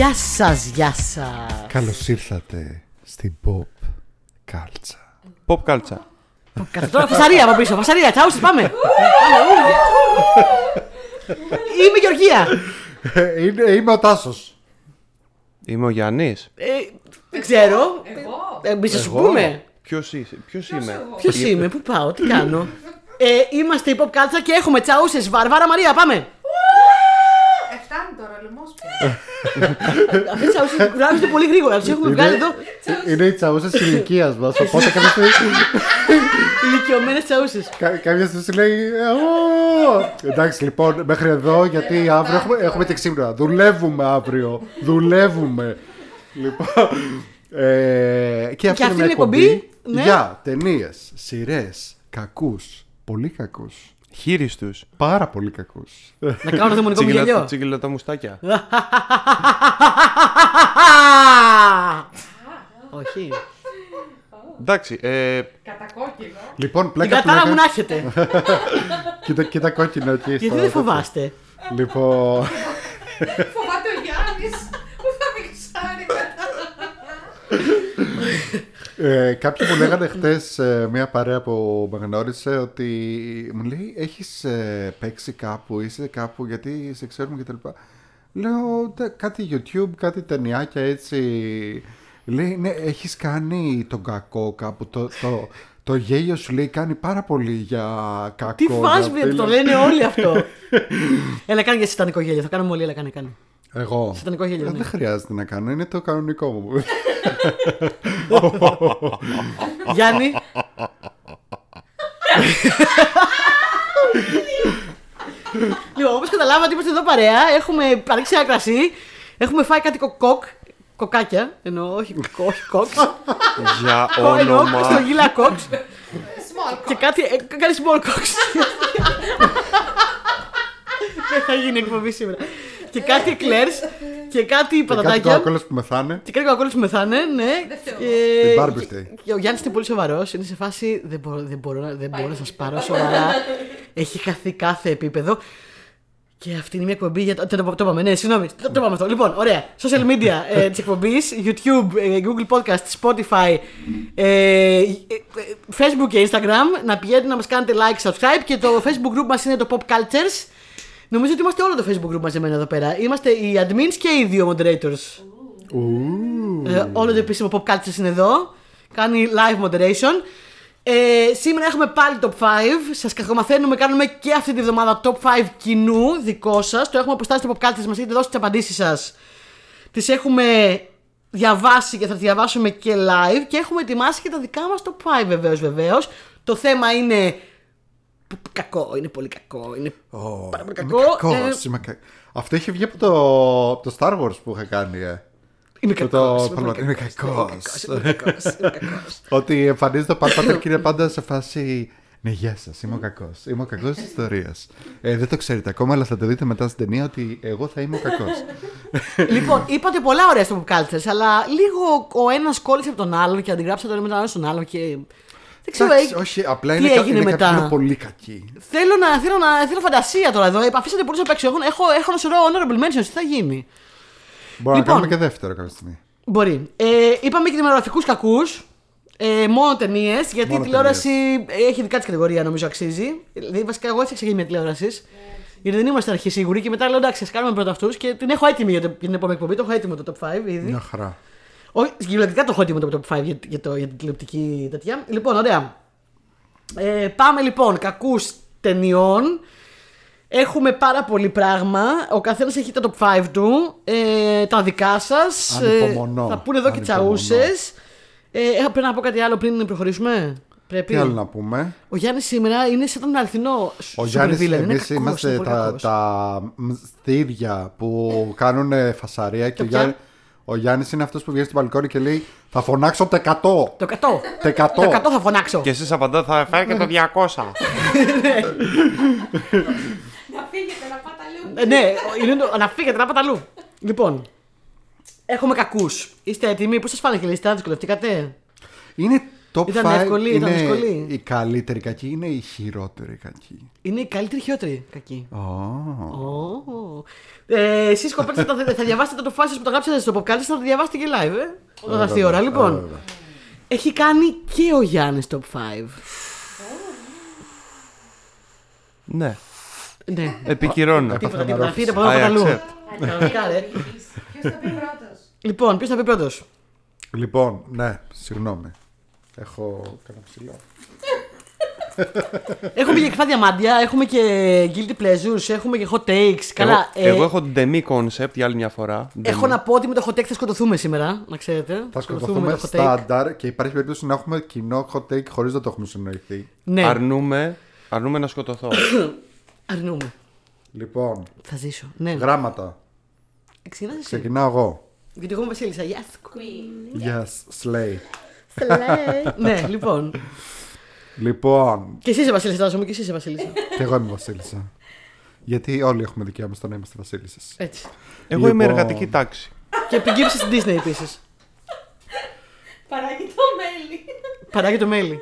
Γεια σας, γεια σας. Καλώς ήρθατε στην pop κάλτσα. Pop κάλτσα. Κατά τώρα φασαρία από πίσω, φασαρία, τσάουσες, πάμε. Πάμε, ου. Είμαι η Γεωργία. Ε, είναι- είμαι ο Τάσος. Είμαι ο Γιάννης. Ε, δεν ξέρω. Εγώ. Ε, Εμείς θα σου πούμε. Ποιος είσαι, ποιος είμαι; Ποιος είμαι, πού πάω, τι κάνω; Ε, είμαστε η Pop Culture και έχουμε τσαούσες. Βαρβάρα Μαρία, πάμε. Ε, φτάνει τώρα, λαιμός πια. Αυτές οι τσαούσες κουράζονται πολύ γρήγορα. Τις έχουμε βγάλει εδώ είναι οι τσαούσες της ηλικίας μας, οπότε κάποια στιγμή, ηλικιωμένες τσαούσες. κα- κάποια στιγμή σου λέει «Ω». Εντάξει λοιπόν, μέχρι εδώ, γιατί αύριο έχουμε, έχουμε και ξύπνα. Δουλεύουμε αύριο. Δουλεύουμε. Λοιπόν, ε, και αυτή αυτή είναι μια είναι η εκπομπή, εκπομπή ναι. για ταινίες, σειρές, κακούς, πολύ κακούς. Χείριστου. Πάρα πολύ κακούς. Να κάνω το δαιμονικό μου γελιό. Τσίγκλα τα μουστάκια. Όχι. Εντάξει. ε, Κατακόκκινο. Λοιπόν, Την πλάκα κατάρα μου να πλάκα. έχετε. Κοίτα, κοίτα κόκκινο εκεί. Γιατί στο- δεν φοβάστε; Λοιπόν, Φοβάται ο Γιάννης που θα με ξάρει μετά. Ε, κάποιοι μου λέγανε χτε μια παρέα που με γνώρισε ότι μου λέει: Έχεις παίξει κάπου, είσαι κάπου, γιατί σε ξέρουμε κτλ. Λέω «Τε- κάτι YouTube, κάτι ταινιάκια έτσι. Λέει: Ναι, έχεις κάνει τον κακό κάπου. Το, το, το γέλιο σου λέει κάνει πάρα πολύ για κακό. Τι για φας με, φίλο». το λένε όλοι αυτό. Έλα, κάνει για σατανικό γέλιο. Θα κάνουμε όλοι, έλα, κάνε, κάνε. Εγώ. Σατανικό γέλιο, Ε, ναι. Δεν χρειάζεται να κάνω, είναι το κανονικό μου. Γιάννη. λοιπόν, όπως καταλάβατε, είμαστε εδώ παρέα. Έχουμε ανοίξει ένα κρασί. Έχουμε φάει κάτι κοκκόκ. Κοκάκια. Εννοώ, όχι, κο- όχι κοκ. για Εννοώ στο όνομα. γύλα κοξ. Small Και κάτι. ε, Κάτι small cox. Δεν θα γίνει εκπομπή σήμερα. Και κάτι εκλέρς και κάτι Κάτι πατατάκια. κόκκολος που μεθάνε. Και κάτι κοκακόλες που μεθάνε, ναι. φταίω. Και- Την Barbie Day. Και ο Γιάννης είναι πολύ σοβαρός. Είναι σε φάση. Δεν μπορώ, δεν μπορώ, να- δεν μπορώ να σας πάρω σοβαρά. Έχει χαθεί κάθε επίπεδο. Και αυτή είναι μια εκπομπή για. Το, το, το, το είπαμε, ναι, συγγνώμη. Το, το είπαμε αυτό. Λοιπόν, ωραία. Social media ε, της εκπομπής, YouTube, ε, Google Podcast, Spotify, ε, ε, ε, Facebook και Instagram. Να πηγαίνετε να μας κάνετε like, subscribe. Και το Facebook group μας είναι το Pop Cultures. Νομίζω ότι είμαστε όλο το Facebook group μαζεμένα εδώ πέρα. Είμαστε οι admins και οι δύο moderators. Ε, όλο το επίσημο Pop Cultures είναι εδώ. Κάνει live moderation. Ε, σήμερα έχουμε πάλι top 5. Σας κακομαθαίνουμε, κάνουμε και αυτή τη βδομάδα top 5 κοινού δικό σας. Το έχουμε αποστάσει στο Pop Cultures, μας έχετε δώσει τις απαντήσεις σας. Τις έχουμε διαβάσει και θα τις διαβάσουμε και live. Και έχουμε ετοιμάσει και τα δικά μας top 5 βεβαίως, βεβαίως. Το θέμα είναι. Π- Κακό, είναι πολύ κακό. Είναι πάρα πολύ Είμαι κακό. κακός, Ε, είμαι κα- Αυτό είχε βγει από το, από το Star Wars που είχα κάνει. Ε. Είμαι Το- κακός, το- είμαι πολύ είμαι κακός, κακός. είμαι κακός, είμαι κακός. Ότι εμφανίζεται ο Παλπατέρ και είναι πάντα σε φάση. Ναι, γεια σας, είμαι ο κακός. Είμαι ο κακός της ιστορίας. Ε, δεν το ξέρετε ακόμα, αλλά θα το δείτε μετά στην ταινία ότι εγώ θα είμαι ο κακός. λοιπόν, είπατε πολλά ωραία στο Pop Cultures, αλλά λίγο ο ένας κόλλησε από τον άλλον και αντιγράψατε το ένα με τον άλλο στον άλλο και. Δεν ξέρω, Εντάξει, ε, όχι, απλά τι είναι, κα- έγινε είναι μετά; κάποιοι είναι πολύ κακοί. Θέλω, να, θέλω, να, θέλω φαντασία τώρα εδώ. Ε, Αφήσατε πολλού απ' έξω. Έχω, έχω, έχω ένα σωρό honorable mentions. Τι θα γίνει; Μπορούμε Λοιπόν. να κάνουμε και δεύτερο κάποια στιγμή. Μπορεί. Ε, είπαμε κινηματογραφικού κακούς. Ε, μόνο ταινίες. Γιατί Μόνο η τηλεόραση έχει δικά της κατηγορία, νομίζω αξίζει. Δηλαδή, βασικά, εγώ έτσι ξεκινήσει μια τηλεόραση. Γιατί δεν είμαστε αρχή σίγουροι και μετά λέω εντάξει, ας κάνουμε πρώτα αυτούς και την έχω έτοιμη για, το, για την επόμενη εκπομπή. Το έχω έτοιμο το top 5 ήδη. Μια χαρά. Όχι, κυριολεκτικά το έχω έτοιμο το top 5 για, για, το, για την τηλεοπτική τέτοια. Λοιπόν, ωραία. Ε, πάμε λοιπόν, κακούς ταινιών. Έχουμε πάρα πολύ πράγμα. Ο καθένας έχει τα top 5 του. Ε, τα δικά σας. Ανυπομονώ. θα πούνε εδώ και Ανυπομονώ. τσαούσες. Ε, έχω- πρέπει να πω κάτι άλλο πριν προχωρήσουμε. Πρέπει. Τι άλλο να πούμε; Ο Γιάννης σήμερα είναι σαν τον αληθινό Ο super Γιάννης, villain. Είναι εμείς κακός, είμαστε είναι πολύ τα, κακός. τα στήρια που κάνουν φασαρία και ο, ποια; Γιάννη, ο Γιάννης είναι αυτός που βγαίνει στην μπαλκόνι και λέει Θα φωνάξω το 100. Το 100. Το 100. Το 100 θα φωνάξω. Και εσείς απαντάτε θα φέρει και το 200. Να φύγετε να πάτε αλλού. Ε, ναι, είναι το, να φύγετε να πάτε αλλού. Λοιπόν, έχουμε κακούς. Είστε έτοιμοι, πώς σας φάνηκε η λίστα, δυσκολευτήκατε; Είναι Top Ήταν 5 εύκολη, ήταν είναι δύσκολη. η καλύτερη κακή, είναι η χειρότερη κακή. Είναι η καλύτερη χειρότερη κακή. Oh. Ω. Ε, Εσείς κοπέλες θα, θα διαβάσετε το φάσο που το γράψατε στο Popcast, θα το διαβάσετε και live, ε. Όταν θα έρθει η ώρα. Λοιπόν, έχει κάνει και ο Γιάννης top 5. Ναι. Ναι. Επικυρώνω. Τίποτα, τίποτα. νερό. Φύγετε από εδώ I από αλλού. accept. Κανονικά, ρε. Ποιος θα πει πρώτος; Λοιπόν, ποιος θα πει πρώτος; Λοιπόν, ναι, συγγνώμη. Έχω κανένα ψηλό. Έχουμε και κρυφά διαμάντια, έχουμε και guilty pleasures, έχουμε και hot takes. Καλά, εγώ, ε, εγώ έχω demi concept για άλλη μια φορά. έχω Demi. να πω ότι με το hot take θα σκοτωθούμε σήμερα, να ξέρετε. Θα σκοτωθούμε με σκοτωθούμε το hot take. στάνταρ και υπάρχει περίπτωση να έχουμε κοινό hot take χωρίς να το έχουμε συνοηθεί. Ναι, Αρνούμε, αρνούμε να σκοτωθώ. αρνούμε. Λοιπόν, Θα ζήσω. Ναι, γράμματα. ξεκινάς εσύ. Ξεκινάω εγώ. Γιατί εγώ είμαι Βασίλισσα. Yes, Queen. Yes, slay. ναι, λοιπόν. Λοιπόν, Και εσύ είσαι Βασίλισσα, φαντάζομαι, και εσύ είσαι Βασίλισσα. και εγώ είμαι Βασίλισσα. Γιατί όλοι έχουμε δικαίωμα στο να είμαστε Βασίλισσες. Έτσι. Εγώ είμαι Λοιπόν. εργατική τάξη. Και πριγκίψη στην Disney επίσης. Παράγει το μέλι. Παράγει το μέλι.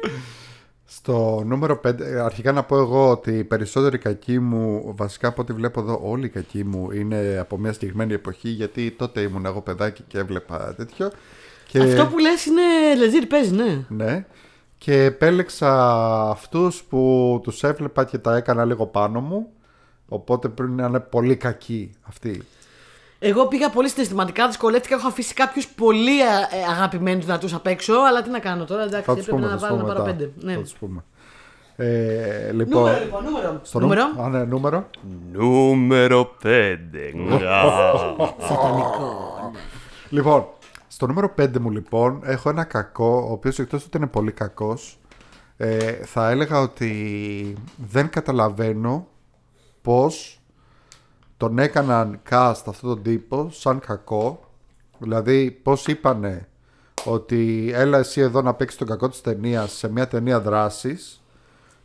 Στο νούμερο 5, αρχικά να πω εγώ ότι οι περισσότεροι κακοί μου, βασικά από ό,τι βλέπω εδώ, όλοι οι κακοί μου είναι από μια συγκεκριμένη εποχή, γιατί τότε ήμουν εγώ παιδάκι και έβλεπα τέτοιο. Και... Αυτό που λες είναι legit παίζει, ναι. Ναι. Και επέλεξα αυτούς που τους έβλεπα και τα έκανα λίγο πάνω μου. Οπότε πρέπει να είναι πολύ κακοί αυτοί. Εγώ πήγα πολύ συναισθηματικά, δυσκολεύτηκα. Έχω αφήσει κάποιους πολύ ε, αγαπημένους να τους απ' έξω, αλλά τι να κάνω τώρα. Εντάξει, Θα τους έπρεπε πούμε, να θα τους βάλω να πούμε πάρω μετά. πέντε. Ναι. Θα τους πούμε. Ε, λοιπόν, Νούμερο, λοιπόν, νούμερο. στο νούμερο. νου- Α, ναι, νούμερο. Νούμερο 5. Σατανικό. Λοιπόν, στο νούμερο 5 μου λοιπόν έχω ένα κακό, ο οποίος εκτός ότι είναι πολύ κακός, ε, θα έλεγα ότι δεν καταλαβαίνω πώς τον έκαναν cast αυτόν τον τύπο σαν κακό. Δηλαδή πώς είπανε ότι έλα εσύ εδώ να παίξεις τον κακό της ταινίας σε μια ταινία δράσης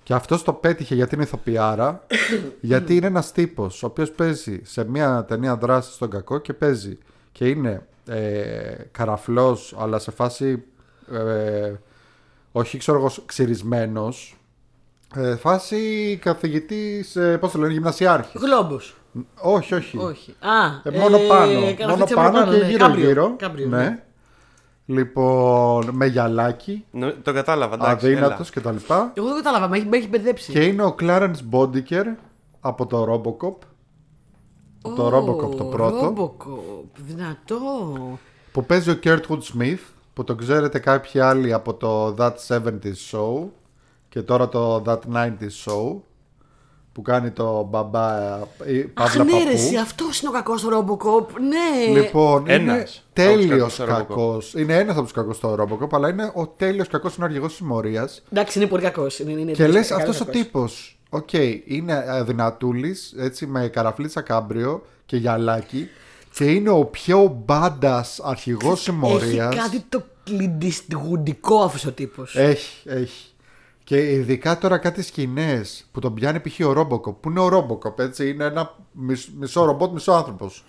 και αυτός το πέτυχε γιατί είναι ηθοποιάρα γιατί είναι ένας τύπος ο οποίος παίζει σε μια ταινία δράσης στον κακό και παίζει και είναι ε, καραφλός αλλά σε φάση ε, όχι ξέρω εγώ ξυρισμένος ε, φάση καθηγητής ε, πώς το λένε γυμνασιάρχης Γλόμπος. όχι όχι Όχι. Α, ε, μόνο πάνω. κανένα Μόνο φίτσο πάνω και ναι. γύρω Κάμπριο. γύρω. Κάμπριο, ναι. Λοιπόν, με γυαλάκι, Νο- Το κατάλαβα, εντάξει. αδύνατος κτλ. Εγώ δεν κατάλαβα, με έχει, με έχει μπερδέψει. Και είναι ο Clarence Bondiker από το Robocop. Το Robocop το πρώτο. Robocop, δυνατό. Που παίζει ο Kurtwood Smith. Που το ξέρετε κάποιοι άλλοι από το That 70s Show. Και τώρα το That 90s Show. Που κάνει το μπαμπά ή Αχ, παύλα ναι, παππού. ρε, εσύ, αυτός είναι ο κακός στο Robocop. Ναι. Λοιπόν, είναι Ένας από τους τέλειος κακούς στο Robocop. κακός. Είναι ένας από τους κακούς στο Robocop, αλλά είναι ο τέλειος κακός είναι ο αρχηγό συμμορίας. Εντάξει, είναι πολύ κακός. Είναι, είναι Και πολύ λες, κακός. αυτός ο τύπος, οκ, είναι αδυνατούλης, έτσι με καραφλίτσα κάμπριο και γυαλάκι. Και είναι ο πιο badass αρχηγός συμμορίας. Έχει κάτι το Clint Eastwood ικό αυτός ο τύπος. Έχει, έχει. Και ειδικά τώρα κάτι σκηνές που τον πιάνει π.χ. ο Robocop. Που είναι ο Robocop, έτσι. Είναι ένα μισ- μισό ρομπότ, μισό άνθρωπος.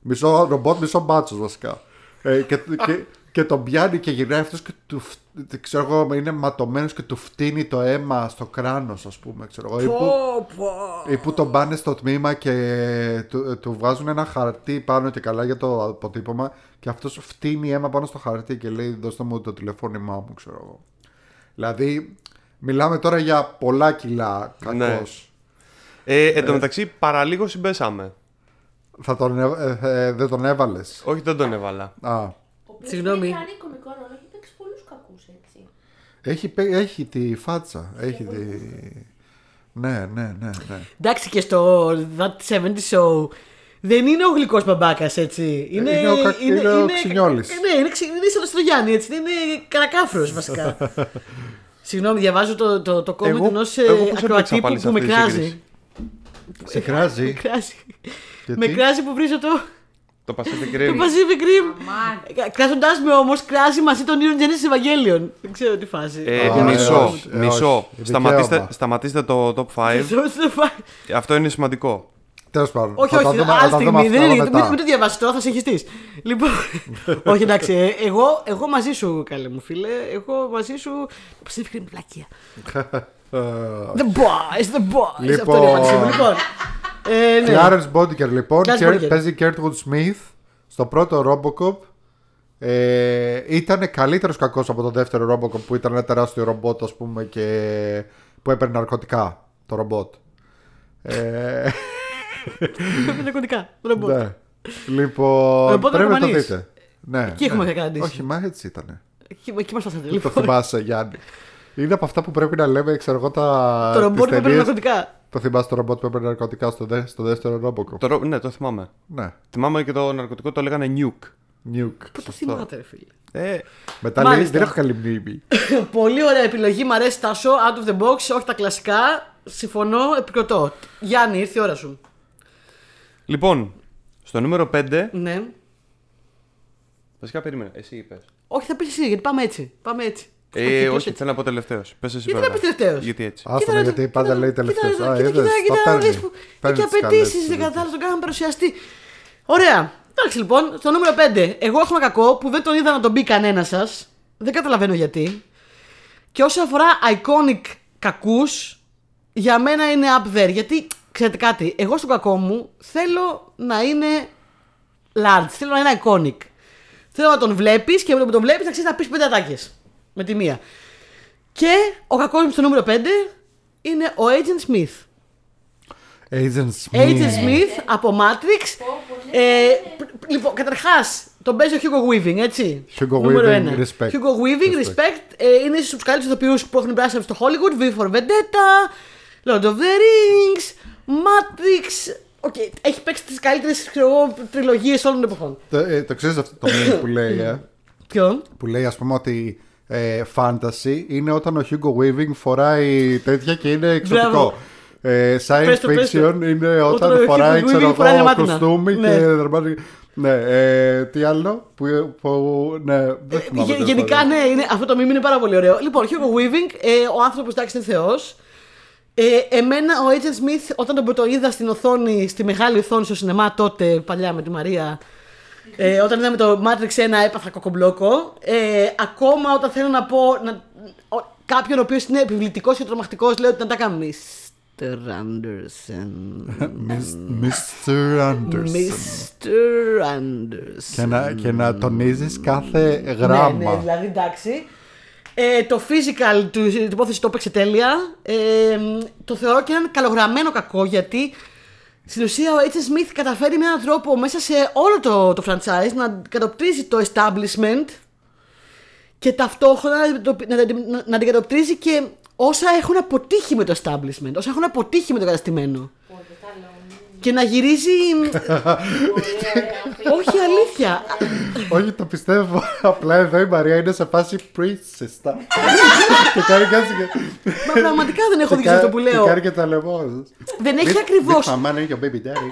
Μισό ρομπότ, μισό μπάτσος βασικά. Ε, και, και, και τον πιάνει και γυρνάει αυτός και του. φ- δεν Ξέρω εγώ, είναι ματωμένος και του φτύνει το αίμα στο κράνος, ας πούμε. Ξέρω εγώ, ή, που, ή που τον πάνε στο τμήμα και του, του βγάζουν ένα χαρτί πάνω και καλά για το αποτύπωμα και αυτός φτύνει αίμα πάνω στο χαρτί και λέει: Δώστε μου το τηλεφώνημά μου, ξέρω εγώ. Δηλαδή, μιλάμε τώρα για πολλά κιλά κακός. Ναι. Ε, εν τω μεταξύ, παραλίγο συμπέσαμε. Θα τον, έ- ε, ε, δεν τον έβαλες. Όχι, δεν τον έβαλα. Α, Ο οποίος Συγγνώμη. έχει κάνει κωμικό ρόλο, έχει παίξει πολλούς κακούς έτσι. έχει, πέ- έχει τη φάτσα. Έχει τη... Ναι, ναι, ναι, ναι. Εντάξει και στο That 70 Show δεν είναι ο γλυκός μπαμπάκας έτσι. Είναι, Είναι ο κα- είναι ο Ξινιόλης. Ναι, είναι, ξυ- είναι σαν το Στρογιάννη έτσι. Είναι καρακάφρος βασικά. Συγγνώμη, διαβάζω το, το, το comment Εγώ- ενός εγώ πώς ακροατή έπαιξα που, πάλι σε που με αυτή τη κράζει. σύγκριση. Σε Με κράζει. κράζει. Γιατί; Με κράζει που βρίζω το, Το Pacific το Rim. Pacific Rim. Αμάν. Κράζοντάς με όμως, κράζει μαζί τον Ιων Genesis Evangelion. Δεν ξέρω τι φάση. Ε, Α, μισό, όχι, ε, μισό. όχι. Σταματήστε, Δικαίωμα. σταματήστε το top 5. Αυτό δεν φάει. Αυτό είναι σημαντικό. Τέλος πάντων. Όχι, θα τα όχι, δούμε- θα άλλη τα δούμε στιγμή. αυτά Δεν είναι, μετά. μην, μην το διαβάσεις τώρα, θα συγχυστεί. λοιπόν. όχι, εντάξει. ε, Εγώ, εγώ μαζί σου, καλέ μου φίλε. Εγώ μαζί σου. Το Pacific Rim πλακία. Ε, The boys, the boys. Λοιπόν. Αυτό είναι η απάντησή μου. Λοιπόν. Ε, ναι. Clarence Bodiker λοιπόν Clarence Κέρ- Bodiker. παίζει Kurtwood Smith στο πρώτο Robocop. Ε, ήταν καλύτερος κακός από το δεύτερο Robocop που ήταν ένα τεράστιο ρομπότ ας πούμε και που έπαιρνε ναρκωτικά το ρομπότ. Ε, Είναι κωδικά. Ρομπότ. ναι. Λοιπόν, Ρομπότ πρέπει να το ναρκωμανείς. δείτε. Ναι, Εκεί έχουμε ναι. καταντήσει. Όχι, μα έτσι ήταν. Εκεί, εκεί μας φτάσατε. Το Λοιπόν. θυμάσαι, Γιάννη. Είναι από αυτά που πρέπει να λέμε, ξέρω εγώ, τα. Το ρομπότ τις που παίρνει ταινίες. ναρκωτικά. Το θυμάσαι το ρομπότ που έπαιρνε ναρκωτικά στο, δε, στο δεύτερο Robocop; Το, ρο- ναι, το θυμάμαι. Ναι. Θυμάμαι και το ναρκωτικό το λέγανε Nuke. Nuke. Πού το Σωστό. θυμάται, ρε φίλε. Ε, Μετά λέει, Μάλιστα. δεν έχω καλή μνήμη. Πολύ ωραία επιλογή, μ' αρέσει Τάσο. Out of the box, όχι τα κλασικά. Συμφωνώ, επικροτώ. Γιάννη, ήρθε η ώρα σου. λοιπόν, στο νούμερο 5. Ναι. Βασικά περίμενε, εσύ είπες. Όχι, θα πεις εσύ, γιατί πάμε έτσι. Πάμε έτσι. Ε, Κοίταξε όχι, έτσι. θέλω να πω τελευταίος. Πες εσύ Γιατί πρώτα. να πεις τελευταίος; Γιατί έτσι. Άστο Κοίτα με, να γιατί το- πάντα κοίτα λέει να- τελευταίος. κοίτα να- Α, κοίτα- είδες, κοίτα- τα κοίτα να παίρνει. δεις που Παίρνεις Έχει τις καλές απαιτήσεις, της δεν ζωής. κατάλαβα, τον κάναμε παρουσιαστή. Ωραία. Εντάξει λοιπόν, στο νούμερο 5. Εγώ έχω ένα κακό που δεν τον είδα να τον μπει κανένας σας. Δεν καταλαβαίνω γιατί. Και όσο αφορά iconic κακούς, για μένα είναι up there. Γιατί, ξέρετε κάτι, εγώ στο κακό μου θέλω να είναι large, θέλω να είναι iconic. Θέλω να τον βλέπεις και με το που τον βλέπεις να ξέρεις να πεις πέντε ατάκες. Με τη μία. Και ο κακό μου στο νούμερο 5 είναι ο Agent Smith. Agent Smith. Agent Smith από Matrix. Ε, π- λοιπόν, καταρχάς, τον παίζει ο Hugo Weaving, έτσι. Hugo Νούμερο Weaving, ένα. respect. Hugo Weaving, Respect. respect. Ε, είναι στους καλύτερους ηθοποιούς που έχουν περάσει στο Hollywood. V for Vendetta, Lord of the Rings, Matrix. OK, έχει παίξει τις καλύτερες τριλογίες όλων των εποχών. Το, ε, το ξέρεις αυτό το meme που λέει, ε; Ποιον; που λέει ας πούμε ότι ε, fantasy είναι όταν ο Hugo Weaving φοράει τέτοια και είναι εξωτικό. Μπράβο. Ε, science Πες το, πες το. fiction είναι Όταν όταν ο φοράει Hugo ξέρω Weaving φοράει εγώ δερμάτινα. κοστούμι Ναι. και δερμάτινα. Ναι, ε, τι άλλο που, που ναι, δεν θυμάμαι. Γε- τέλος γενικά, πάντων. ναι, είναι, αυτό το meme είναι πάρα πολύ ωραίο. Λοιπόν, Hugo Weaving, ε, ο άνθρωπος εντάξει είναι Θεός. Ε, εμένα ο Agent Smith, όταν τον το είδα στην οθόνη, στη μεγάλη οθόνη στο σινεμά τότε, παλιά με τη Μαρία, ε, όταν είδαμε το Matrix 1 έπαθα κοκομπλόκο. Ε, ακόμα όταν θέλω να πω να, ο, κάποιον ο οποίος είναι επιβλητικός και τρομακτικός, λέω ότι να τα κάνω. Mr. Anderson. Miss- Mr. Anderson. Mr. Anderson. Και να, και να τονίζεις κάθε Ναι, γράμμα. ναι, δηλαδή εντάξει. Ε, το physical του την υπόθεση το έπαιξε τέλεια. Ε, το θεωρώ και έναν καλογραμμένο κακό γιατί στην ουσία ο H. Smith καταφέρει με έναν τρόπο μέσα σε όλο το, το franchise να κατοπτρίζει το establishment και ταυτόχρονα να, το- να, να, να αντικατοπτρίζει και όσα έχουν αποτύχει με το establishment, όσα έχουν αποτύχει με το καταστημένο. Και να γυρίζει. Όχι, αλήθεια. Όχι, το πιστεύω. Απλά εδώ η Μαρία είναι σε φάση princess. και κάνει κάτι. Μα πραγματικά δεν έχω και δίκιο σε αυτό που κα- λέω. Και κάνει και τα λαιμό. Δεν έχει ακριβώ. My money, your baby daddy.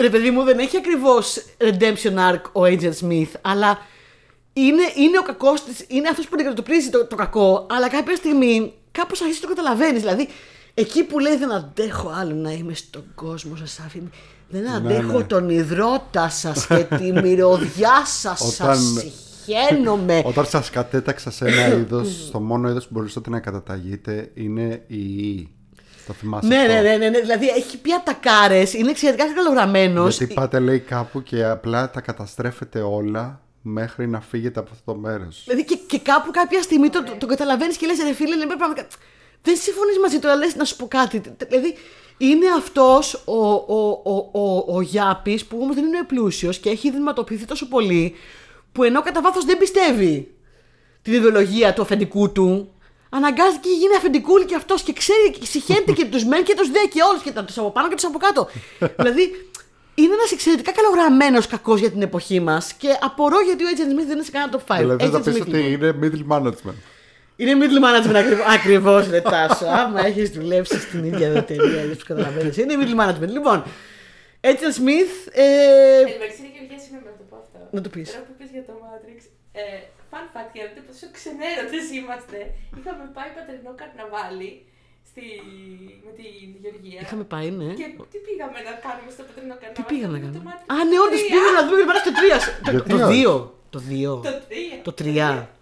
Ρε παιδί μου, δεν έχει ακριβώς redemption arc ο Agent Smith, αλλά είναι, είναι ο κακός της, είναι αυτός που αντικατοπτρίζει το, το κακό, αλλά κάποια στιγμή κάπως αρχίζει να το καταλαβαίνεις. Δηλαδή, εκεί που λέει δεν αντέχω άλλο να είμαι στον κόσμο σα, άφηνε. Δεν αντέχω ναι. τον υδρότα σας και τη μυρωδιά σας. Σας Όταν- συχαίνομαι. Όταν σας κατέταξα σε ένα είδος, το μόνο είδος που μπορούσατε να καταταγείτε είναι η ΙΗ. Το θυμάσαι. ναι, αυτό; ναι, ναι, ναι, ναι. Δηλαδή έχει πια τακάρε, είναι εξαιρετικά καλογραμμένος. Γιατί πάτε λέει κάπου και απλά τα καταστρέφετε όλα μέχρι να φύγετε από αυτό το μέρος. Δηλαδή και, και κάπου κάποια στιγμή το, το, το καταλαβαίνεις και λες: Ρε φίλε, ναι, πραγματικά. Δεν συμφωνείς μαζί του, αλλά λες να σου πω κάτι. Δηλαδή είναι αυτός ο, ο, ο, ο, ο Γιάπης που όμως δεν είναι πλούσιος και έχει δυνατοποιηθεί τόσο πολύ που ενώ κατά βάθος δεν πιστεύει την ιδεολογία του αφεντικού του, αναγκάζεται και γίνει αφεντικούλη και αυτός και ξέρει και συχαίνεται και τους μεν και τους δε και όλους και τους από πάνω και τους από κάτω. δηλαδή είναι ένας εξαιρετικά καλογραμμένος κακός για την εποχή μας και απορώ γιατί ο Agent Smith δεν είναι σε κανένα top 5. Δηλαδή θα Agent πεις Smith, ότι λοιπόν. είναι middle management. Είναι middle management ακριβώ. Ακριβώς, ρε Τάσο. Άμα έχεις δουλέψει στην ίδια εταιρεία, δεν τους καταλαβαίνεις. Είναι middle management. Λοιπόν, Agent Smith. Ε, Εντάξει, είναι και μια συγγνώμη να το πω αυτό. Να το πεις. Τώρα που πεις για το Matrix. Ε, fun fact, για να δείτε πόσο ξενέρωτες είμαστε. Είχαμε πάει πατρινό καρναβάλι στη... με την Γεωργία. Είχαμε πάει, ναι. Και τι πήγαμε να κάνουμε στο πετρινό καρναβάλι; Τι πήγαμε να το κάνουμε; μάτι Α, του ναι, όντως τρία. πήγαμε να δούμε την παράσταση του 3. Γιατί Το όχι; 2. Το 2. Το τρία. Το 3.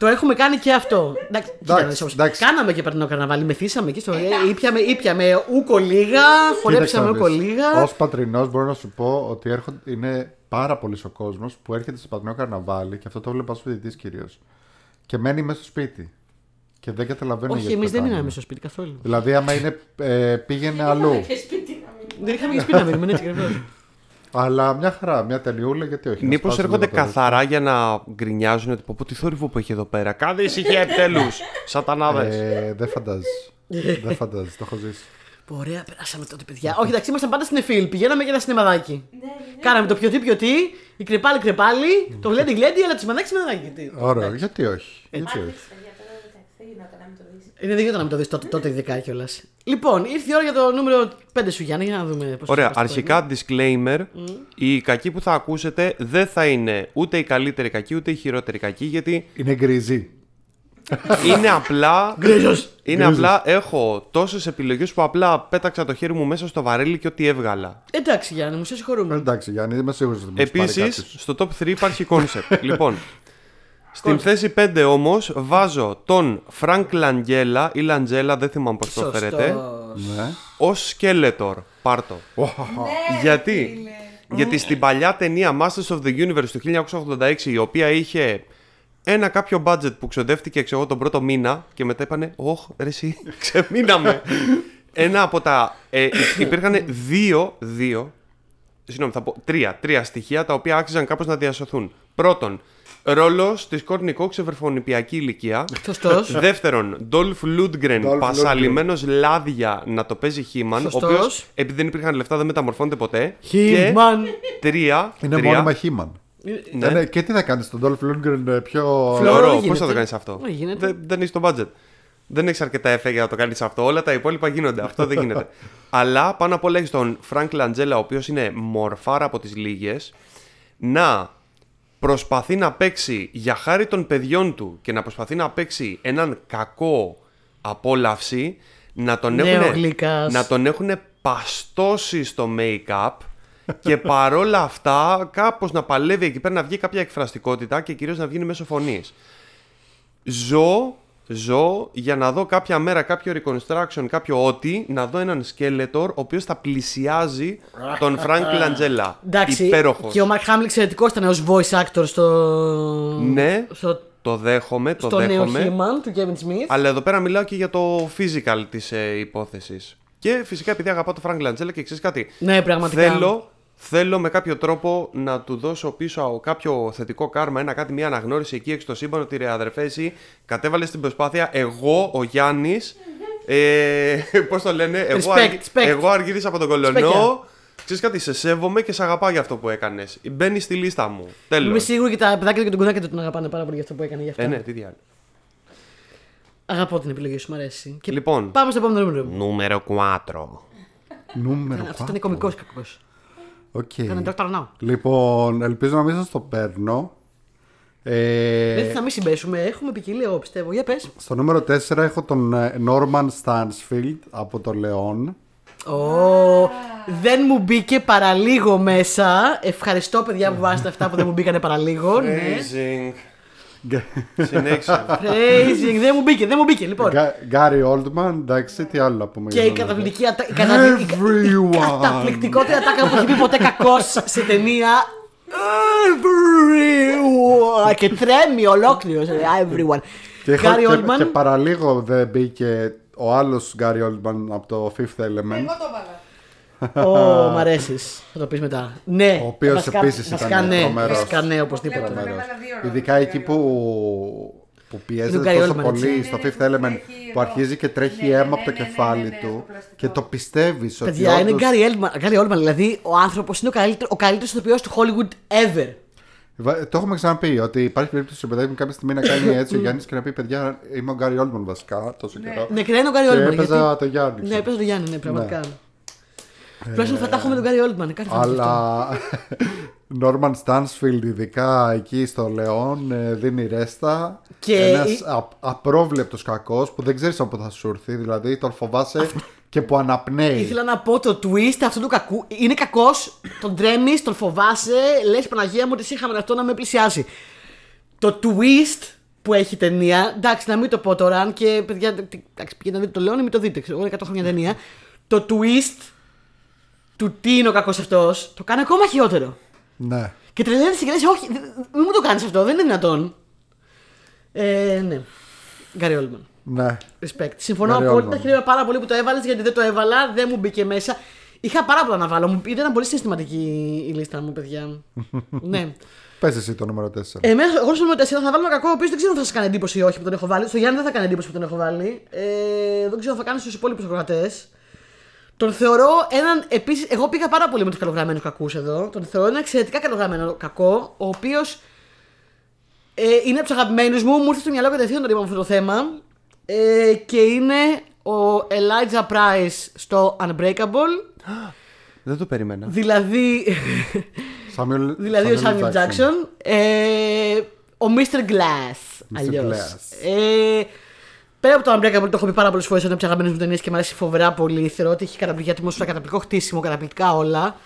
Το έχουμε κάνει και αυτό. Εντάξει, κοίτα να δεις όμως. εντάξει. Κάναμε και περνό καρναβάλι, μεθύσαμε εκεί στο. Ήπιαμε, ήπιαμε ούκο λίγα, χορέψαμε ούκο λίγα. Ω πατρινός μπορώ να σου πω ότι έρχονται, είναι πάρα πολύ ο κόσμος που έρχεται στο πατρινό καρναβάλι και αυτό το βλέπω ως φοιτητής κυρίως. Και μένει μέσα στο σπίτι. Και δεν καταλαβαίνει Όχι, γιατί εμείς το δεν κάνουμε. μείναμε στο σπίτι καθόλου. Δηλαδή, άμα είναι, ε, πήγαινε Είχαμε αλλού. και σπίτι να μην Δεν είχαμε και σπίτι να μείνουμε, έτσι ακριβώς. Αλλά μια χαρά, μια ταινιούλα, γιατί όχι. να Μήπως σπάσουν έρχονται λίγο το ρυθμό. καθαρά για να γκρινιάζουν ότι πω πω τι θόρυβο που έχει εδώ πέρα. Κάντε ησυχία επιτέλους. Σατανάδες. Ε, δεν φαντάζει. δεν φαντάζει, το έχω ζήσει. Ωραία, περάσαμε τότε, παιδιά. Όχι, εντάξει, ήμασταν πάντα στην Εφήλ. Πηγαίναμε για ένα σινεμαδάκι. Ναι, ναι, ναι. Κάναμε το πιωτή πιωτή, η κρεπάλη κρεπάλη, το γλέντι γλέντι, αλλά το σινεμαδάκι σινεμαδάκι. Γιατί- Ωραία, γιατί όχι. Γιατί Άντεξε, όχι. παιδιά, τώρα εντάξει, δεν γινόταν να μην το δεις. Είναι δεν γινόταν να μην το δεις τότε, τότε ειδικά κιόλας. Λοιπόν, ήρθε η ώρα για το νούμερο 5 σου Γιάννη, για να δούμε πώς Ωραία, αρχικά disclaimer. Η κακή που θα ακούσετε δεν θα είναι ούτε η καλύτερη κακή ούτε η χειρότερη κακή γιατί Είναι γκριζή. είναι απλά. Γκρίζος! Είναι απλά, έχω τόσες επιλογές που απλά πέταξα το χέρι μου μέσα στο βαρέλι και ό,τι έβγαλα. Εντάξει Γιάννη, μου σε συγχωρούμε. Εντάξει, Γιάννη, είμαι σίγουρος ότι θα μου Επίσης, στο top 3 υπάρχει concept. λοιπόν, στην θέση 5 όμως βάζω τον Frank Langella ή Langella, δεν θυμάμαι πώς το φέρετε, Σωστός. Ναι. ως Skeletor. Πάρτο. Ναι, Γιατί; φίλε. Γιατί στην παλιά ταινία Masters of the Universe του 1986, η οποία είχε ένα κάποιο budget που ξοδεύτηκε ξέρω, εγώ, τον πρώτο μήνα και μετά είπανε Ωχ, ρε εσύ, ξεμείναμε. ένα από τα. Ε, υπήρχαν δύο, δύο, συγγνώμη, θα πω τρία, τρία στοιχεία τα οποία άξιζαν κάπως να διασωθούν. Πρώτον, ρόλος της Courtney Cox σε βρεφονιπιακή ηλικία. Σωστός. Δεύτερον, Dolph Lundgren, Dolph πασαλημένο λάδια να το παίζει He-Man, ο Σωστός. οποίος επειδή δεν υπήρχαν λεφτά δεν μεταμορφώνεται ποτέ. He-Man. Και τρία. Είναι τρία, μόνιμα χήμαν. Ναι. Ε, ναι, Και τι θα κάνεις τον Dolph Lundgren ε, πιο. Φλόρο. Φλωρό, γίνεται. πώς θα το κάνεις αυτό; Ε, γίνεται. Δεν, δεν έχει το budget. Δεν έχεις αρκετά εφέ για να το κάνεις αυτό. Όλα τα υπόλοιπα γίνονται. Αυτό δεν γίνεται. Αλλά πάνω απ' όλα έχεις τον Frank Langella, ο οποίος είναι μορφάρα από τις λίγες, να προσπαθεί να παίξει για χάρη των παιδιών του και να προσπαθεί να παίξει έναν κακό απόλαυση, να τον Νέο έχουν, γλυκάς. να τον έχουν παστώσει στο make-up και παρόλα αυτά κάπως να παλεύει εκεί πέρα να βγει κάποια εκφραστικότητα και κυρίως να βγει μέσω φωνής. Ζω, ζω για να δω κάποια μέρα κάποιο reconstruction, κάποιο ό,τι, να δω έναν Skeletor ο οποίος θα πλησιάζει τον Frank Langella. Εντάξει, Υπέροχος. και ο Mark Hamill εξαιρετικός ήταν ως voice actor στο. Ναι, στο, το δέχομαι, το στο νέο δέχομαι. He-Man του Kevin Smith. Αλλά εδώ πέρα μιλάω και για το physical της ε, υπόθεσης. Και φυσικά επειδή αγαπάω τον Frank Langella και ξέρεις κάτι. Ναι, πραγματικά. Θέλω, θέλω με κάποιο τρόπο να του δώσω πίσω από κάποιο θετικό κάρμα, ένα κάτι, μια αναγνώριση εκεί έξω στο σύμπαν ότι ρε αδερφέ, εσύ κατέβαλες την προσπάθεια. Εγώ, ο Γιάννης. Ε, Πώς το λένε, εγώ, Respect, αργ- respect. εγώ αργύρισα από τον κολονό. Σπέκια. Ξέρεις κάτι, σε σέβομαι και σε αγαπάω για αυτό που έκανες. Μπαίνει στη λίστα μου. Είμαι Τέλο. σίγουρη και τα παιδάκια και τον κουνάκια του τον αγαπάνε πάρα πολύ για αυτό που έκανε γι' αυτό. Ε, ναι, τι διάλογο. Αγαπώ την επιλογή σου, μου αρέσει. Και Λοιπόν, Πάμε στο επόμενο νούμερο. νούμερο 4. Νούμερο Αυτό ήταν κωμικός κακός. Οκ. Ήταν Dr. Now. Λοιπόν, ελπίζω να μην σας το παίρνω. Ε, Δεν θα μην συμπέσουμε, έχουμε ποικιλία, εγώ πιστεύω. Για πες. στο νούμερο 4 έχω τον ε, Norman Stansfield από το Λεόν. Ω, δεν μου μπήκε παραλίγο μέσα. Ευχαριστώ, παιδιά, που βάζετε αυτά που δεν μου μπήκανε παραλίγο. ναι. Amazing. Συνέχισε. Praising, δεν μου μπήκε, δεν μου μπήκε. Λοιπόν. Γκάρι Oldman, εντάξει, τι άλλο να πούμε. Και για η τον καταπληκτική ατα... η καταπλη- η κα- η Everyone. καταπληκτικότερη ατάκα που έχει πει ποτέ κακός σε ταινία. Everyone. Και τρέμει ολόκληρος. Everyone. Και, έχω- Γκάρι και, Όλμαν. και παραλίγο δεν μπήκε ο άλλος Γκάρι Oldman από το Fifth Element. Εγώ το έβαλα. Ω, μ' αρέσεις. Θα το πεις μετά. Ναι. Ο οποίος βασικά- επίσης βασικά ήταν ναι. τρομερός. Βασικά ναι, οπωσδήποτε. Βλέπω, Τρομερός. έβαλα δύο ρόλους. Ειδικά εκεί που, που Είναι ο πιέζεται Γκάρι τόσο Oldman, πολύ έτσι. στο Ναι, ναι, Fifth που Element τρέχει που εδώ. αρχίζει και τρέχει Ναι, ναι, αίμα ναι, από το ναι, ναι, κεφάλι ναι, ναι, του το πλαστικό. και το πιστεύεις ότι. Παιδιά, είναι όντως- Γκάρι Όλμαν. Γκάρι Όλμαν, δηλαδή ο άνθρωπος είναι ο καλύτερο ο καλύτερος ηθοποιός του Hollywood ever. Βα- Το έχουμε ξαναπεί ότι υπάρχει περίπτωση παιδί μου κάποια στιγμή να κάνει έτσι ο Γιάννης και να πει: Παιδιά, είμαι ο Γκάρι Oldman βασικά τόσο καιρό. Ναι, και να είναι ο Γκάρι Και Όλμαν. έπαιζα γιατί- το Γιάννη. Ναι, ξέρω. έπαιζε το Γιάννη, ναι, πραγματικά. Τουλάχιστον θα τα έχουμε τον Γκάρι Όλμαν. Κάθε φορά Αλλά Νόρμαν Στάνσφιλντ, ειδικά εκεί στο Λεόν, ε, δίνει ρέστα. Και Ένας η- απρόβλεπτος κακός που δεν ξέρεις από πού θα σου έρθει. Δηλαδή τον φοβάσαι και που αναπνέει. Ήθελα να πω το twist αυτού του κακού. Είναι κακός, τον τρέμεις, τον φοβάσαι, λες Παναγία μου ότι σε είχαμε αυτό να με πλησιάσει. Το twist που έχει η ταινία, εντάξει, να μην το πω τώρα, αν και παιδιά, εντάξει, πηγαίνετε να δείτε το Λέον ή μην το δείτε, ξέρω εγώ, είναι 100 χρόνια ταινία. Το twist του τι είναι ο κακός αυτός, το κάνει ακόμα χειρότερο. Ναι. Και τρελαίνεσαι και λες, όχι, δεν- μην μου το κάνεις αυτό, δεν είναι δυνατόν. Ε, ναι. Γκάρι Όλμαν. Ναι. Respect. Συμφωνώ Gary απόλυτα. Oldman. Χαίρομαι πάρα πολύ που το έβαλες γιατί δεν το έβαλα, δεν μου μπήκε μέσα. Είχα πάρα πολλά να βάλω. Μου ήταν πολύ συστηματική η λίστα μου, παιδιά. ναι. Πες εσύ το νούμερο 4. Εμένα, εγώ στο νούμερο 4 θα βάλω ένα κακό, ο οποίος δεν ξέρω αν θα σα κάνει εντύπωση ή όχι που τον έχω βάλει. Στο Γιάννη δεν θα κάνει εντύπωση που τον έχω βάλει. Ε, δεν ξέρω αν θα κάνει στους υπόλοιπους ακροατές. Τον θεωρώ έναν. Επίσης, εγώ πήγα πάρα πολύ με τους καλογραμμένους κακούς εδώ. Τον θεωρώ ένα εξαιρετικά καλογραμμένο κακό, ο οποίος ε, είναι από τους αγαπημένους μου. Μου ήρθε στο μυαλό κατευθείαν όταν είπαμε αυτό το θέμα. Ε, και είναι ο Elijah Price στο Unbreakable. Δεν το περίμενα. Δηλαδή. Samuel, Δηλαδή ο Samuel Jackson. Ε, ο Mr. Glass. Αλλιώς. Glass. Ε, πέρα από το Unbreakable, το έχω πει πάρα πολλές φορές, είναι από τι αγαπημένε μου ταινίες και μου αρέσει φοβερά πολύ. Θεωρώ ότι έχει καταπληκτική ατμόσφαιρα, καταπληκτικό χτίσιμο, καταπληκτικά όλα.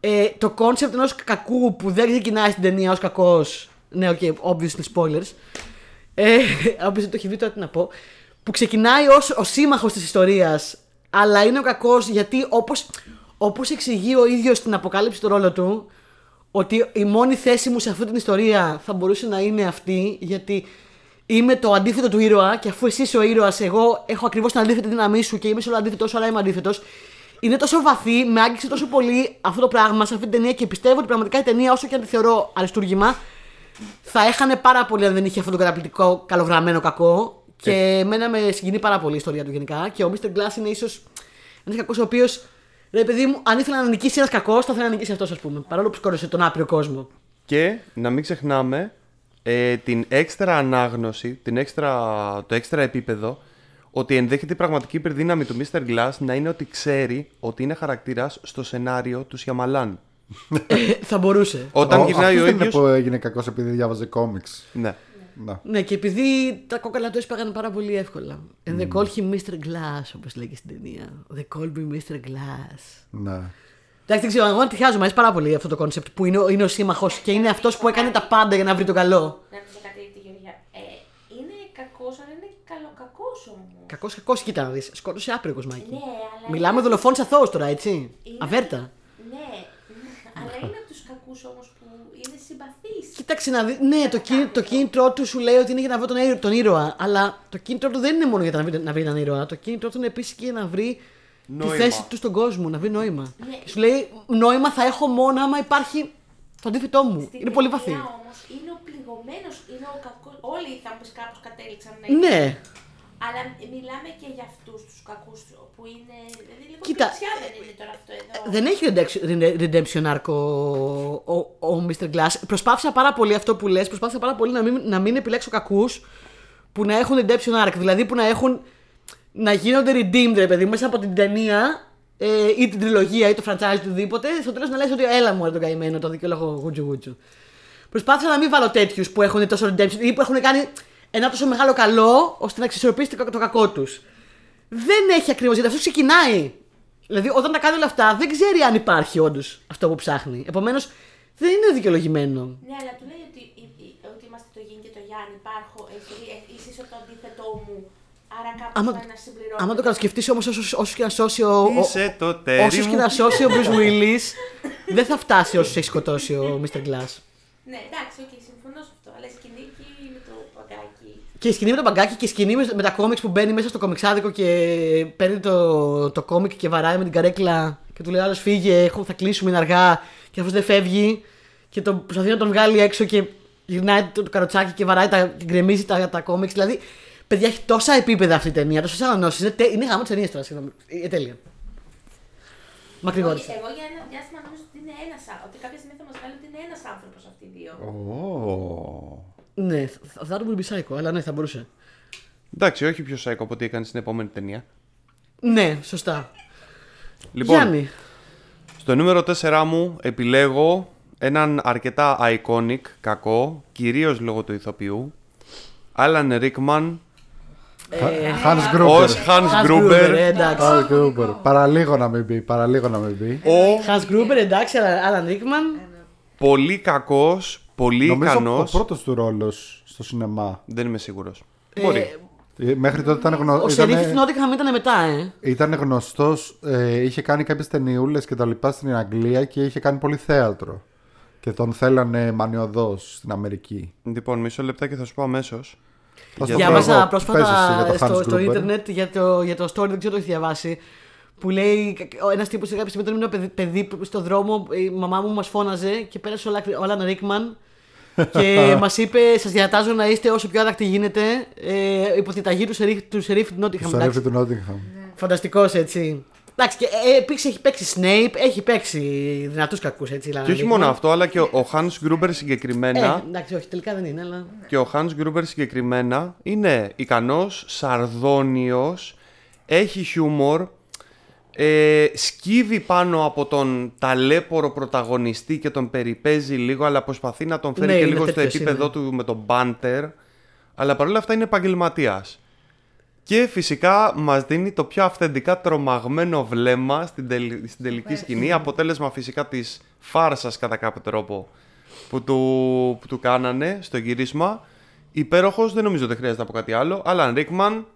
Ε, το κόνσεπτ ενός κακού που δεν ξεκινάει στην ταινία ως κακός. Ναι, OK, okay, obviously spoilers. Ε, όποιος δεν το έχει δει, τώρα τι να πω. Που ξεκινάει ως ο σύμμαχος της ιστορίας, αλλά είναι ο κακός γιατί όπως όπως εξηγεί ο ίδιος στην αποκάλυψη του ρόλο του, ότι η μόνη θέση μου σε αυτή την ιστορία θα μπορούσε να είναι αυτή, γιατί είμαι το αντίθετο του ήρωα και αφού εσύ είσαι ο ήρωας, εγώ έχω ακριβώς την αντίθετη δύναμή σου και είμαι σε όλο αντίθετο, αλλά είμαι αντίθετος. Είναι τόσο βαθύ, με άγγιξε τόσο πολύ αυτό το πράγμα σε αυτή την ταινία και πιστεύω ότι πραγματικά η ταινία, όσο και αν τη θεωρώ αριστούργημα, θα έχανε πάρα πολύ αν δεν είχε αυτό το καταπληκτικό καλογραμμένο κακό. Και εμένα με συγκινεί πάρα πολύ η ιστορία του γενικά. Και ο Mr. Glass είναι ίσως ένας κακός ο οποίος. Ρε παιδί μου, αν ήθελε να νικήσει ένας κακός, θα ήθελε να νικήσει αυτός, ας πούμε. Παρόλο που σκόρεσε τον άπειρο κόσμο. Και να μην ξεχνάμε ε, την έξτρα ανάγνωση, την έξτρα, το έξτρα επίπεδο ότι ενδέχεται η πραγματική υπερδύναμη του Mr. Glass να είναι ότι ξέρει ότι είναι χαρακτήρας στο σενάριο του Σιαμαλάν. Ε, θα μπορούσε. Όταν γυρνάει ο δεν είναι ίδιος... που έγινε κακός επειδή διάβαζε κόμιξ. Ναι. Να. Ναι, και επειδή τα κόκαλα του έσπαγαν πάρα πολύ εύκολα. And they call him Mr. Glass, όπως λέγει στην ταινία. They call me Mr. Glass. Ναι. Εντάξει, δεν ξέρω, εγώ ανατριχιάζω, μου αρέσει πάρα πολύ αυτό το κόνσεπτ που είναι, ο- είναι ο σύμμαχος και είναι αυτός που έκανε τα πάντα για να βρει το καλό. Να ρωτήσω κάτι τη Γεωργία. Ε, είναι κακός, αλλά είναι καλοκακό όμως. Κακός, κακός, κοίτα να δεις. Σκότωσε άπειρο κοσμάκι. Ναι, αλλά. Μιλάμε είναι- δολοφόνοι αθώους τώρα, έτσι. είναι- Αβέρτα. Ναι, αλλά είναι από τους κακούς όμως που είναι συμπαθή. Κοίταξε να δει. Ναι, το, κίνη, το κίνητρό του σου λέει ότι είναι για να βρει τον, ήρω- τον ήρωα. Αλλά το κίνητρό του δεν είναι μόνο για να βρει, να βρει έναν ήρωα. Το κίνητρό του είναι επίσης και για να βρει Νόημα. τη θέση του στον κόσμο, να βρει νόημα. Ναι. Και σου λέει νόημα θα έχω μόνο άμα υπάρχει το αντίθετό μου. Στην είναι πολύ βαθύ. Όμως είναι ο πληγωμένο, είναι ο κακός. Όλοι θα μου πει κάπως κατέληξαν να είναι. Ναι, Αλλά μιλάμε και για αυτούς τους κακούς που είναι. Δηλαδή λίγο Κοίτα, πλειοψηφία δεν είναι τώρα αυτό εδώ. δεν έχει redemption- rede- redemption arc ο, ο, ο Mr. Glass. Προσπάθησα πάρα πολύ αυτό που λες, προσπάθησα πάρα πολύ να μην, να μην επιλέξω κακούς που να έχουν redemption arc. Δηλαδή που να έχουν να γίνονται redeemed, ρε παιδί, μου, μέσα από την ταινία ε, ή την τριλογία ή το franchise του οτιδήποτε. Στο τέλος να λες ότι έλα μου, ρε, τον καημένο, το δικαιολόγο γούτζου γούτζου. Προσπάθησα να μην βάλω τέτοιους που έχουν τόσο redemption ή που έχουν κάνει ένα τόσο μεγάλο καλό ώστε να εξισορροπήσει το, το κακό τους. Δεν έχει ακριβώς γιατί αυτό ξεκινάει. Δηλαδή, όταν τα κάνει όλα αυτά, δεν ξέρει αν υπάρχει όντως αυτό που ψάχνει. Επομένως, δεν είναι δικαιολογημένο. Ναι, αλλά του λέει ότι, ότι είμαστε το Γιν και το Γιάννη. Υπάρχω, εσύ, ε, είσαι είσαι το αντίθετό μου. Άρα κάπως Άμα, να συμπληρώνω. άμα το καλοσκεφτείς όμως, όσο και να σώσει ο. ο- Είσαι το ταίρι Όσους και μου. να σώσει ο Bruce Willis, δεν θα φτάσει όσους έχει σκοτώσει ο Mr. Glass. Ναι, εντάξει, οκ, συμφωνώ σε αυτό. Αλλά η σκηνή εκεί με το παγκάκι. Και η σκηνή με το παγκάκι και η σκηνή με, με τα κόμιξ που μπαίνει μέσα στο κομιξάδικο και παίρνει το, το κόμικ και βαράει με την καρέκλα και του λέει άλλος φύγε, έχω- θα κλείσουμε είναι αργά και αυτός δεν φεύγει και το, προσπαθεί να τον βγάλει έξω και γυρνάει το, το καροτσάκι και βαράει τα, και γκρεμίζει τα, τα κόμιξ. Δηλαδή, παιδιά έχει τόσα επίπεδα αυτή η ταινία, τόσες ανανώσει. Είναι, τε, είναι γάμος τη ταινίας τώρα, συγγνώμη. Είναι τέλεια. Μακρηγόρησα. Όχι, εγώ για ένα διάστημα νόμιζα ότι είναι ένας Ότι κάποια στιγμή θα μας βγάλει ότι είναι ένας άνθρωπος αυτοί οι δύο. Ω. Ναι, θα- θα το be psycho, αλλά ναι, θα μπορούσε. Εντάξει, όχι πιο psycho από ό,τι έκανε στην επόμενη ταινία. Ναι, σωστά. Λοιπόν, Γιάννη. στο νούμερο 4 μου επιλέγω έναν αρκετά iconic κακό, κυρίως λόγω του ηθοποιού, Alan Rickman Hans Gruber. ως Hans Hans Gruber, ε, Gruber, εντάξει. Hans Gruber. Παραλίγο να μην μπει, παραλίγο να μην μπει. ο Hans Gruber, εντάξει, αλλά Alan Rickman. πολύ κακός, πολύ Νομίζω ο ικανός. πρώτος του ρόλος στο σινεμά. Δεν είμαι σίγουρος. Ε, Μπορεί. Ε, Μέχρι τότε ήταν, γνω... Ο Σερίφη του Νότιχαμ ήταν μετά, ε. ήταν γνωστός, ε, είχε κάνει κάποιες ταινιούλες και τα λοιπά στην Αγγλία και είχε κάνει πολύ θέατρο. Και τον θέλανε μανιωδώς στην Αμερική. Λοιπόν, μισό λεπτάκι θα σου πω αμέσως. Θα στο Διάβασα πω εγώ. Διάβασα Πες εσύ πρόσφατα για το στο, Hans στο Gruber. ίντερνετ για το, για το story, δεν ξέρω το έχεις διαβάσει. Που λέει ένας τύπος σε κάποια στιγμή ήταν ένα παιδί, παιδί που στο δρόμο, η μαμά μου μας φώναζε και πέρασε ο Λάκ- ο Alan Ρίκμαν και μας είπε: Σας διατάζω να είστε όσο πιο άδακτοι γίνεται. Ε, υπό τη ταγή του σερίφ του, σερίφ του Νότιχαμ. Στο ρεύει του Νότιγχαμ. Φανταστικός έτσι. Εντάξει, και ε, επίσης έχει παίξει Snape, έχει παίξει δυνατούς κακούς έτσι. Alan Και όχι Rickman. μόνο αυτό, αλλά και ο, ο Hans Gruber Ε, συγκεκριμένα. εντάξει, όχι, τελικά δεν είναι, αλλά. Και ο Hans Gruber συγκεκριμένα είναι ικανός, σαρδόνιος, έχει χιούμορ, ε, σκύβει πάνω από τον ταλέπορο πρωταγωνιστή και τον περιπέζει λίγο, αλλά προσπαθεί να τον φέρει Ναι, και είναι λίγο στο τέτοιος επίπεδο είναι. του με τον μπάντερ. Αλλά παρόλα αυτά είναι επαγγελματίας. Και φυσικά μας δίνει το πιο αυθεντικά τρομαγμένο βλέμμα στην, τελ- στην τελική σκηνή. Αποτέλεσμα φυσικά της φάρσας κατά κάποιο τρόπο που του, που του κάνανε στο γύρισμα. Υπέροχος, δεν νομίζω ότι χρειάζεται να πω κάτι άλλο. Άλαν Ρίκμαν,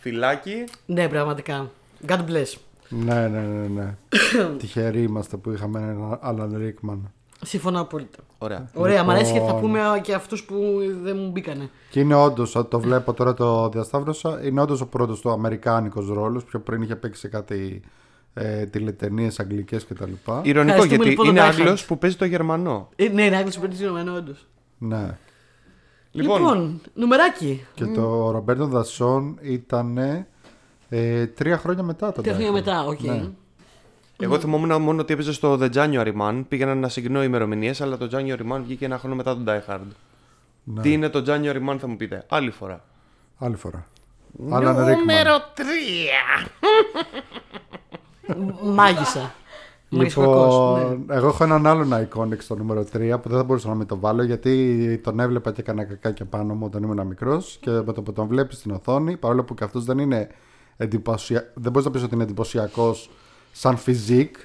φυλάκι. Ναι, πραγματικά. God bless. Ναι, ναι, ναι. ναι. Τυχεροί είμαστε που είχαμε έναν Άλαν Ρίκμαν. Συμφωνώ απόλυτα. Ωραία. Ωραία, μ' αρέσει και θα Λοιπόν. πούμε και αυτούς που δεν μου μπήκανε. Και είναι όντως, το βλέπω τώρα το διασταύρωσα, είναι όντως ο πρώτος του Αμερικάνικος ρόλος. Πιο πριν είχε παίξει σε κάτι ε, τηλεταινίες αγγλικές κτλ. Ειρωνικό Ευχαριστούμε, γιατί λοιπόν, είναι τον Άγγλος Die Hard. που παίζει το Γερμανό. Ε, ναι, είναι Άγγλος παίρνει συνωμένο, όντως. Ναι. Λοιπόν, Λοιπόν, νουμεράκι. Και το Ρομπέν των Δασών ήταν ε, τρία χρόνια μετά τον Τρία χρόνια Die Hard. μετά, οκ. Ναι. Εγώ θυμόμουν μόνο ότι έπαιζε στο The January Man. Πήγαινα να συγκρινώ ημερομηνίες, αλλά το January Man βγήκε ένα χρόνο μετά τον Die Hard. Ναι. Τι είναι το January Man, θα μου πείτε. Άλλη φορά. Άλλη φορά. Άλαν Ρίκμαν. 3. Μάγισσα. Μάγισσα κακός, ναι. Λοιπόν, εγώ έχω έναν άλλον iconic στο νούμερο 3 που δεν θα μπορούσα να μην το βάλω γιατί τον έβλεπα και έκανα κακάκια πάνω μου όταν ήμουν μικρός και με το που τον βλέπεις στην οθόνη, παρόλο που και αυτός δεν είναι εντυπωσια... δεν μπορείς να πεις ότι είναι εντυπωσιακός σαν φιζικ,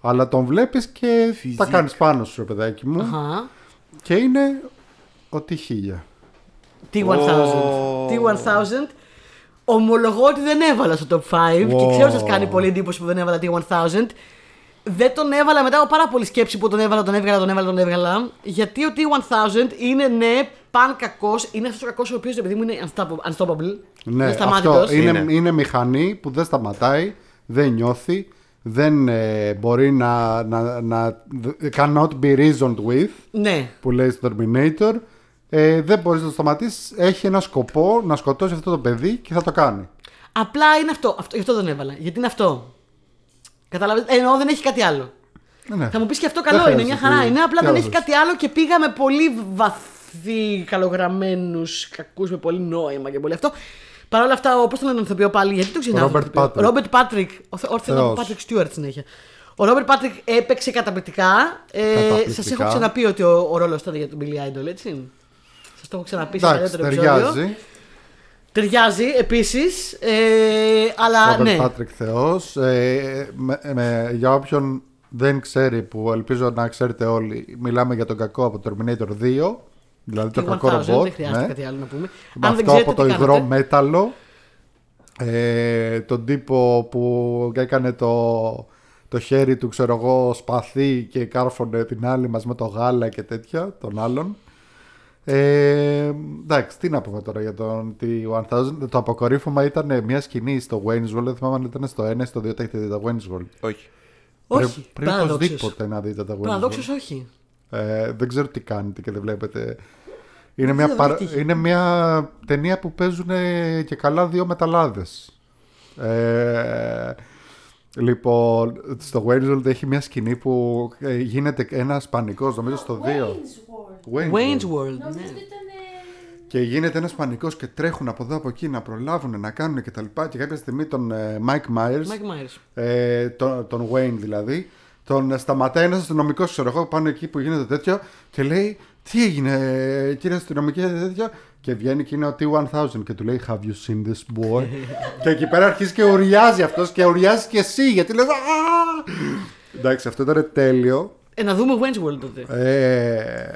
αλλά τον βλέπεις και τα κάνεις πάνω σου, ρε παιδάκι μου. Αχα. Και είναι ο Τυχίλια. T1000. Ω. T1000. Ομολογώ ότι δεν έβαλα στο top 5 και Wow. ξέρω ότι σας κάνει πολύ εντύπωση που δεν έβαλα T1000. Δεν τον έβαλα μετά από πάρα πολλή σκέψη που τον έβαλα, τον έβγαλα, τον έβαλα, τον έβγαλα. Γιατί ο T1000 είναι ναι, παν κακός. Είναι αυτός ο κακός ο οποίος επειδή μου είναι unstoppable. unstoppable Ναι, είναι αυτό σταμάτητος. είναι, Είναι. είναι μηχανή που δεν σταματάει, δεν νιώθει, δεν ε, μπορεί να, να, να. cannot be reasoned with, Ναι. που λέει στο Terminator. Ε, δεν μπορείς να το σταματήσεις. Έχει ένα σκοπό να σκοτώσει αυτό το παιδί και θα το κάνει. Απλά είναι αυτό. αυτό γι' αυτό δεν έβαλα. Γιατί είναι αυτό. Καταλαβαίνετε. Εννοώ δεν έχει κάτι άλλο. Ναι, ναι. Θα μου πεις και αυτό Δεν καλό είναι, χρειάζεται μια χαρά τι- είναι. Απλά τι δεν άλλο έχει θες. κάτι άλλο και πήγαμε πολύ βαθύ, καλογραμμένους κακούς με πολύ νόημα και πολύ αυτό. Παρ' όλα αυτά, όπως τον λένε τον ηθοποιό πάλι, γιατί το ξεχνάω. Robert Patrick. Ρόμπερτ Πάτρικ. Ο Θε- ο Θε- Θεός. Patrick Stewart συνέχεια. Ο Ρόμπερτ Πάτρικ έπαιξε καταπληκτικά. Ε, Καταπληκτικά. Σας έχω ξαναπεί ότι ο, ο ρόλος ήταν για τον Billy Idol, έτσι. Σας το έχω ξαναπεί σε Εντάξει, παλιότερο επεισόδιο. ταιριάζει. Ταιριάζει επίσης. Ε, αλλά Ρόμπερτ ναι. Πάτρικ Θεός. Ε, με- με- για όποιον δεν ξέρει, που ελπίζω να ξέρετε όλοι, μιλάμε για τον κακό από το Terminator 2. Δηλαδή το T1000, κακό ρομπότ. δεν χρειάζεται ναι. κάτι άλλο να πούμε. Με Αν δεν αυτό ξέρετε από το τι υγρό κάνετε, μέταλλο. Ε, τον τύπο που έκανε το, το χέρι του, ξέρω εγώ, σπαθί και κάρφωνε την άλλη μας με το γάλα και τέτοια, τον άλλον. Ε, εντάξει, τι να πούμε τώρα για τον T1000. Το αποκορύφωμα ήταν μια σκηνή στο Wayne's World. Δεν θυμάμαι αν ήταν στο 1 ή στο 2. Τα έχετε δει τα Wayne's World. Όχι. Όχι, Πρέπει, πρέπει παραδόξως. οπωσδήποτε να δείτε τα Wayne's World. Παραδόξως όχι. Ε, δεν ξέρω τι κάνετε και δεν βλέπετε. Είναι Δεν μια, ξέρω, παρα- δεν έχει τύχει. είναι μια ταινία που παίζουν ε, και καλά δύο μεταλλάδες. Ε, λοιπόν, στο Wayne's World έχει μια σκηνή που ε, γίνεται ένα πανικός, νομίζω στο 2. Wayne's World. Wayne's Wayne's World. World, Νόμιζα ναι. ότι ήταν. ε, Και γίνεται ένας πανικός και τρέχουν από εδώ από εκεί να προλάβουν να κάνουν και τα λοιπά. Και κάποια στιγμή τον ε, Mike Myers, Mike Myers. ε, τον, τον Wayne δηλαδή, τον σταματάει ένας αστυνομικός, ξέρω εγώ, πάνω εκεί που γίνεται τέτοιο και λέει Τι έγινε, κύριε αστυνομική, τέτοιο. Και βγαίνει και είναι ο T1000 και του λέει Have you seen this boy? και εκεί πέρα αρχίζει και ουριάζει αυτός και ουριάζει και εσύ γιατί λες «Α!» Εντάξει, αυτό ήταν τέλειο. Ε, να δούμε Wayne's World τότε. Ε,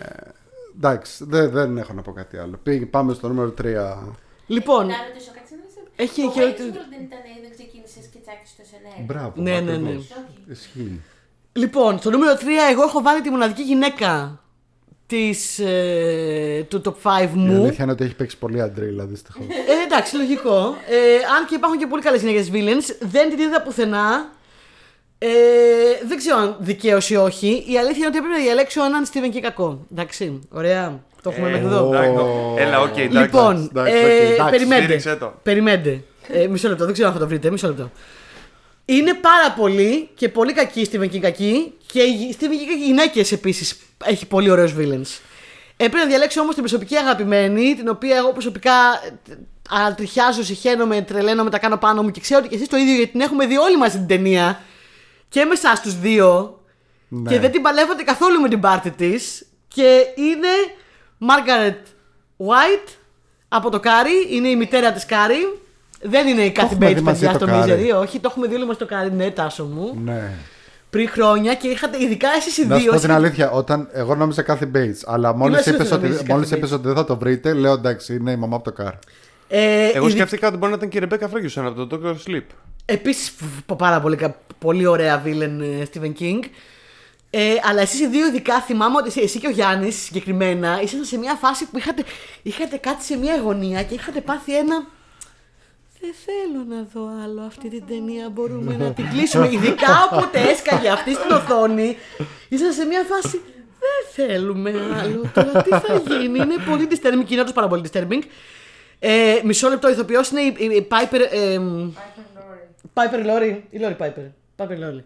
εντάξει, δεν, δεν έχω να πω κάτι άλλο. Πήγε, πάμε στο νούμερο 3. Λοιπόν, Να ρωτήσω κάτι να ρωτήσω. Έχει Το και Wayne's ότι- World δεν ήταν, δεν ξεκίνησες σκετσάκι στο SNL. Μπράβο. Ναι, ναι, ναι. ακριβώς. Ισχύει. Λοιπόν, στο νούμερο 3 εγώ έχω βάλει τη μοναδική γυναίκα της, ε, του top 5 Η μου. αλήθεια είναι ότι έχει παίξει πολύ αντρίλα δυστυχώς. Ε, εντάξει, λογικό. Ε, αν και υπάρχουν και πολύ καλές γυναίκες villains, δεν την είδα πουθενά. Ε, δεν ξέρω αν δικαίω ή όχι. Η αλήθεια είναι ότι έπρεπε να διαλέξω έναν Steven King κακό. Εντάξει, ωραία. Το έχουμε Ε, μέχρι εδώ. εντάξει, Έλα, οκ, εντάξει. Λοιπόν, εντάξει, ε, οκ, εντάξει, περιμένετε. στήριξε το. Περιμένετε. Ε, μισό λεπτό, δεν ξέρω αν θα το βρείτε. Μισό λεπτό. Είναι πάρα πολύ και πολύ κακοί οι Stephen King κακοί και οι Stephen King γυναίκες επίσης έχει πολύ ωραίους villains. Έπρεπε να διαλέξω όμως την προσωπική αγαπημένη, την οποία εγώ προσωπικά ε, ανατριχιάζω, σιχαίνομαι, τρελαίνομαι, τα κάνω πάνω μου και ξέρω ότι και εσείς το ίδιο γιατί την έχουμε δει όλοι μαζί την ταινία και με εσάς τους δύο Ναι. και δεν την παλεύατε καθόλου με την πάρτη της και είναι Margaret White από το Κάρι, είναι η μητέρα της Κάρι. Δεν είναι η Kathy έχουμε δει Bates, μαζί παιδιά, το στο Κάρι. Misery. Όχι, το έχουμε δει όλοι μας το Κάρι, ναι, Τάσο μου. Ναι. Πριν χρόνια και είχατε, ειδικά εσείς οι Να σου δύο. πω την εσείς- αλήθεια, όταν εγώ νόμιζα Kathy Bates, αλλά μόλις Είμαι σίγουρος είπες ότι ότι, νομίζεις μόλις Kathy είπες Bates. ότι δεν θα το βρείτε, λέω εντάξει, είναι η μαμά από το Κάρι. Ε, Εγώ ειδι- σκέφτηκα ότι μπορεί να ήταν και η Ρεμπέκα Φέργκιουσον από το Doctor Sleep. Επίσης πάρα πολύ, κα- πολύ ωραία villain ε, Stephen King. Ε, αλλά εσείς οι δύο ειδικά θυμάμαι ότι εσύ- εσύ και ο Γιάννης συγκεκριμένα ήσασταν σε μια φάση που είχατε, είχατε κάτι σε μια γωνία και είχατε πάθει ένα. Δεν θέλω να δω άλλο αυτή την ταινία. Μπορούμε να την κλείσουμε. Ειδικά όποτε έσκαγε αυτή στην οθόνη, ήσασταν σε μια φάση. Δεν θέλουμε άλλο. Τώρα τι θα γίνει. Είναι πολύ disturbing και είναι όντως πάρα πολύ disturbing. Ε, μισό λεπτό, ηθοποιός είναι η, η, η Piper. ε, Piper Laurie. Η Laurie Piper. Piper Laurie.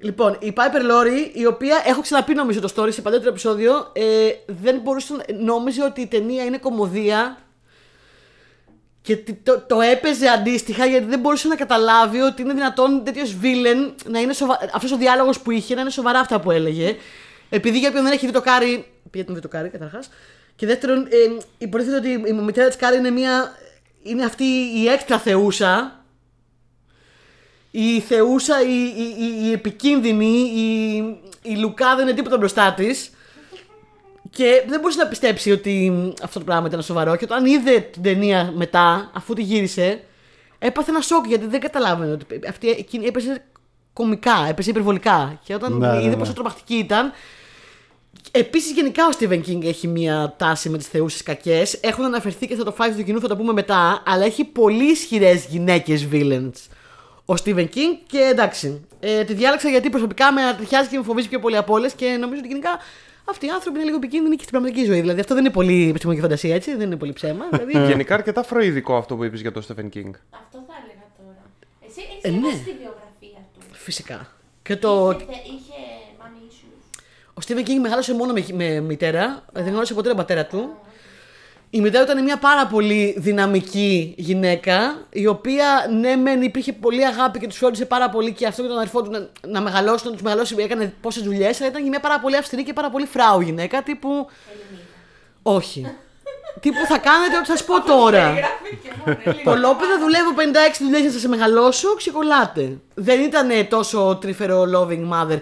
Λοιπόν, η Piper Laurie, η οποία έχω ξαναπεί νομίζω το story σε παλιότερο επεισόδιο, ε, δεν μπορούσε να. νόμιζε ότι η ταινία είναι κωμωδία και τι- το, το έπαιζε αντίστοιχα γιατί δεν μπορούσε να καταλάβει ότι είναι δυνατόν τέτοιος villain να είναι σοβα... Αυτός ο διάλογος που είχε να είναι σοβαρά αυτά που έλεγε. Επειδή για όποιον δεν έχει δει το Κάρι. Γιατί δεν δει το Κάρι, καταρχάς. Και δεύτερον, ε, υποτίθεται ότι η μητέρα της Κάρι είναι μια. Είναι αυτή η έξτρα θεούσα η θεούσα, η, η, η, η επικίνδυνη, η, η Λουκά δεν είναι τίποτα μπροστά της. Και δεν μπορούσε να πιστέψει ότι αυτό το πράγμα ήταν σοβαρό. Και όταν είδε την ταινία μετά, αφού τη γύρισε, έπαθε ένα σοκ γιατί δεν καταλάβαινε ότι αυτή εκείνη έπαιζε κωμικά, έπαιζε υπερβολικά. Και όταν Ναι, ναι, είδε ναι. πόσο τρομακτική ήταν. Επίσης, γενικά ο Stephen King έχει μία τάση με τις θεούσες κακές. Έχουν αναφερθεί και θα το φάει του κοινού, θα το πούμε μετά. Αλλά έχει πολύ ισχυρές γυναίκες villains ο Stephen King και εντάξει. Ε, τη διάλεξα γιατί προσωπικά με ανατριχιάζει και με φοβίζει πιο πολύ από όλες και νομίζω ότι γενικά αυτοί οι άνθρωποι είναι λίγο επικίνδυνοι και στην πραγματική ζωή. Δηλαδή αυτό δεν είναι πολύ επιστημονική φαντασία, έτσι. Δεν είναι πολύ ψέμα. Δηλαδή, Γενικά αρκετά φροηδικό αυτό που είπες για τον Stephen King. Αυτό θα έλεγα τώρα. Εσύ έχεις Ε, ναι. διαβάσει τη βιογραφία του. φυσικά. Και το. Είχε, είχε mommy issues. Ο Stephen King μεγάλωσε μόνο με, με μητέρα. Δεν γνώρισε ποτέ τον πατέρα του. Η μητέρα του ήταν μια πάρα πολύ δυναμική γυναίκα, η οποία ναι, μεν υπήρχε πολύ αγάπη και τους φρόντισε πάρα πολύ και αυτό και τον αδερφό του να, να μεγαλώσουν, να τους μεγαλώσει, έκανε πόσες δουλειές, αλλά ήταν και μια πάρα πολύ αυστηρή και πάρα πολύ φράου γυναίκα, τύπου. Όχι. τύπου θα κάνετε ό,τι θα σας πω τώρα. Κολόπεδα δουλεύω 56 δουλειές για να σα μεγαλώσω, ξεκολλάτε. Δεν ήταν τόσο τρυφερό loving mother.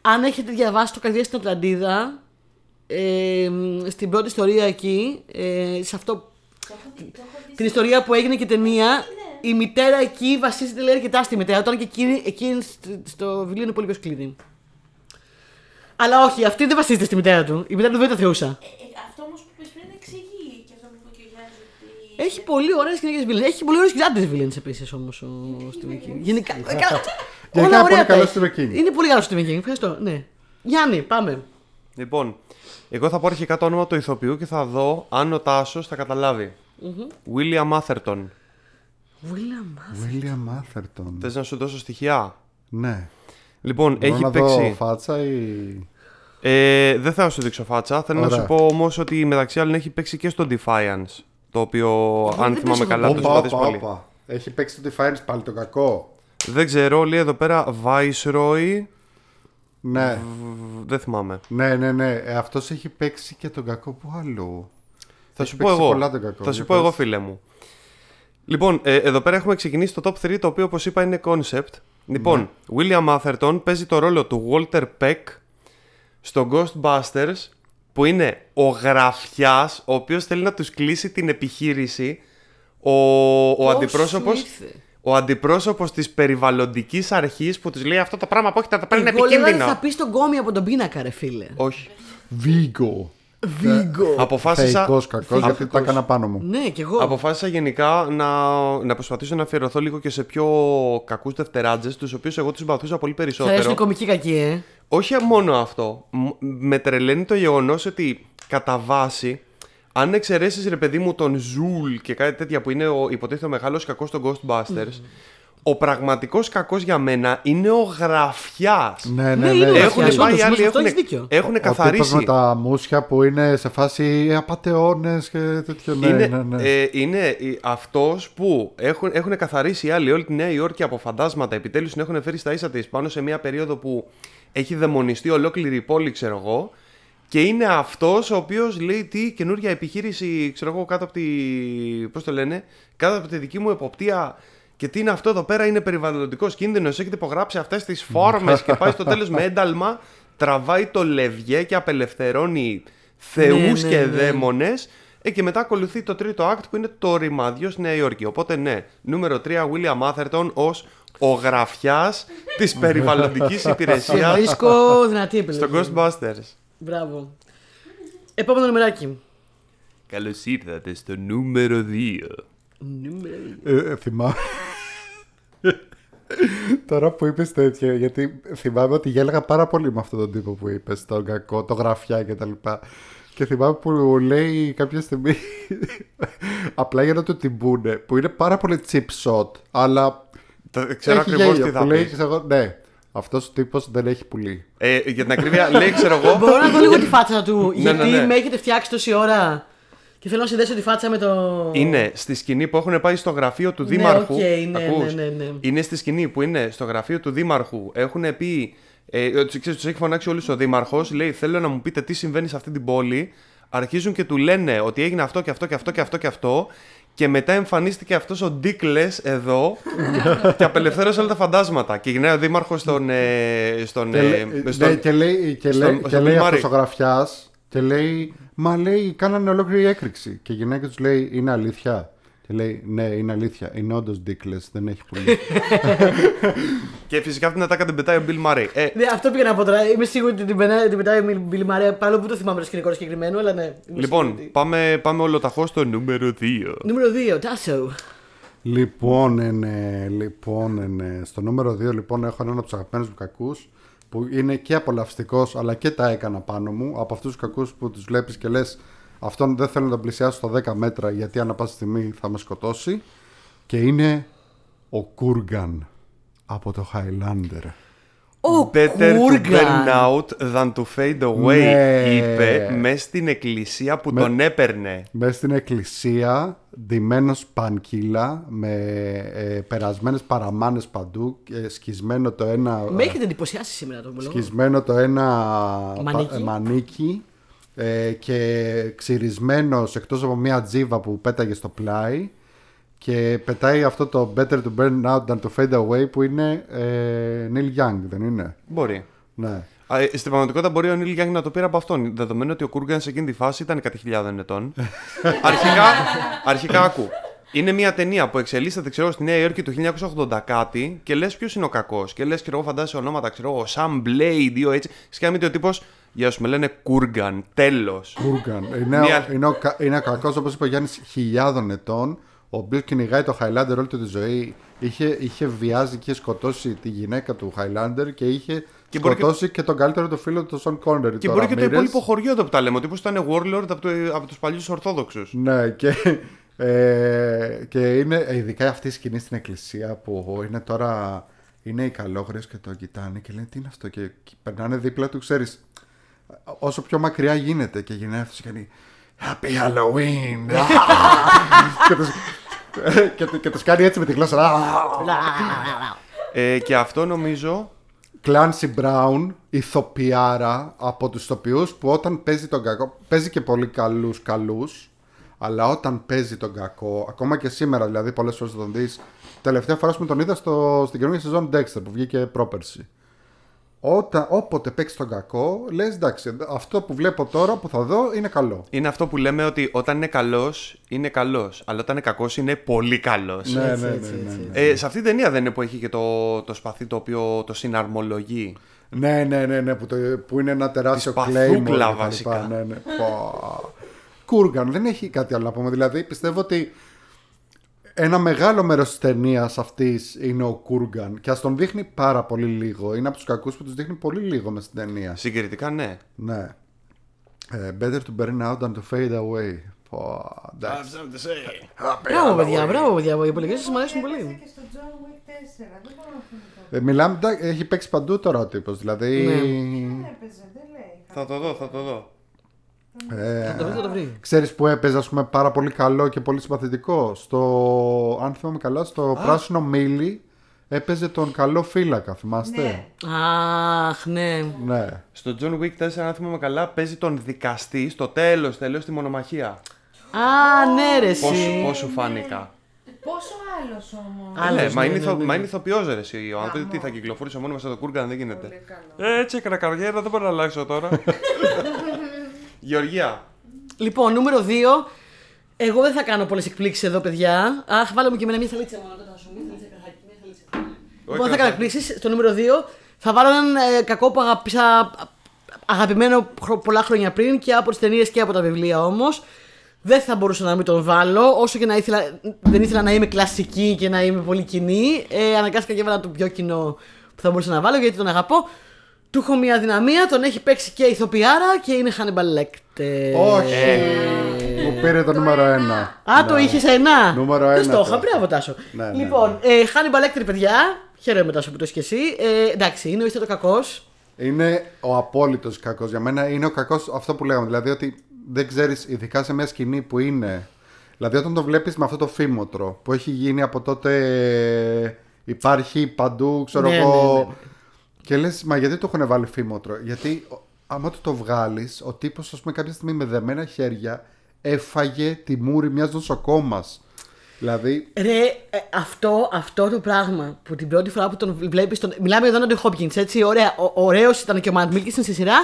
Αν έχετε διαβάσει το Καρδιά στην Ατλαντίδα, ε, στην πρώτη ιστορία εκεί, ε, σε αυτό Το έχω δει, το έχω δει. την ιστορία που έγινε και ταινία, η μητέρα εκεί βασίζεται λέει αρκετά στη μητέρα. Όταν και εκείνη, εκείνη στο- στο βιβλίο είναι πολύ πιο σκληρή. Αλλά όχι, αυτή δεν βασίζεται στη μητέρα του. Η μητέρα του δεν ήταν θεούσα. Ε, ε, αυτό όμως που είπες πριν εξηγεί και αυτό που είπε και ο Γιάννης ότι... Έχει πολύ ωραίες γυναίκε βίλεν. Έχει πολύ ωραίες γυναίκε βίλεν επίσης όμως ο Stephen King. Γενικά. κα- Γενικά όλα είναι πολύ ωραία τα καλός έχει. Stephen King. Είναι πολύ καλό Stephen King. Ευχαριστώ. Ναι. Γιάννη, πάμε. Λοιπόν, εγώ θα πω αρχικά το όνομα του ηθοποιού και θα δω αν ο Τάσος θα καταλάβει. William Atherton. William. William Atherton. Θες να σου δώσω στοιχεία; Ναι. Λοιπόν, Μπορώ έχει να παίξει. δω φάτσα ή. Ε, δεν θα σου δείξω φάτσα. Θέλω να Ωραία. σου πω όμως ότι μεταξύ άλλων έχει παίξει και στο Defiance. Το οποίο, αν δεν θυμάμαι παίζω καλά, να το δω. Όπα, συμπαθείς όπα, πολύ. όπα. Έχει παίξει το Defiance πάλι το κακό. Δεν ξέρω, λέει εδώ πέρα Viceroy. Ναι, Δεν θυμάμαι. ναι, ναι, ναι. Ε, αυτός έχει παίξει και τον κακό που άλλο. Θα Έχει σου πω παίξει εγώ. πολλά τον κακό. Θα σου Για πω εγώ, πες. φίλε μου. Λοιπόν, ε, εδώ πέρα έχουμε ξεκινήσει το top 3, το οποίο όπως είπα είναι concept. Λοιπόν, Ναι. William Atherton παίζει το ρόλο του Walter Peck στο Ghostbusters, που είναι ο γραφιάς, ο οποίος θέλει να τους κλείσει την επιχείρηση. Ο, ο Πώς αντιπρόσωπος, σου ήρθε; Ο αντιπρόσωπος της περιβαλλοντικής αρχής που τους λέει αυτό το πράγμα που έχετε τα παίρνει Εγώ λέγα επικίνδυνο. θα πεις τον κόμι από τον πίνακα, ρε φίλε. Όχι. Βίγκο. Βίγκο. Αποφάσισα, Θεϊκός κακός, γιατί τα έκανα πάνω μου. Ναι, κι εγώ. Αποφάσισα γενικά να, να προσπαθήσω να αφιερωθώ λίγο και σε πιο κακούς δευτεράντζες, τους οποίους εγώ τους συμπαθούσα πολύ Θα αρέσει περισσότερο. οι κωμικοί κακοί, ε. Όχι μόνο αυτό. Μ- Με τρελαίνει το γεγονός ότι κατά βάση, αν εξαιρέσεις ρε παιδί μου τον Ζουλ και κάτι τέτοια που είναι ο υποτίθεται ο μεγάλος κακός των Ghostbusters, ο πραγματικός κακός για μένα είναι ο γραφιάς. Ναι, ναι, Ναι, ναι. είναι ο Έχουν γραφιάς, πάει όντως, άλλοι, αυτό έχουν, έχεις δίκιο. έχουν Ο τύπος καθαρίσει. με τα μούσια που είναι σε φάση απατεώνες και τέτοιο. Ναι, είναι, ναι, ναι. ε, είναι ε, αυτός που έχουν, έχουν καθαρίσει οι άλλοι όλη τη Νέα Υόρκη από φαντάσματα. Επιτέλους την έχουν φέρει στα ίσα της πάνω σε μια περίοδο που έχει δαιμονιστεί ολόκληρη η πόλη, ξέρω εγώ. Και είναι αυτός ο οποίος λέει τι καινούργια επιχείρηση, ξέρω εγώ, κάτω από τη. Πώς το λένε, κάτω από τη δική μου εποπτεία. Και τι είναι αυτό εδώ πέρα, είναι περιβαλλοντικός κίνδυνος. Έχετε υπογράψει αυτές τις φόρμες και πάει στο τέλος με ένταλμα, τραβάει το λευγέ και απελευθερώνει θεούς Ναι, ναι, και ναι. δαίμονες ε, και μετά ακολουθεί το τρίτο act που είναι το ρημάδιο στη Νέα Υόρκη. Οπότε ναι, νούμερο 3, William Atherton ως ο γραφιάς της περιβαλλοντικής Σε υπηρεσίας βρίσκω δυνατή επιλογή. στο Ghostbusters. Μπράβο. Επόμενο νούμεράκι. Καλώς ήρθατε στο νούμερο 2. Νούμερο Ε, ε, θυμάμαι. Τώρα που είπες τέτοιο, γιατί θυμάμαι ότι γέλαγα πάρα πολύ με αυτόν τον τύπο που είπες, τον κακό, το γραφιά και τα λοιπά. Και θυμάμαι που λέει κάποια στιγμή απλά για να του την πούνε, που είναι πάρα πολύ cheap shot, αλλά Το, ξέρω έχει ακριβώς γέλιο, τι θα που λέει, πεις. ξέρω εγώ, ναι, αυτός ο τύπος δεν έχει πουλί. Ε, για την ακρίβεια, λέει ξέρω εγώ, Μπορώ να δω λίγο τη φάτσα του. Ναι, γιατί ναι, ναι. με έχετε φτιάξει τόση ώρα. Και θέλω να συνδέσω τη φάτσα με το. είναι στη σκηνή που έχουν πάει στο γραφείο του Ναι, Δήμαρχου. οκ, ναι, Ακούς; ναι, ναι, ναι. Είναι στη σκηνή που είναι στο γραφείο του Δήμαρχου. Έχουν πει. Ε, τους, ξέρεις, τους έχει φωνάξει όλους ο Δήμαρχος. Λέει: Θέλω να μου πείτε τι συμβαίνει σε αυτή την πόλη. Αρχίζουν και του λένε ότι έγινε αυτό και αυτό και αυτό και αυτό και αυτό. Και μετά εμφανίστηκε αυτός ο Ντίκλες εδώ και απελευθέρωσε όλα τα φαντάσματα. Και γυρνάει ο Δήμαρχος στον. Ε, στον, Και, ε, λέ- ναι, στον- και λέει, και στον- λέει, στον και λέει Bill Murray. αυτός ο γραφιάς και λέει Μα λέει κάνανε ολόκληρη έκρηξη Και η γυναίκα τους λέει είναι αλήθεια Και λέει ναι είναι αλήθεια Είναι όντως ντίκλες δεν έχει πουλί Και φυσικά αυτήν την ατάκα την πετάει ο Bill Murray. Ε, Ναι, αυτό πήγα να πω τώρα. Είμαι σίγουρη ότι την πετάει, την πετάει η Μπιλι Μαρία. Παρόλο που το θυμάμαι το σκηνικό συγκεκριμένο, αλλά ναι. είμαι σίγουρη λοιπόν, ότι- πάμε, πάμε ολοταχώ στο νούμερο 2. Νούμερο 2, Τάσο. Λοιπόν, ε, ναι, λοιπόν, ε, ναι. στο νούμερο 2 λοιπόν έχω έναν από τους αγαπημένους μου κακούς που είναι και απολαυστικός αλλά και τα έκανα πάνω μου από αυτούς τους κακούς που τους βλέπεις και λες αυτόν δεν θέλω να τον πλησιάσω στα 10 μέτρα γιατί ανά πάσα στιγμή θα με σκοτώσει και είναι ο Κούργαν από το Highlander. Ο Better to burn Κούργαν. out than to fade away, Ναι. είπε μέσα στην εκκλησία που Με- τον έπαιρνε. Μέσα στην εκκλησία, ντυμένος πανκύλα, με ε, περασμένες παραμάνες παντού, ε, σκισμένο το ένα... Με έχετε εντυπωσιάσει σήμερα το λόγο. σκισμένο το ένα Μανίκι. πα- ε, μανίκι ε, και ξυρισμένος εκτός από μια τζίβα που πέταγε στο πλάι και πετάει αυτό το better to burn out than to fade away που είναι ε, Neil Young δεν είναι; Μπορεί. ναι. Α, ε, Στην πραγματικότητα μπορεί ο Νίλ Γιάνγκ να το πήρε από αυτόν. Δεδομένου ότι ο Κούργαν σε εκείνη τη φάση ήταν κάτι χιλιάδων ετών. αρχικά, αρχικά άκου. Είναι μια ταινία που εξελίσσεται ξέρω, στη Νέα Υόρκη του 1980 κάτι και λες ποιος είναι ο κακός. Και λες, ξέρω εγώ, φαντάζεσαι ονόματα, ξέρω εγώ, Sam Blade, δύο έτσι. Σκάμι ο τύπος, Γεια σου, με λένε Κούργαν. Τέλος. Κούργαν. Είναι, Μια- ο, είναι, ο, κα- είναι κακός όπως είπε ο Γιάννης χιλιάδων ετών ο οποίος κυνηγάει το Highlander όλη του τη ζωή είχε, είχε βιάζει και είχε σκοτώσει τη γυναίκα του Highlander και είχε Και μπορεί και- σκοτώσει και... τον καλύτερο του φίλο του Σον Κόνερ Και μπορεί και το υπόλοιπο χωριό εδώ που τα λέμε. Ο τύπος ήταν Warlord από, το, από τους παλιούς Ορθόδοξους. Ναι, και, ε, και είναι ε, ειδικά αυτή η σκηνή στην εκκλησία που είναι τώρα. Είναι οι καλόγρες και το κοιτάνε και λένε τι είναι αυτό. Και, και περνάνε δίπλα του, ξέρεις. Όσο πιο μακριά γίνεται και γίνεται αυτός και κάνει Happy Halloween! και, τους, και, του- και τους κάνει έτσι με τη γλώσσα. Ε, και αυτό νομίζω Clancy Brown, ηθοποιάρα από τους ηθοποιούς που όταν παίζει τον κακό, παίζει και πολύ καλούς καλούς, αλλά όταν παίζει τον κακό, ακόμα και σήμερα δηλαδή πολλές φορές θα τον δεις, τελευταία φορά που τον είδα στο, στην καινούργια σεζόν Dexter που βγήκε πρόπερση. Όταν, όποτε παίξει τον κακό, λες εντάξει, αυτό που βλέπω τώρα που θα δω είναι καλό. Είναι αυτό που λέμε ότι όταν είναι καλός, είναι καλός. Αλλά όταν είναι κακός, είναι πολύ καλός. Ναι, Έτσι, ναι, έτσι, ναι, ναι, έτσι. ναι. Ε, σε αυτή την ταινία δεν είναι που έχει και το, το σπαθί το οποίο το συναρμολογεί. Ναι, ναι, ναι, ναι που, το, που είναι ένα τεράστιο Της claim. παθούκλα, βασικά. Ναι, ναι. Πω. Κούργαν, δεν έχει κάτι άλλο να πούμε. Δηλαδή πιστεύω ότι ένα μεγάλο μέρος της ταινίας αυτής είναι ο Κούργαν και ας τον δείχνει πάρα πολύ λίγο. Είναι από τους κακούς που τους δείχνει πολύ λίγο μες στην ταινία. Συγκριτικά, ναι. Ναι. Ε, better to burn out than to fade away. Πω, εντάξει. Μπράβο, παιδιά, μπράβο, παιδιά. Οι υπολογιστέ σα μου αρέσουν Έπαιζε πολύ. και στο John Wick 4. Δεν μπορώ να θυμηθώ. Ε, μιλάμε, εντάξει, έχει παίξει παντού τώρα ο τύπος. Δηλαδή. Ναι. Δεν έπαιζε, δεν λέει. Θα το δω, θα το δω. Ε, Θα το βρει, θα το βρει. Ξέρεις που έπαιζε ας πούμε πάρα πολύ καλό και πολύ συμπαθητικό Στο, αν θυμάμαι καλά, στο πράσινο μίλι έπαιζε τον καλό φύλακα, θυμάστε; Ναι. Αχ, ναι. Ναι. Στο John Wick 4, αν θυμάμαι καλά, παίζει τον δικαστή στο τέλος, τέλο στη μονομαχία. Α, ναι, ρε, Πώς εσύ. πώς σου φάνηκα; Πόσο άλλος όμως. Άλλος, ναι, μα ναι, είναι, ναι, ηθο, ναι, μα ναι. είναι ηθοποιός, ρε εσύ. Ο άνθρωπος τι Γαμό. θα κυκλοφορήσει μόνος μέσα το Κούργαν, δεν γίνεται. Πολύ καλό. Ε, έτσι έκανα καριέρα, δεν μπορώ να αλλάξω τώρα. Γεωργία. Λοιπόν, νούμερο 2. Εγώ δεν θα κάνω πολλές εκπλήξεις εδώ, παιδιά. Αχ, βάλω μου και εμένα μια θαλίτσα μόνο. Τότε θα σου μια θαλίτσα, καθάκι, μια θαλίτσα. Λοιπόν, δεν θα κάνω εκπλήξεις. Στο νούμερο 2 θα βάλω έναν ε, κακό που αγάπησα αγαπημένο χρο- πολλά χρόνια πριν και από τις ταινίες και από τα βιβλία όμως. Δεν θα μπορούσα να μην τον βάλω, όσο και να ήθελα, δεν ήθελα να είμαι κλασική και να είμαι πολύ κοινή. Ε, αναγκάστηκα και έβαλα το πιο κοινό που θα μπορούσα να βάλω γιατί τον αγαπώ. Του έχω μια δυναμία, τον έχει παίξει και ηθοποιάρα και είναι Hannibal Lecter. Όχι. Μου πήρε το νούμερο ένα. Α, το είχες ένα. Νούμερο Δεν ένα το το είχα, έχω. μπράβο Τάσο. Ναι, ναι, λοιπόν, ε, Hannibal Lecter, παιδιά. Χαίρομαι Τάσο που το είσαι και εσύ. Ε, εντάξει, είναι ο είστε το κακός. Είναι ο απόλυτος κακός. Για μένα είναι ο κακός αυτό που λέγαμε. Δηλαδή ότι δεν ξέρεις, ειδικά σε μια σκηνή που είναι. Δηλαδή όταν το βλέπεις με αυτό το φήμοτρο που έχει γίνει από τότε. ε, Υπάρχει παντού, ξέρω Ναι, εγώ. ναι, ναι. Και λες, μα γιατί το έχουν βάλει φήμοτρο; Γιατί ο- άμα του το βγάλεις, ο τύπος, ας πούμε, κάποια στιγμή με δεμένα χέρια έφαγε τη μούρη μιας νοσοκόμας. Δηλαδή. Ρε, ε, αυτό, αυτό το πράγμα που την πρώτη φορά που τον βλέπεις. Τον... Μιλάμε για τον Άντων Χόπκινς, έτσι. Ωραία. Ωραίος ήταν και ο Μαντ Μίλκισον στη σειρά.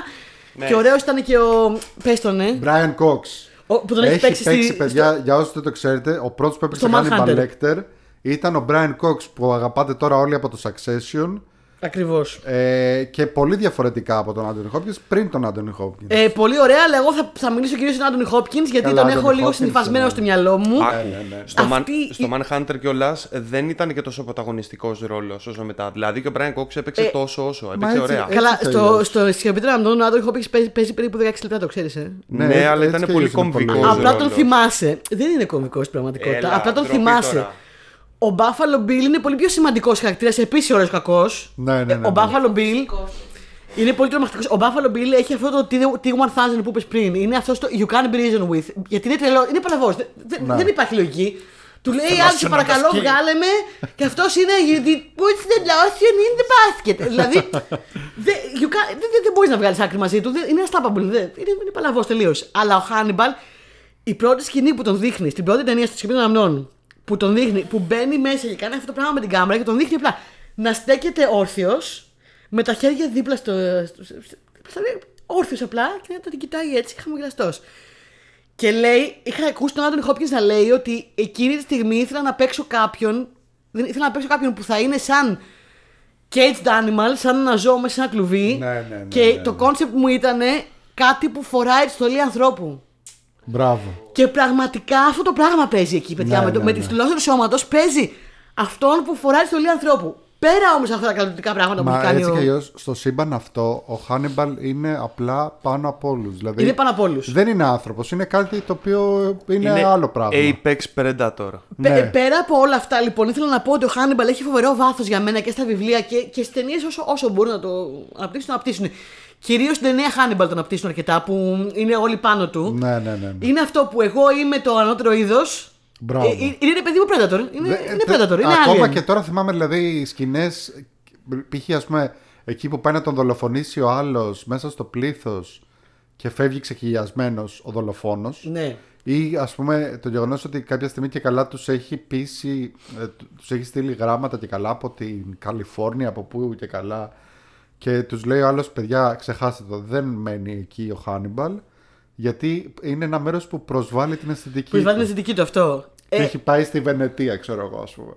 Ναι. Και ωραίος ήταν και ο. Πες τον, ναι. Brian Cox. Ο- που τον έχει παίξει στη- παιδιά, για όσους δεν το ξέρετε, ο πρώτος που έπαιξε στο Hannibal Manhunter. Lecter ήταν ο Brian Cox που αγαπάτε τώρα όλοι από το Succession Ακριβώς. ε, και πολύ διαφορετικά από τον Anthony Hopkins πριν τον Anthony Hopkins. Ε, πολύ ωραία, αλλά εγώ θα, θα μιλήσω κυρίως στον Άντων Χόπκινς γιατί Καλά, τον έχω Anthony λίγο Hopkins, συνηθισμένο ναι. στο μυαλό μου. Α, ναι, ναι. Στο, Αυτή Man, η- στο Manhunter κιόλα δεν ήταν και τόσο πρωταγωνιστικός ρόλος όσο μετά. Δηλαδή και ο Brian Cox έπαιξε Ε, τόσο όσο. Έπαιξε έτσι, ωραία. ε, Καλά, Έτσι στο, τελείως. στο σιωπητρό Ανδρών ο Άντων Χόπκινς παίζει, παίζει περίπου 16 λεπτά, το ξέρεις. Ε. Ναι, Ναι, αλλά έτσι ήταν κι πολύ αλλιώς είναι πολύ κομβικός. ωραίο. Απλά τον ρόλος. θυμάσαι. Δεν είναι κωμικό στην πραγματικότητα. Έλα, Απλά τον ντροπή θυμάσαι. Τώρα. Ο Buffalo Bill είναι πολύ πιο σημαντικός χαρακτήρας, επίσης ωραίος κακός. Ναι, ναι, ναι, Ο ναι. Buffalo Bill είναι πολύ τρομακτικός. Ο Buffalo Bill έχει αυτό το T1000 που είπες πριν. Είναι αυτός το You can't be reasoned with. Γιατί είναι τρελό, είναι παλαβός. Δεν, δεν- Ναι. δεν υπάρχει λογική. Του λέει άλλο σε παρακαλώ, βγάλε με. Και αυτός είναι You did put the lotion in the basket. δηλαδή δεν you can't- δεν- δεν- δεν μπορείς να βγάλεις άκρη μαζί του. Δεν- Είναι unstoppable. Δεν, είναι είναι παλαβός τελείως. Αλλά ο Hannibal, η πρώτη σκηνή που τον δείχνει στην πρώτη ταινία στο σκηνή των αμνών, που τον δείχνει, που μπαίνει μέσα και κάνει αυτό το πράγμα με την κάμερα και τον δείχνει απλά να στέκεται όρθιος με τα χέρια δίπλα στο. Όρθιος απλά και να τον κοιτάει έτσι, χαμογελαστός. Και λέει, είχα ακούσει τον Άντωνι Χόπκινς να λέει ότι εκείνη τη στιγμή ήθελα να παίξω κάποιον. Δεν ήθελα να παίξω κάποιον που θα είναι σαν caged animal, σαν ένα ζώο μέσα σε ένα κλουβί. Ναι, ναι, ναι, και ναι, το ναι. concept μου ήταν κάτι που φοράει τη στολή ανθρώπου. Μπράβο. Και πραγματικά αυτό το πράγμα παίζει εκεί, παιδιά. Ναι, με το, ναι, με ναι. τη στυλώση του σώματος παίζει αυτόν που φοράει τη στολή ανθρώπου. Πέρα όμως αυτά τα καλλιτικά πράγματα που Μα έχει κάνει έτσι ο. κι αλλιώς στο σύμπαν αυτό ο Χάνιμπαλ είναι απλά πάνω από όλους. Δηλαδή, Είναι πάνω από όλους. Δεν είναι άνθρωπος, είναι κάτι το οποίο είναι, άλλο πράγμα. Apex Predator. Ναι. Πέρα από όλα αυτά, λοιπόν, ήθελα να πω ότι ο Χάνιμπαλ έχει φοβερό βάθος για μένα και στα βιβλία και, και στις ταινίες όσο, όσο μπορούν να το αναπτύξουν, να αναπτύσσουν. Κυρίως στην ταινία Χάνιμπαλ το αναπτύσσουν αρκετά, που είναι όλοι πάνω του. Ναι, ναι, ναι. ναι. Είναι αυτό που εγώ είμαι το ανώτερο είδος. Μπράβο. είναι παιδί μου Predator. Είναι, Δε- είναι θε- Predator. Είναι Ακόμα alien. και τώρα θυμάμαι δηλαδή σκηνές. Π.χ. ας πούμε, εκεί που πάει να τον δολοφονήσει ο άλλος μέσα στο πλήθος και φεύγει ξεκυλιασμένο ο δολοφόνος. Ναι. Ή ας πούμε το γεγονός ότι κάποια στιγμή και καλά τους έχει πείσει, ε, τους έχει στείλει γράμματα και καλά από την Καλιφόρνια, από πού και καλά και τους λέει ο άλλος παιδιά ξεχάστε το, δεν μένει εκεί ο Χάνιμπαλ γιατί είναι ένα μέρος που προσβάλλει την αισθητική Που βάλει την του. αισθητική του αυτό. Και Ε, έχει πάει στη Βενετία ξέρω εγώ ας πούμε.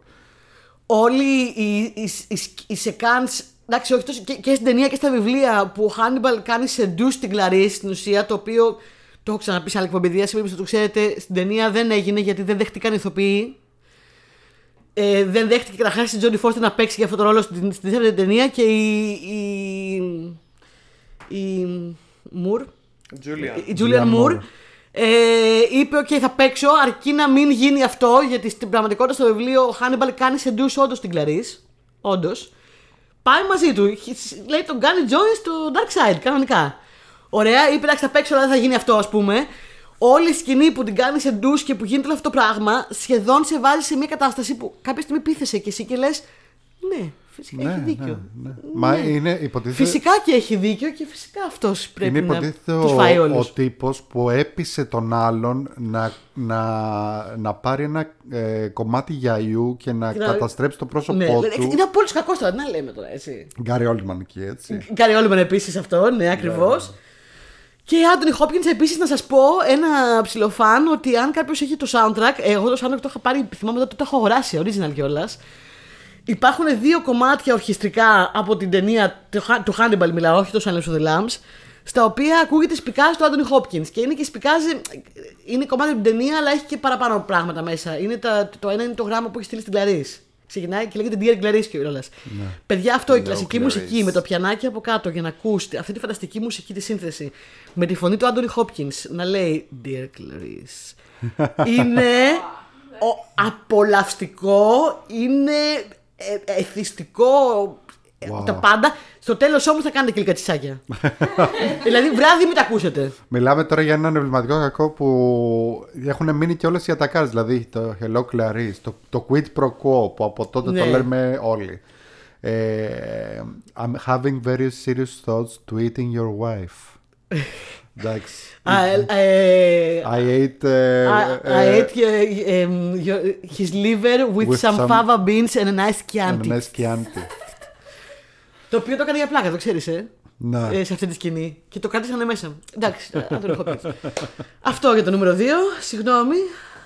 όλοι οι, οι, οι, οι σεκάνς, εντάξει, όχι τόσο, και, και στην ταινία και στα βιβλία που ο Χάνιμπαλ κάνει σε ντου στην Κλαρίς στην ουσία, το οποίο το έχω ξαναπεί σε άλλη εκπομπή, διάσημη, το ξέρετε, στην ταινία δεν έγινε γιατί δεν δέχτηκαν οι ηθοποιοί. Ε, δεν δέχτηκε καταρχάς η Τζόνι Φώστερ να παίξει για αυτό το ρόλο στην, στην δεύτερη ταινία και η. η, η Μουρ, Τζούλια. η Τζούλιαν Julianne Μουρ Moore. ε, είπε: OK, θα παίξω αρκεί να μην γίνει αυτό. Γιατί στην πραγματικότητα στο βιβλίο ο Χάνιμπαλ κάνει σε ντους όντως την Κλαρί. Όντως. Πάει μαζί του. He- Λέει τον κάνει join στο Dark Side, κανονικά. Ωραία, είπε: Εντάξει, θα παίξω, αλλά δεν θα γίνει αυτό, ας πούμε. Όλη η σκηνή που την κάνει σε ντους και που γίνεται όλο αυτό το πράγμα, σχεδόν σε βάζει σε μια κατάσταση που κάποια στιγμή πείθεσαι και εσύ και λες: Ναι, φυσικά έχει δίκιο. ναι, ναι. Μα είναι υποτίθεται, Φυσικά και έχει δίκιο και φυσικά αυτός πρέπει είναι να υποτίθεται τους ο, φάει ο όλους. τύπος που έπεισε τον άλλον να, να, να πάρει ένα ε, κομμάτι γιαϊού και να Και να- καταστρέψει το πρόσωπό Ναι, του. είναι απόλυτος κακός τώρα, τι να λέμε τώρα, έτσι. Γκάρι Όλμαν εκεί, έτσι. Γκάρι Όλμαν επίσης αυτό, ναι, ακριβώς. Και Άντωνι Χόπκινς επίσης να σας πω ένα ψηλοφάν ότι αν κάποιος έχει το soundtrack, εγώ το soundtrack το είχα πάρει, θυμάμαι τότε το έχω αγοράσει, original κιόλας. Υπάρχουν δύο κομμάτια ορχιστρικά από την ταινία του Χα- του Hannibal, μιλάω, όχι το Silence of the Lambs, στα οποία ακούγεται σπικάζ του Άντωνι Χόπκινς. Και είναι και σπικάζει. Είναι κομμάτι από την ταινία, αλλά έχει και παραπάνω πράγματα μέσα. Είναι τα, το ένα είναι το γράμμα που έχει στείλει στην Κλαρίς. Ξεκινάει και λέγεται Dear Clarice κιόλα. Παιδιά, αυτό η Hello, κλασική Clarice. μουσική με το πιανάκι από κάτω για να ακούσετε αυτή τη φανταστική μουσική τη σύνθεση με τη φωνή του Άντωνι Χόπκινς να λέει Dear Clarice. είναι ο, απολαυστικό, είναι ε, εθιστικό, ε, Wow. τα πάντα. Στο τέλος όμως θα κάνετε και λίγα τσισάκια. δηλαδή βράδυ μην τα ακούσετε. Μιλάμε τώρα για έναν εμβληματικό κακό που έχουν μείνει και όλες οι ατακάρες. Δηλαδή το Hello Clarice, το, το Quid Pro Quo που από τότε Ναι. το λέμε όλοι. Ε, I'm having very serious thoughts to eating your wife. Εντάξει. Α, ε, ε, I ate... ε, I, ε, I ate uh, um, your- his liver with, With some, some- fava beans and a nice Chianti. Ένα σκιάντι. Το οποίο το έκανε για πλάκα, το ξέρεις, ε. Ναι. ε, σε αυτή τη σκηνή. Και το κράτησαν μέσα. Εντάξει, αν το έχω πει. Αυτό για το νούμερο 2. Συγγνώμη,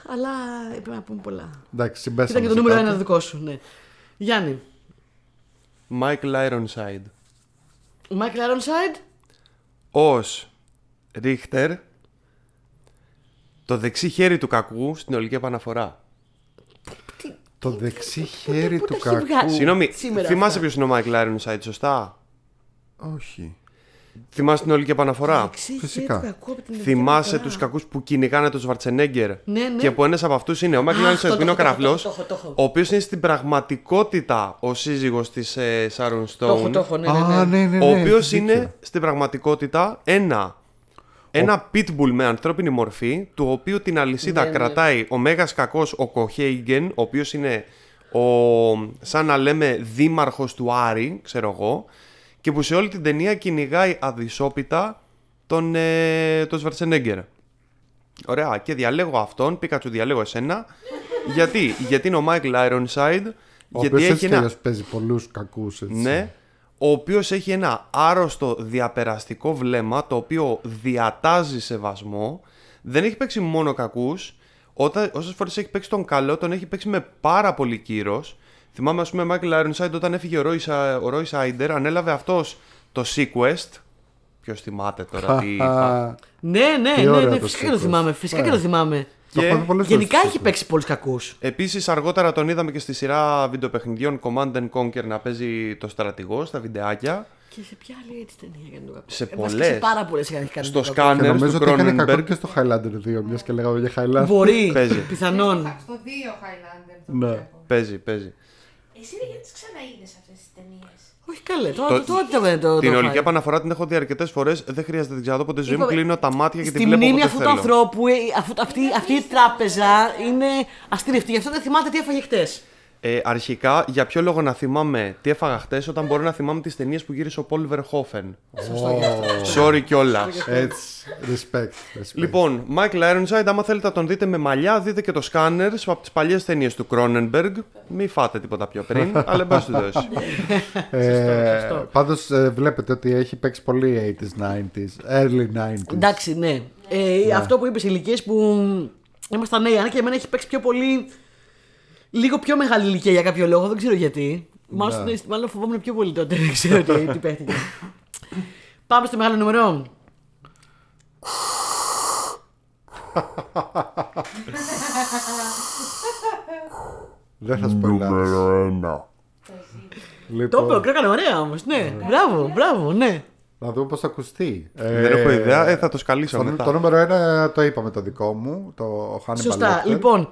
αλλά πρέπει να πούμε πολλά. Εντάξει, συμπέσαμε Ήταν και το σε νούμερο 1 κάτι. δικό σου, ναι. Γιάννη. Michael Ironside. Ο Michael Ironside. Ως Ρίχτερ το δεξί χέρι του κακού στην ολική επαναφορά. Το δεξί χέρι πού του τα έχει κακού. βγάλει; Συγγνώμη, σήμερα θυμάσαι αυτά; ποιος είναι ο Michael Ironside, σωστά; Όχι. Θυμάσαι την ολική επαναφορά; Δεξί φυσικά. χέρι του κακού από την Θυμάσαι Ελβετία. τους κακούς που κυνηγάνε τον Σβαρτσενέγκερ. Ναι, ναι. Και που ένας από αυτούς είναι ο Michael Α, Ironside το που είναι ο έχω, το έχω, καραφλό. το έχω, το έχω. Ο οποίος είναι στην πραγματικότητα ο σύζυγος της ε, Sharon Το έχω, Stone. το έχω, ναι, ναι, Α, ναι. ναι, ναι, ναι. ο οποίος έχεις δίκιο. είναι στην πραγματικότητα ένα. Ένα pitbull με ανθρώπινη μορφή, του οποίου την αλυσίδα Ναι, ναι. κρατάει ο μέγας κακός ο Κοχέιγγεν, ο οποίος είναι ο, σαν να λέμε δήμαρχος του Άρη, ξέρω εγώ, και που σε όλη την ταινία κυνηγάει αδυσόπιτα τον, ε, τον Σβαρτσενέγκερ. Ωραία, και διαλέγω αυτόν, Πίκατσου διαλέγω εσένα. γιατί, γιατί είναι ο Michael Ironside, Ο γιατί οποίος έχει έτσι κι ένα αλλιώς παίζει πολλούς κακούς έτσι. ναι, ο οποίος έχει ένα άρρωστο διαπεραστικό βλέμμα το οποίο διατάζει σεβασμό. Δεν έχει παίξει μόνο κακούς. Όταν, όσες φορές έχει παίξει τον καλό, τον έχει παίξει με πάρα πολύ κύρος. Θυμάμαι, ας πούμε, Michael Ironside όταν έφυγε ο Roy, Sa- ο Roy Sider, ανέλαβε αυτός το Sequest. Ποιος θυμάται τώρα τι είπα. Χαχα. Ναι, ναι, Τι ναι, ωραίο ναι, το φυσικά και το sequence. θυμάμαι. Φυσικά και Ναι. το θυμάμαι. Το Και έχω δει πολλές Γενικά φορές έχει το παίξει πολλούς κακούς. Επίσης αργότερα τον είδαμε και στη σειρά βιντεοπαιχνιδιών Command and Conquer να παίζει το στρατηγό στα βιντεάκια. Και σε ποια άλλη έτσι ταινία για να το κακό. Σε Ε, βασικά πολλές. Σε πάρα πολλές έχει κάνει. Στο το κακό. Και Scanners νομίζω του ότι έκανε κακό Cronenberg. και στο Highlander 2, μιας και λέγαμε για Highlander. Μπορεί, Παίζει. πιθανόν. Εντάξει, το 2 Highlander το Ναι. βλέπω. Παίζει, παίζει. Εσύ ρε, γιατί τις ξαναείδες αυτές τις ταινίες; Όχι καλέ, Το- τώρα τώρα τι θα βγαίνει το. Την το ολική φάει. επαναφορά την έχω δει αρκετές φορές. Δεν χρειάζεται να την ξαναδώ ποτέ στη ζωή μου. Είπαμε, Κλείνω τα μάτια και Στη τη βλέπω μνήμη όποτε αυτού του θέλω. ανθρώπου, ε, αυτού- αυτή, αυτή η τράπεζα είναι αστήρευτη. Γι' αυτό δεν θυμάται τι έφαγε χτες. Ε, αρχικά, για ποιο λόγο να θυμάμαι τι έφαγα χτες όταν μπορώ να θυμάμαι τις ταινίες που γύρισε ο Πολ Verhoeven. Sorry κιόλας. Έτσι. Respect. respect. Λοιπόν, Michael Ironside, άμα θέλετε να τον δείτε με μαλλιά, δείτε και το Scanners από τις παλιές ταινίες του Cronenberg. Μην φάτε τίποτα πιο πριν, αλλά εν πάση περιπτώσει. Ε, σωστό. πάντως ε, βλέπετε ότι έχει παίξει πολύ 80s, 90s, early 90s. Εντάξει, ναι. Ε, Αυτό που είπες ηλικίες που ήμασταν νέοι, αν και εμένα έχει παίξει πιο πολύ. Λίγο πιο μεγάλη ηλικία για κάποιο λόγο, δεν ξέρω γιατί. Μάλλον, Ναι. μάλλον φοβόμουν πιο πολύ τότε, δεν ξέρω τι, τι παίχτηκε. Πάμε στο μεγάλο νούμερο. Δεν θα σπολάρεις. Το Λοιπόν, είπε, το έκανε ωραία όμως. Ναι, μπράβο, μπράβο, ναι. να δούμε πώς θα ακουστεί. Δεν έχω ιδέα, ε, θα το σκαλίσω Το, μετά. το νούμερο ένα το είπαμε το δικό μου, το Hannibal Σωστά. Lecter. Λοιπόν,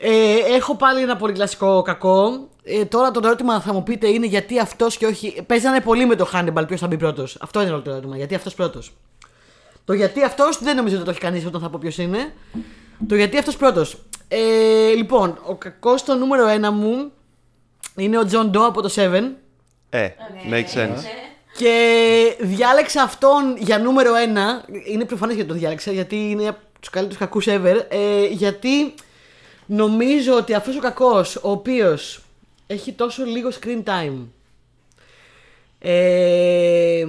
ε, έχω πάλι ένα πολύ κλασικό κακό. Ε, τώρα το ερώτημα θα μου πείτε είναι γιατί αυτός και όχι. Παίζανε πολύ με το Hannibal ποιος θα μπει πρώτος. Αυτό είναι όλο το ερώτημα. Γιατί αυτός πρώτος. Το γιατί αυτός δεν νομίζω ότι το έχει κανείς όταν θα πω ποιος είναι. Το γιατί αυτός πρώτος. Ε, λοιπόν, ο κακός στο νούμερο ένα μου είναι ο John Doe από το 7. Ε, makes sense. Και διάλεξα αυτόν για νούμερο ένα. Είναι προφανές γιατί το διάλεξα, γιατί είναι από τους καλύτερους κακούς ever. Ε, γιατί νομίζω ότι αυτός ο κακός, ο οποίος έχει τόσο λίγο screen time, ε,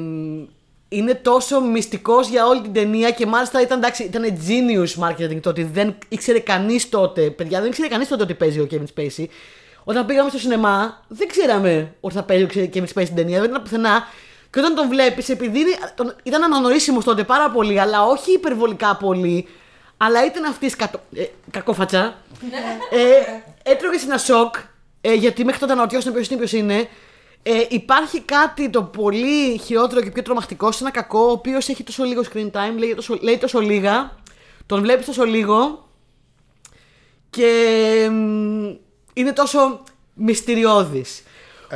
είναι τόσο μυστικός για όλη την ταινία και μάλιστα ήταν, εντάξει, ήταν genius marketing το ότι δεν ήξερε κανείς τότε, παιδιά, δεν ήξερε κανείς τότε ότι παίζει ο Kevin Spacey. Όταν πήγαμε στο σινεμά, δεν ξέραμε ότι θα παίζει ο Kevin Spacey στην ταινία, δεν ήταν πουθενά. Και όταν τον βλέπεις, επειδή είναι- τον- ήταν αναγνωρίσιμος τότε πάρα πολύ, αλλά όχι υπερβολικά πολύ, αλλά ήταν αυτή σκατο... ε, κακόφατσα. ε, έτρωγε ένα σοκ, ε, γιατί μέχρι τότε αναρωτιόσουν ποιος είναι, ποιος είναι. Ε, υπάρχει κάτι το πολύ χειρότερο και πιο τρομακτικό σε ένα κακό, ο οποίος έχει τόσο λίγο screen time, λέει τόσο, λέει τόσο λίγα, τον βλέπει τόσο λίγο και μ, είναι τόσο μυστηριώδης.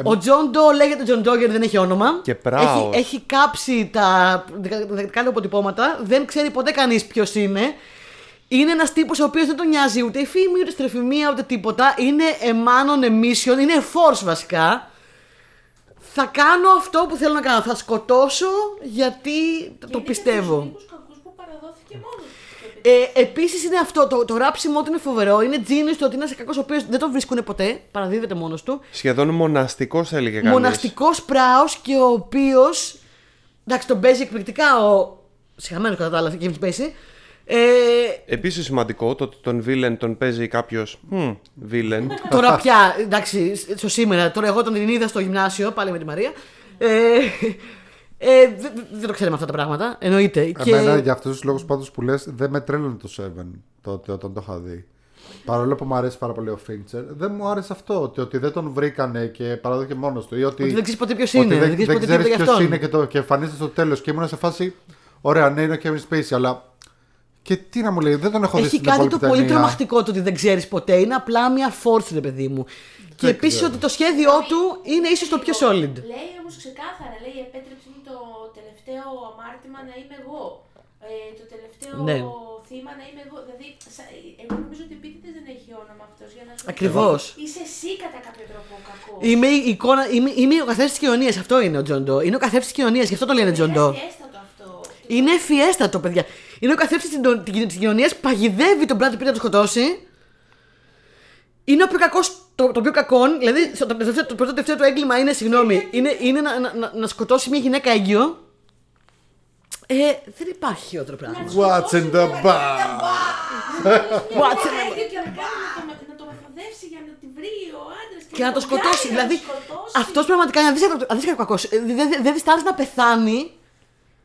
Ο Τζον Ντό λέγεται Τζον Ντό γιατί δεν έχει όνομα. Και πράος. Έχει, έχει κάψει τα δακτυλικά αποτυπώματα. Δεν ξέρει ποτέ κανεί ποιος είναι. Είναι ένας τύπος ο οποίος δεν τον νοιάζει ούτε η φήμη, ούτε στρεφημία, ούτε τίποτα. Είναι a man on a mission, είναι force βασικά. Θα κάνω αυτό που θέλω να κάνω. Θα σκοτώσω γιατί το πιστεύω. Είναι κακούς που παραδόθηκε μόνος. Ε, Επίσης είναι αυτό, το, το ράψιμο του είναι φοβερό. Είναι genius το ότι είναι σε κακός ο οποίος δεν τον βρίσκουν ποτέ, παραδίδεται μόνος του. Σχεδόν μοναστικός έλεγε κανείς. Μοναστικός πράος και ο οποίος. Εντάξει, τον παίζει εκπληκτικά ο. Συγχαμένος κατά τα άλλα, Kevin Spacey. Ε, Επίσης σημαντικό το ότι τον villain τον παίζει κάποιος. villain. τώρα πια, εντάξει, στο σήμερα, τώρα εγώ τον την είδα στο γυμνάσιο, πάλι με τη Μαρία. Ε, ε, δεν, δεν το ξέραμε αυτά τα πράγματα, εννοείται. Εμένα και... για αυτούς τους λόγους πάντως που λες, δεν με τρέλανε το 7 τότε όταν το είχα δει. Παρόλο που μου αρέσει πάρα πολύ ο Φίντσερ, δεν μου άρεσε αυτό. Ότι, ότι δεν τον βρήκανε και παραδόθηκε μόνος του. Ή ότι, Ότι δεν ξέρεις ποτέ ποιος ότι είναι. δεν, Δεν, ξέρεις δεν ποτέ ξέρεις τίποτα για ποιος αυτόν. είναι και, το, και εμφανίζεται στο τέλος. Και ήμουν σε φάση. Ωραία, ναι, είναι ο Kevin Spacey, αλλά. Και τι να μου λέει, δεν τον έχω δει Έχει στην κάτι το υπόλοιπη πολύ ταινία. τρομακτικό το ότι δεν ξέρεις ποτέ. Είναι απλά μια force, ρε παιδί μου. Και επίσης ξέρω. ότι το σχέδιό του είναι ίσως το πιο solid. Λέει όμως ξεκάθαρα, λέει επέτρεψε μου το τελευταίο αμάρτημα να είμαι εγώ. Ε, το τελευταίο Ναι. θύμα να είμαι εγώ. Δηλαδή, σα- εγώ νομίζω ότι επίτηδες δεν έχει όνομα αυτός για να σου Ακριβώς. Είσαι εσύ κατά κάποιο τρόπο ο κακός. Είμαι, η εικόνα, είμαι, είμαι ο καθένας της κοινωνίας. Αυτό είναι ο Τζον Ντό. Είναι ο καθένας της κοινωνίας, γι' αυτό το λένε Τζον Ντό. Είναι αστειότατο αυτό. Είναι ευφιέστατο, παιδιά. Είναι ο καθένας της κοινωνίας, παγιδεύει τον Brad Pitt να τον σκοτώσει. Είναι ο πιο κακό, το, το πιο κακό, δηλαδή στο- το, τελευταίο- το πρώτο τελευταίο του έγκλημα είναι, συγγνώμη, είναι, είναι να, να, να, να σκοτώσει μια γυναίκα έγκυο. Ε, δεν υπάρχει χειρότερο πράγμα. What's in the bar? What's in the bar. Και να κάνει να το- να το μεθοδεύσει για να τη βρει ο άντρας Και να το σκοτώσει. Δηλαδή, αυτός πραγματικά είναι αδύσκατο κακός. Δεν δε, δε διστάζει να πεθάνει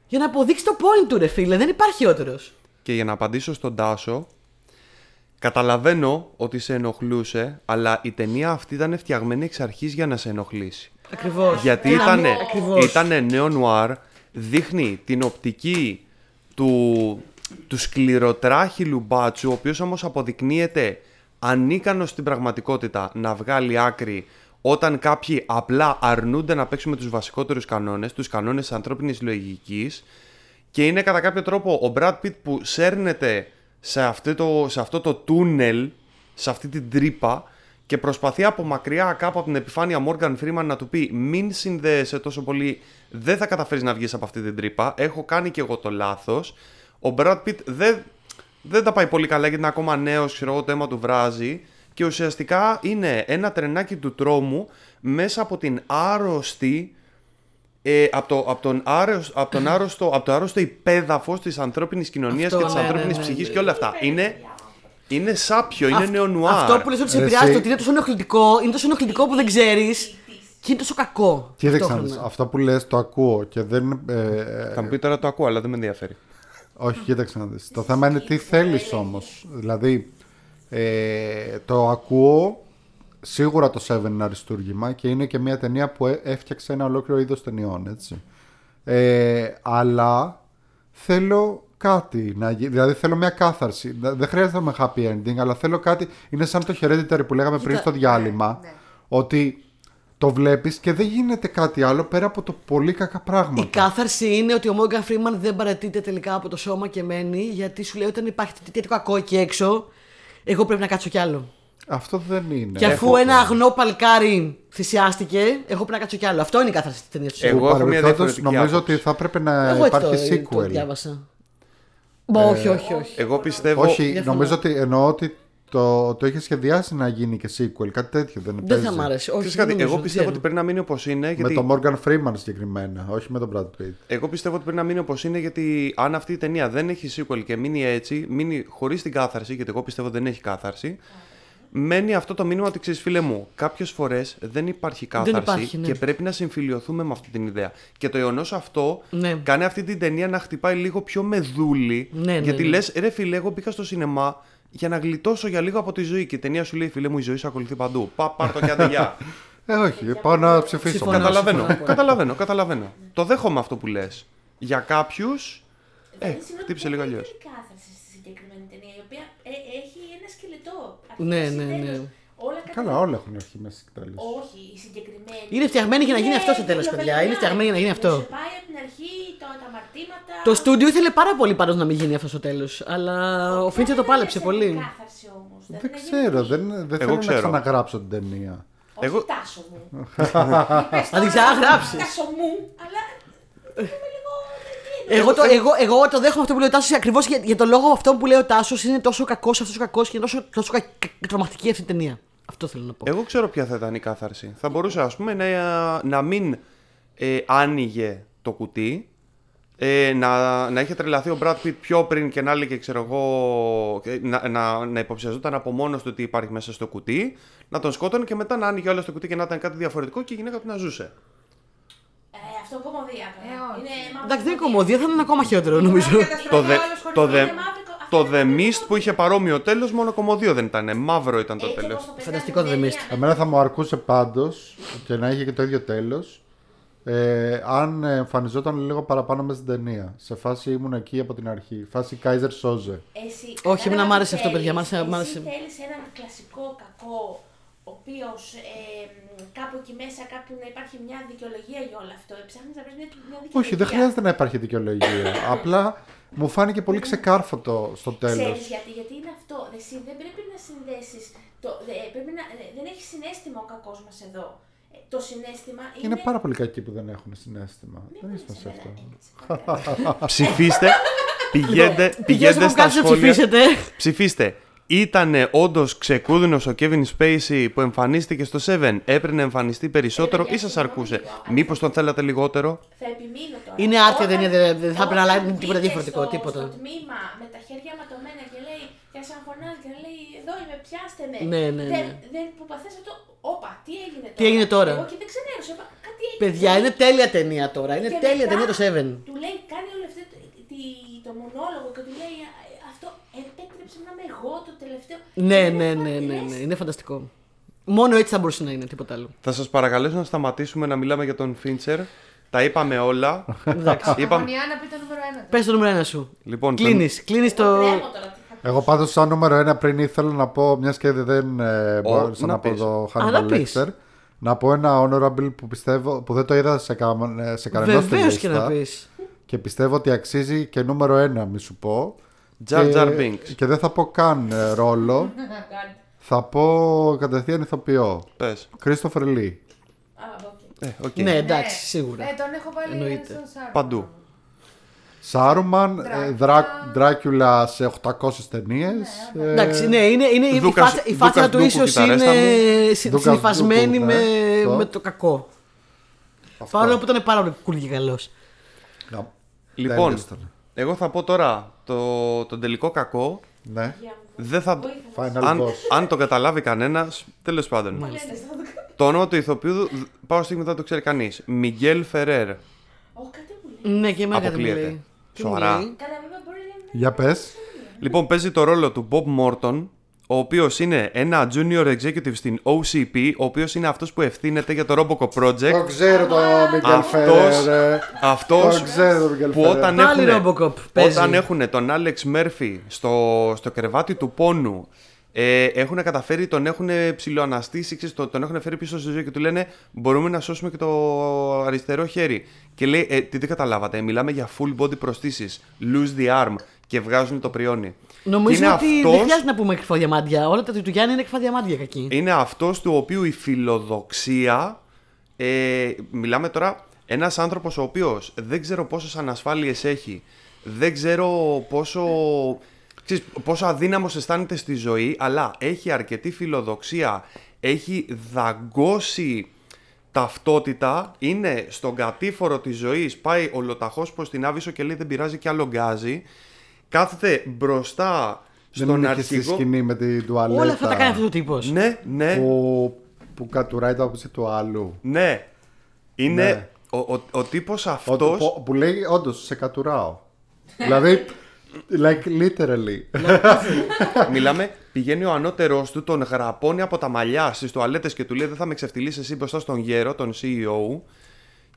για να αποδείξει το point του, ρε φίλε. Δεν υπάρχει χειρότερο. Και για να απαντήσω στον Τάσο, καταλαβαίνω ότι σε ενοχλούσε, αλλά η ταινία αυτή ήταν φτιαγμένη εξ αρχής για να σε ενοχλήσει. Ακριβώς. Γιατί ήταν, Ακριβώς. ήτανε νέο νουάρ, δείχνει την οπτική του, του σκληροτράχυλου μπάτσου, ο οποίος όμως αποδεικνύεται ανίκανος στην πραγματικότητα να βγάλει άκρη όταν κάποιοι απλά αρνούνται να παίξουν με τους βασικότερους κανόνες, τους κανόνες της ανθρώπινης λογικής και είναι κατά κάποιο τρόπο ο Brad Pitt που σέρνεται σε αυτό το, σε αυτό το τούνελ, σε αυτή την τρύπα και προσπαθεί από μακριά κάπου από την επιφάνεια Morgan Freeman να του πει μην συνδέεσαι τόσο πολύ, δεν θα καταφέρεις να βγεις από αυτή την τρύπα, έχω κάνει και εγώ το λάθος. Ο Brad Pitt δεν, δεν τα πάει πολύ καλά γιατί είναι ακόμα νέος, ξέρω εγώ το αίμα του βράζει και ουσιαστικά είναι ένα τρενάκι του τρόμου μέσα από την άρρωστη ε, από, το, από, τον άρρωστο, από, τον άρρωστο, από το άρρωστο υπέδαφος της ανθρώπινης κοινωνίας Αυτό, και της ναι, ανθρώπινης ναι, ναι, ψυχής ναι. και όλα αυτά. Είναι, είναι σάπιο, είναι Αυ- νεονουάρ. Αυτό που λες ότι σε Ρε, επηρεάζει, εσύ- ότι είναι τόσο ενοχλητικό, είναι τόσο ενοχλητικό που δεν ξέρεις και είναι τόσο κακό. Κοίταξε, να ταυτόχρονα. δεις, αυτό που λες το ακούω και δεν... ε, Θα μου πει τώρα το ακούω, αλλά δεν με ενδιαφέρει. όχι, κοίταξε να δεις. Το θέμα είναι τι θέλεις όμως. Δηλαδή, ε, το ακούω, σίγουρα το Seven είναι αριστούργημα και είναι και μια ταινία που έ- έφτιαξε ένα ολόκληρο είδος ταινιών, έτσι. Ε, αλλά θέλω κάτι να γίνει. Δηλαδή θέλω μια κάθαρση. Δε- Δεν χρειάζεται με happy ending, αλλά θέλω κάτι. Είναι σαν το Hereditary που λέγαμε πριν στο διάλειμμα. ναι. Ότι το βλέπεις και δεν γίνεται κάτι άλλο πέρα από το πολύ κακά πράγματα. Η κάθαρση είναι ότι ο Μόργαν Φρήμαν δεν παρατείται τελικά από το σώμα και μένει γιατί σου λέει όταν υπάρχει τέτοιο κακό εκεί έξω, εγώ πρέπει να κάτσω κι άλλο. Αυτό δεν είναι. και αφού Έχω- ένα αγνό παλικάρι θυσιάστηκε, εγώ πρέπει να κάτσω κι άλλο. Αυτό είναι η κάθαρση της ταινίας του. Εγώ Που έχω μια παρεμπιπτόντως διαφορετική νομίζω άποψη. ότι θα έπρεπε να Εγώ έτσι υπάρχει το, το sequel. διάβασα. Μπα, όχι, όχι, όχι. Εγώ πιστεύω. Όχι, Διαφωνώ. νομίζω ότι εννοώ ότι το, το είχε σχεδιάσει να γίνει και sequel, κάτι τέτοιο δεν Δεν παίζει. θα μ' άρεσε. Όχι, Ξέρεις δεν κάτι, νομίζω, εγώ δεν πιστεύω ξέρω. ότι πρέπει να μείνει όπως είναι. Με Γιατί... τον Morgan Freeman συγκεκριμένα, όχι με τον Brad Pitt. Εγώ πιστεύω ότι πρέπει να μείνει όπως είναι γιατί αν αυτή η ταινία δεν έχει sequel και μείνει έτσι, μείνει χωρίς την κάθαρση, γιατί εγώ πιστεύω ότι δεν έχει κάθαρση, μένει αυτό το μήνυμα ότι ξέρεις, φίλε μου, κάποιες φορές δεν υπάρχει κάθαρση υπάρχει, ναι. και πρέπει να συμφιλειωθούμε με αυτή την ιδέα. Και το γεγονό αυτό Ναι. κάνει αυτή την ταινία να χτυπάει λίγο πιο μεδούλη. Ναι, ναι, γιατί ναι. λες, ρε φίλε, εγώ μπήκα στο σινεμά για να γλιτώσω για λίγο από τη ζωή. Και η ταινία σου λέει, φίλε μου, η ζωή σου ακολουθεί παντού. Πά, πάρ το και άντε, γεια. Ε, όχι, πάω να ψηφίσω. Συμφωνώ. μόνο. Καταλαβαίνω, συμφωνώ. καταλαβαίνω, καταλαβαίνω. Το δέχομαι αυτό που λες. Για κάποιους. Ε, Δεν- συγγνώμη, χτύπησε δεν λίγο είναι αλλιώς. η κάθαρση στη συγκεκριμένη ταινία, η οποία ε, έχει ένα σκελετό. Ναι, Αρχής ναι, ή ναι. Τέλος. Όλα Καλά, κατά- όλα έχουν αρχή μέση και τέλος. Όχι, η συγκεκριμένη. Είναι φτιαγμένη για να γίνει Είναι αυτό στο τέλος, παιδιά. κυκλοπαιδεία. Είναι φτιαγμένη για να γίνει αυτό. Σου πάει από την αρχή το, τα αμαρτήματα. Το στούντιο ήθελε πάρα πολύ πάντως να μην γίνει αυτό στο τέλος. Αλλά ο Φίντσερ το Δεν πάλεψε έπαιξε πολύ. την κάθαρση όμως. Δηλαδή Δεν να γίνει ξέρω, εκεί. δεν, δεν θέλω να ξέρω. ξαναγράψω την ταινία. Όχι Εγώ- τάσο μου. Να την ξαναγράψεις. Τάσο μου, αλλά. Είμαι λίγο. τι είναι. Εγώ το, εγώ, εγώ το δέχομαι αυτό που λέει ο Τάσος ακριβώς για, για τον λόγο αυτό που λέει ο Τάσος είναι τόσο κακός αυτός ο κακός και είναι τόσο, τόσο κα- κα- τρομακτική αυτή η ταινία. Αυτό θέλω να πω. Εγώ ξέρω ποια θα ήταν η κάθαρση. Θα μπορούσε, ας πούμε, να, να μην ε, άνοιγε το κουτί. Ε, να, να είχε τρελαθεί ο Brad Pitt πιο πριν και να έλεγε, ξέρω εγώ, ε, να, να, να υποψιαζόταν από μόνος του ότι υπάρχει μέσα στο κουτί, να τον σκότωνε και μετά να άνοιγε όλο το κουτί και να ήταν κάτι διαφορετικό και η γυναίκα του να ζούσε. Ε, αυτό κομμωδία. Ε, όχι. Είναι μαύρη Εντάξει, δεν είναι κομμωδία, θα είναι ακόμα χειρότερο νομίζω. Το, δε, το, δε, Είναι μαύρη κο- το αυτό The είναι Mist που είχε παρόμοιο τέλος, μόνο κομμωδίο δεν ήταν. Μαύρο ήταν το Έτσι τέλος. όπως το περνάει Φανταστικό την The ταινία, Mist. με- Εμένα θα μου αρκούσε πάντως και να είχε και το ίδιο τέλος. Ε, αν εμφανιζόταν λίγο παραπάνω μέσα στην ταινία. Σε φάση ήμουν εκεί από την αρχή. Φάση Kaiser Soze. Εσύ, Όχι, εμένα μ' άρεσε τι αυτό, παιδιά, μ' θέλεις. άρεσε- μ' Εσύ άρεσε. θέλεις έναν κλασικό κακό, ο οποίος ε, μ, κάπου εκεί μέσα κάπου να υπάρχει μια δικαιολογία για όλο αυτό. Ψάχνεις να βρεις μια, μια δικαιολογία. Όχι, δεν χρειάζεται να υπάρχει δικαιολογία. Απλά μου φάνηκε πολύ ξεκάρφωτο στο τέλος. Ξέρεις γιατί, γιατί είναι αυτό. Εσύ δεν πρέπει να συνδέσεις, το, δε- πρέπει να, δε- δεν έχει συνέστημα ο κακός μας εδώ. Ε, το συνέστημα είναι... Είναι πάρα πολύ κακοί που δεν έχουν συνέστημα. Μην Δεν πεις είσαι σε αυτό. εμένα, έτσι. Ψηφίστε. Πηγαίνετε, Πηγαίνετε πηγαίνετε που στα κάτσετε να σχόλια. ψηφίσετε. Ψηφίστε. Ήτανε όντως ξεκούδυνο ο Kevin Spacey που εμφανίστηκε στο Seven. Έπρεπε να εμφανιστεί περισσότερο ή σας αρκούσε; Μήπως τον θέλατε λιγότερο; Θα επιμείνω τώρα. Είναι άρτια Όταν- ταινία, δεν- δεν θα πρέπει να όταν αλλάξει τίποτα μπήκε διαφορετικό, στο- τίποτα. Στο τμήμα με τα χέρια ματωμένα και λέει και σαν φωνάζει και λέει Εδώ είμαι, πιάστε με. Ναι, ναι, Δεν, ναι. δεν που παθές αυτό. Όπα, τι έγινε τώρα. Τι έγινε τώρα; Εγώ και δεν ξενέρωσα. Είπα, κάτι έγινε. Παιδιά, είναι τέλεια ταινία τώρα. Είναι Και τέλεια μετά ταινία το Seven. Του λέει, κάνει όλο αυτό το, τη- το μονόλογο και του λέει «Α, Αυτό επέτρεψε να είμαι εγώ το τελευταίο. Ναι, Και ναι, είναι ναι, ναι, λες, ναι. Είναι φανταστικό. Μόνο έτσι θα μπορούσε να είναι, τίποτα άλλο. Θα σας παρακαλέσω να σταματήσουμε να μιλάμε για τον Fincher. Τα είπαμε όλα. Εντάξει. Είπαμε. Αγωνιά να πει το νούμερο 1. Πες το νούμερο ένα σου. Λοιπόν, τον- Κλείνεις. Κλείνεις το. Τρέμω τώρα, τι θα Εγώ πάντως, σαν νούμερο ένα πριν ήθελα να πω, μιας και δεν ε, μπόρεσα να να, πω πεις. το Α, να Hannibal πεις. Lecter, να πω ένα honorable που πιστεύω που δεν το είδα σε, κα, σε κανένα στη Βεβαίως και να λίστα πεις. και πιστεύω ότι αξίζει και νούμερο ένα, μη σου πω. Jar Και- Jar Binks. Και δεν θα πω καν ε, ρόλο. Θα πω κατευθείαν ηθοποιό. Πες. Christopher Lee. Α, οκ. Ε, οκ. Ναι, εντάξει, σίγουρα. Ναι, τον έχω βάλει Εννοείται. στον Σάρουμαν. Παντού. Σάρουμαν, Δράκουλα. Δράκουλα σε 800 ταινίες. Εντάξει, ναι, είναι, είναι η, Δούκας- φάτσα, η Δούκας φάτσα του Ντούκου, ίσως κιθαρέστα είναι μου. συ- Δούκας συνυφασμένη Ντούκου, με, ναι, αυτό. με το κακό. Παρόλο που ήταν πάρα πολύ cool και καλός. Λοιπόν, εγώ θα πω τώρα το, το τελικό κακό. Ναι, Για Δεν θα... final αν, boss. αν το καταλάβει κανένα, τέλος πάντων. λένε στο δικό. Το όνομα του ηθοποιού δ- πάω στιγμή δεν το ξέρει κανείς. Μιγγέλ Φερέρ. Ω, κάτι μου λέει. Ναι, και εμένα κάτι μου Αποκλείεται. λέει. Τι μου Σοβαρά. λέει; Καλά, βέβαια μπορεί να Για πες. Λοιπόν, παίζει το ρόλο του Bob Morton, ο οποίος είναι ένα junior executive στην OCP, ο οποίος είναι αυτός που ευθύνεται για το Robocop Το Project. ξέρω το Μιγκέλ Αυτός- Φερέρ. Αυτός Το ξέρω το Μιγκέλ που Φερέρ. όταν Πάλι έχουν, Robocop παίζει. όταν έχουν τον Alex Murphy στο, στο κρεβάτι του πόνου, ε, έχουν καταφέρει, τον έχουν ψηλοαναστήσει, ξέρεις, το- τον έχουν φέρει πίσω στη ζωή και του λένε μπορούμε να σώσουμε και το αριστερό χέρι. Και λέει, ε, τι δεν καταλάβατε, μιλάμε για full body προσθήσεις, lose the arm και βγάζουν το πριόνι. Νομίζω Είναι ότι δεν αυτός- χρειάζεται να πούμε κρυφό διαμάντια. Όλα τα του Γιάννη είναι κρυφά διαμάντια κακή. είναι αυτός του οποίου η φιλοδοξία ε, μιλάμε τώρα ένας άνθρωπος ο οποίος δεν ξέρω πόσες ανασφάλειες έχει δεν ξέρω πόσο ξέρεις, πόσο αδύναμος αισθάνεται στη ζωή αλλά έχει αρκετή φιλοδοξία έχει δαγκώσει ταυτότητα είναι στον κατήφορο της ζωής πάει ολοταχώς προς την Άβυσσο και λέει δεν πειράζει και άλλο γκάζι κάθεται μπροστά Δεν στον είναι και στη αρχηγό σκηνή με την τουαλέτα. Όλα αυτά τα κάνει αυτό ο τύπος. ναι, ναι. Που, που κατουράει το άποψη του άλλου. Ναι. Είναι Ναι. ο, ο, ο τύπος Ο- αυτός... που, που λέει όντως σε κατουράω. δηλαδή, like literally. Μιλάμε, πηγαίνει ο ανώτερός του, τον γραπώνει από τα μαλλιά στις τουαλέτες και του λέει δεν θα με ξεφτυλίσεις εσύ μπροστά στον γέρο, τον CEO.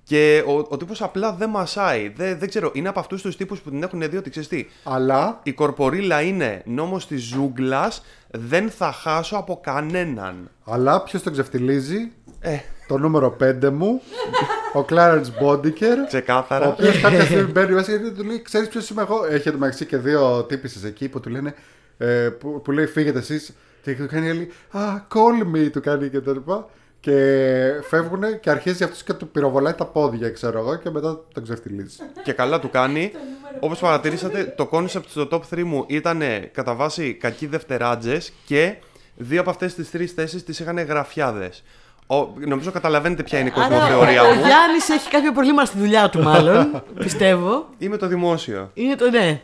Και ο, ο τύπος απλά δεν μασάει. Δεν, δεν ξέρω, είναι από αυτούς τους τύπους που την έχουν δει ότι ξέρεις τι. Αλλά Η κορπορίλα είναι νόμος της ζούγκλας, δεν θα χάσω από κανέναν. Αλλά ποιος τον ξεφτιλίζει, Ε, το νούμερο 5 μου, ο Clarence Bondiker. Ο ξεκάθαρα. οποίος κάποια στιγμή μπαίνει μέσα και του λέει: Ξέρεις ποιος είμαι εγώ; Έχει μεταξύ και δύο τύπησες εκεί που του λένε. ε, που, που λέει: Φύγετε εσείς. Και του κάνει άλλη. Α, call me, του κάνει και τα λοιπά. Και φεύγουν και αρχίζει αυτός και του πυροβολάει τα πόδια, ξέρω εγώ, και μετά τον ξεφτιλίζει. και καλά του κάνει. Όπως παρατηρήσατε, το concept στο top 3 μου ήταν κατά βάση κακοί δευτεράτζες και δύο από αυτές τις τρεις θέσεις τις είχαν γραφιάδες. Νομίζω καταλαβαίνετε ποια είναι η Άρα κοσμοθεωρία ο μου. Γιάννης έχει κάποιο πρόβλημα στη δουλειά του, μάλλον. πιστεύω. Είμαι το δημόσιο. Είναι το ναι.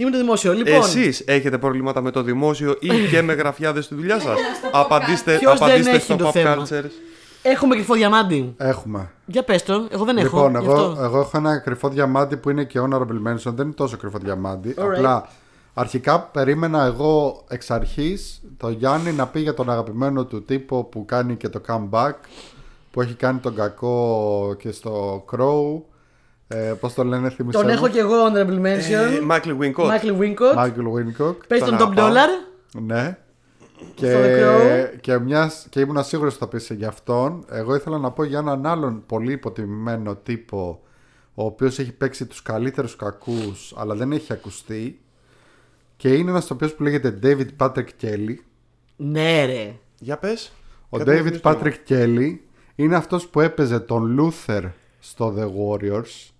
Είμαι το δημόσιο. Λοιπόν, Εσείς έχετε προβλήματα με το δημόσιο ή και με γραφιάδες στη δουλειά σας; απαντήστε Ποιος δεν απαντήστε έχει στο το Pop θέμα; Cultures. έχουμε κρυφό διαμάντι. Έχουμε. Για πες τον, εγώ δεν έχω. Λοιπόν, γι' εγώ, αυτό. εγώ έχω ένα κρυφό διαμάντι που είναι και honorable mention. Δεν είναι τόσο κρυφό διαμάντι. Alright. Απλά αρχικά περίμενα εγώ εξ αρχής το Γιάννη να πει για τον αγαπημένο του τύπο που κάνει και το comeback. Που έχει κάνει τον κακό και στο Crow. Ε, Πώς το λένε, θυμίσαι. Τον έχω και εγώ honorable Ε, mention. Μάικλ Wincott. Μάικλ Wincott. Michael Wincock. Παίζει τον τον Top αγαπάω. Dollar. Ναι. Στο Και, The Crow. και, μιας, και ήμουν σίγουρος ότι θα πεις για αυτόν. Εγώ ήθελα να πω για έναν άλλον πολύ υποτιμημένο τύπο, ο οποίος έχει παίξει τους καλύτερους κακούς, αλλά δεν έχει ακουστεί. Και είναι ένας τοπίος που λέγεται David Patrick Kelly. Ναι, ρε. Για πες. Ο David Patrick Kelly είναι αυτός που έπαιζε τον Luther στο The Warriors.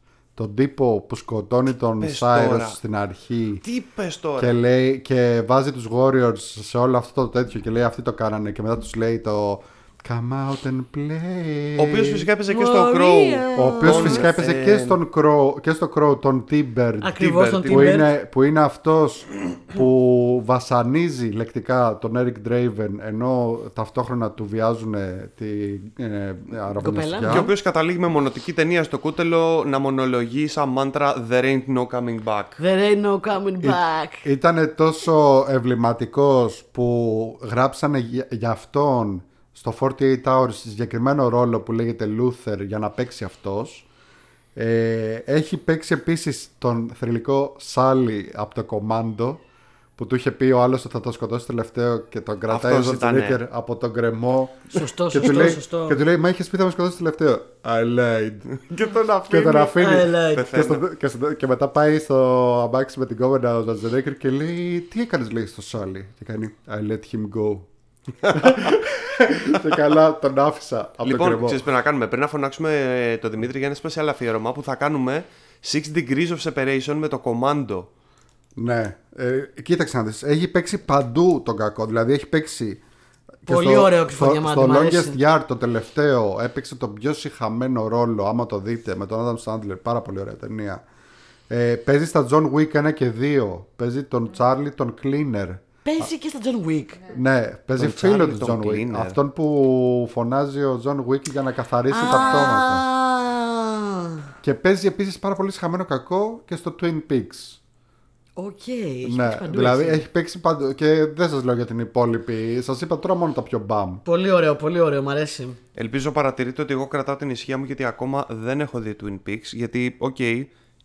Τον τύπο που σκοτώνει τον πες Cyrus τώρα; στην αρχή. Τι είπε τώρα. Και, λέει, και βάζει τους Warriors σε όλο αυτό το τέτοιο και λέει αυτοί το κάνανε και μετά τους λέει το Come out and play. Ο οποίος φυσικά έπαιζε και στο Warrior. Crow. Ο οποίος Τον, φυσικά έπαιζε ε, και, στον Crow, και στο Crow τον Timbert Ακριβώς Timber, τον που Timber. είναι, που είναι αυτός που βασανίζει λεκτικά τον Eric Draven ενώ ταυτόχρονα του βιάζουν τη ε, αραβωνιαστιά. Και ο οποίος καταλήγει με μονοτική ταινία στο κούτελο να μονολογεί σαν μάντρα There ain't no coming back. There ain't no coming back. Ήταν τόσο εμβληματικός που γράψανε για, για αυτόν στο 48 Hours συγκεκριμένο ρόλο που λέγεται Luther για να παίξει αυτός. Ε, έχει παίξει επίσης τον θρηλυκό Sally από το Commando που του είχε πει ο άλλος ότι θα το σκοτώσει τελευταίο και τον κρατάει ο Αυτός ήτανε. Σουαρτσενέγκερ από τον κρεμό. Σωστό, και, του σωστό, λέει, σωστό. και του λέει, Μα είχες πει θα με σκοτώσει τελευταίο. I lied. Και τον και αφήνει. τον αφήνει. I lied. και, Πεθαίνω. στο- και, στο- και μετά πάει στο αμάξι με την κόμενα ο Σουαρτσενέγκερ και λέει, Τι έκανες, λέει στο Σάλι. Και κάνει, I let him go. Και καλά τον άφησα από τον Λοιπόν, κρεμό. ξέρεις πρέπει να κάνουμε. Πρέπει να φωνάξουμε ε, τον Δημήτρη για ένα special αφιέρωμα που θα κάνουμε 6 degrees of separation με το commando. Ναι, ε, κοίταξε να δεις, έχει παίξει παντού τον κακό, δηλαδή έχει παίξει και Πολύ ωραίο Κρυφοδιαμάντη, στο, μ' στο αρέσει. Longest Yard το τελευταίο έπαιξε τον πιο συχαμένο ρόλο, άμα το δείτε, με τον Adam Sandler, πάρα πολύ ωραία ταινία. Ε, παίζει στα John Wick 1 και 2, παίζει τον Charlie τον Cleaner. Παίζει και στα John Wick. Ναι, παίζει Τον φίλο Charlie του τον John Wick. Cleaner. Αυτόν που φωνάζει ο John Wick για να καθαρίσει τα πτώματα. Α, Και παίζει επίσης πάρα πολύ συχαμένο κακό και στο Twin Peaks. OK. έχει Ναι, παίξει παντού, δηλαδή έτσι. έχει παίξει παντού. Και δεν σας λέω για την υπόλοιπη. Σας είπα τώρα μόνο τα πιο μπαμ. Πολύ ωραίο, πολύ ωραίο, μ' αρέσει. Ελπίζω παρατηρείτε ότι εγώ κρατάω την ησυχία μου γιατί ακόμα δεν έχω δει Twin Peaks. Γιατί, οκ,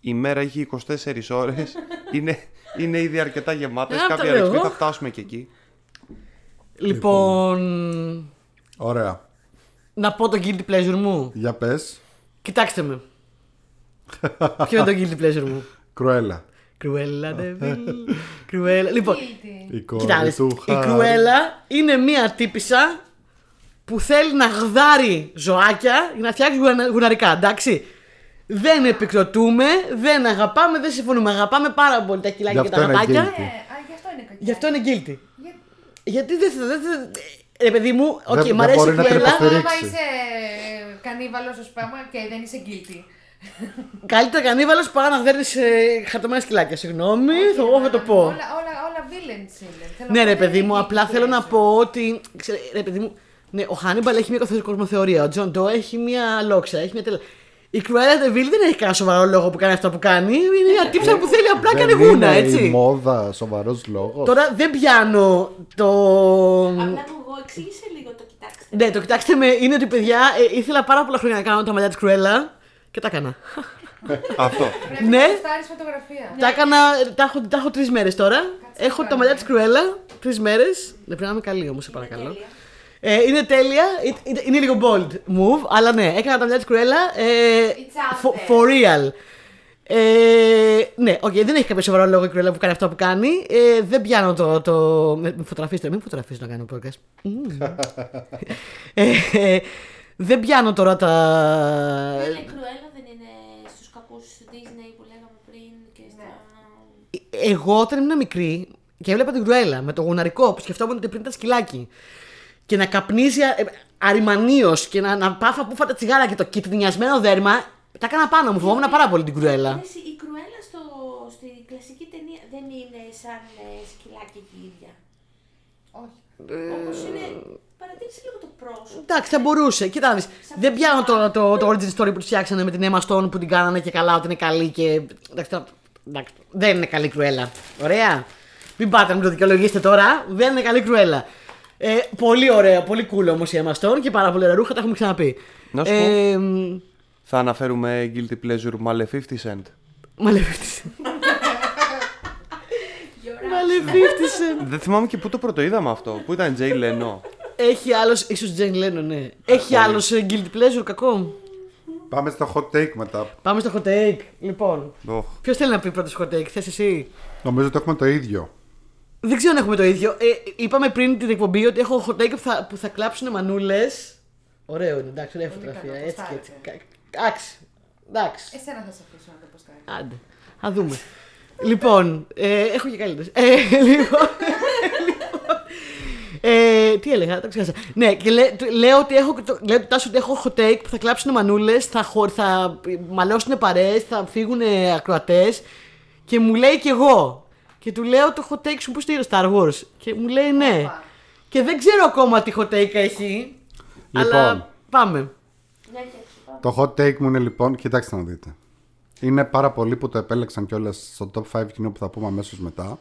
η μέρα έχει 24 ώρες είναι, είναι ήδη αρκετά γεμάτες. Ε, τα Κάποια λέω ρεξπή εγώ. θα φτάσουμε και εκεί. Λοιπόν, Ωραία. να πω το guilty pleasure μου. Για πες. Κοιτάξτε με. Ποιο είναι το guilty pleasure μου; Κρουέλα. Κρουέλα, Ντεβίλ. Κρουέλα. Λοιπόν, Guilty. Η κόρη κοιτάξτε. του Η Χάρη. Κρουέλα είναι μία τύπησα που θέλει να γδάρει ζωάκια για να φτιάξει γουνα- γουναρικά, εντάξει. Δεν επικροτούμε, δεν αγαπάμε, δεν συμφωνούμε. Αγαπάμε πάρα πολύ τα κιλάκια Γι' και τα αυτό είναι γατάκια. guilty. Ε, α, γι' αυτό είναι κακή. Γι' αυτό είναι guilty. Για- Γιατί δεν θα. Δεν, θα- ρε παιδί μου, οκ, Δεν- μ' δεν αρέσει μπορεί η να την Κρουέλα. υποστηρίξει. Άμα είσαι κανίβαλος, ας πούμε, και δεν είσαι guilty. Καλύτερα κανίβαλος παρά να γδέρνεις χαριτωμένα σκυλάκια. Συγγνώμη, θα, εγώ θα το πω. Όλα, όλα, όλα villains είναι. Θέλω Ναι, να ρε πω, παιδί δεν μου, είναι απλά guilty θέλω να pleasure. πω ότι. Ξέρε, ρε παιδί μου, ναι, ο Χάνιμπαλ έχει μια καθόλου κοσμοθεωρία. Ο Τζον Ντό έχει μια λόξα, έχει μια τελ... Η Κρουέλα Ντεβίλ δεν έχει κανένα σοβαρό λόγο που κάνει αυτό που κάνει. Είναι μια τύπισσα που θέλει απλά κάνει Δεν γούνα, είναι έτσι. η μόδα σοβαρός λόγος. Τώρα δεν πιάνω το. Απλά που εγώ εξήγησε λίγο το κοιτάξτε. Ναι, το κοιτάξτε με, είναι ότι παιδιά ε, ήθελα πάρα πολλά χρόνια να κάνω τα μαλλιά της Κρουέλα και τα έκανα. Αυτό. Πρέπει Ναι. να στάρεις φωτογραφία. Τα έκανα, τα έχω, τα έχω τρεις μέρες τώρα. έχω τα μαλλιά της Κρουέλα τρεις μέρες. Δεν πρέπει να είμαι καλή όμως, σε παρακαλώ. Τέλεια. Ε, είναι τέλεια. Είναι, είναι- είναι λίγο bold move, αλλά ναι, έκανα τα μαλλιά της Κρουέλα. Ε, It's out for, there. for real. Ε, ναι, οκ, δεν έχει κάποιο σοβαρό λόγο η Κρουέλα που κάνει αυτό που κάνει. Ε, δεν πιάνω το. το με, με φωτογραφίστε, μην φωτογραφίστε να κάνω podcast. Μμμ. ε, ε, δεν πιάνω τώρα τα. Δεν είναι κρουέλα, δεν είναι στους κακούς Disney που λέγαμε πριν και στα... Εγώ όταν ήμουν μικρή και έβλεπα την Κρουέλα με το γουναρικό που σκεφτόμουν ότι πριν ήταν σκυλάκι και να καπνίζει ε, αρειμανίως και να, να πάφα πούφα τα τσιγάρα και το κιτρινιασμένο δέρμα, τα έκανα πάνω μου. Φοβόμουν πάρα πολύ την Κρουέλα. Εσύ, η κρουέλα στο, στη κλασική ταινία δεν είναι σαν ε, σκυλάκι και η ίδια. Όχι. Όπως είναι... Παρατήρησε λίγο το πρόσωπο. Εντάξει, θα μπορούσε. Κοίτα, να δεις. δεν πιάνω το, το, το origin story που τους φτιάξανε με την Emma Stone που την κάνανε και καλά ότι είναι καλή και. Εντάξει, τώρα- εντάξει, δεν είναι καλή κρουέλα. Ωραία. Μην πάτε να μου το δικαιολογήσετε τώρα. Δεν είναι καλή κρουέλα. Ε, πολύ ωραία, πολύ cool όμως η Emma Stone και πάρα πολύ ωραία ρούχα, τα έχουμε ξαναπεί. Να σου πω. Ε, μ, Θα αναφέρουμε Guilty Pleasure Maleficent. Μαλεφίφτησε. Μαλεφίφτησε. Δεν θυμάμαι και πού το πρώτο είδαμε αυτό. Πού ήταν Jay Leno. Έχει άλλος, ίσως Τζέιν Λένο, ναι. Έχει άλλος guilty pleasure κακό. Πάμε στο hot take μετά. Πάμε στο hot take. Λοιπόν, Οχ. ποιος θέλει να πει πρώτος hot take, θες εσύ; Νομίζω ότι έχουμε το ίδιο. Δεν ξέρω αν έχουμε το ίδιο. Ε, είπαμε πριν την εκπομπή ότι έχω hot take που θα, που θα κλάψουν μανούλες. Ωραίο είναι, εντάξει, ωραία φωτογραφία. καλό, Έτσι και έτσι. ποστάρετε. Κα- Εντάξει. Εντάξει. Εσένα θα σε αφήσω να το ποστάρεις. Άντε. Θα δούμε. λοιπόν, ε, έχω και καλύτερες. Ε, λοιπόν. Ε, τι έλεγα, το ξέχασα. Ναι, και λέ, του- λέω ότι έχω, το, λέω του Τάσου ότι έχω hot take που θα κλάψουν μανούλες, θα, χω- θα μαλώσουν παρέες, θα φύγουν ακροατές. Και μου λέει κι εγώ. Και του λέω το hot take σου που στείλω Star Wars; Και μου λέει ναι. Όπα. Και δεν ξέρω ακόμα τι hot take έχει. Λοιπόν. Αλλά πάμε. Ναι, και έτσι, πάμε. Το hot take μου είναι λοιπόν, κοιτάξτε να δείτε. Είναι πάρα πολλοί που το επέλεξαν κιόλας στο top 5 κοινό που θα πούμε αμέσως μετά.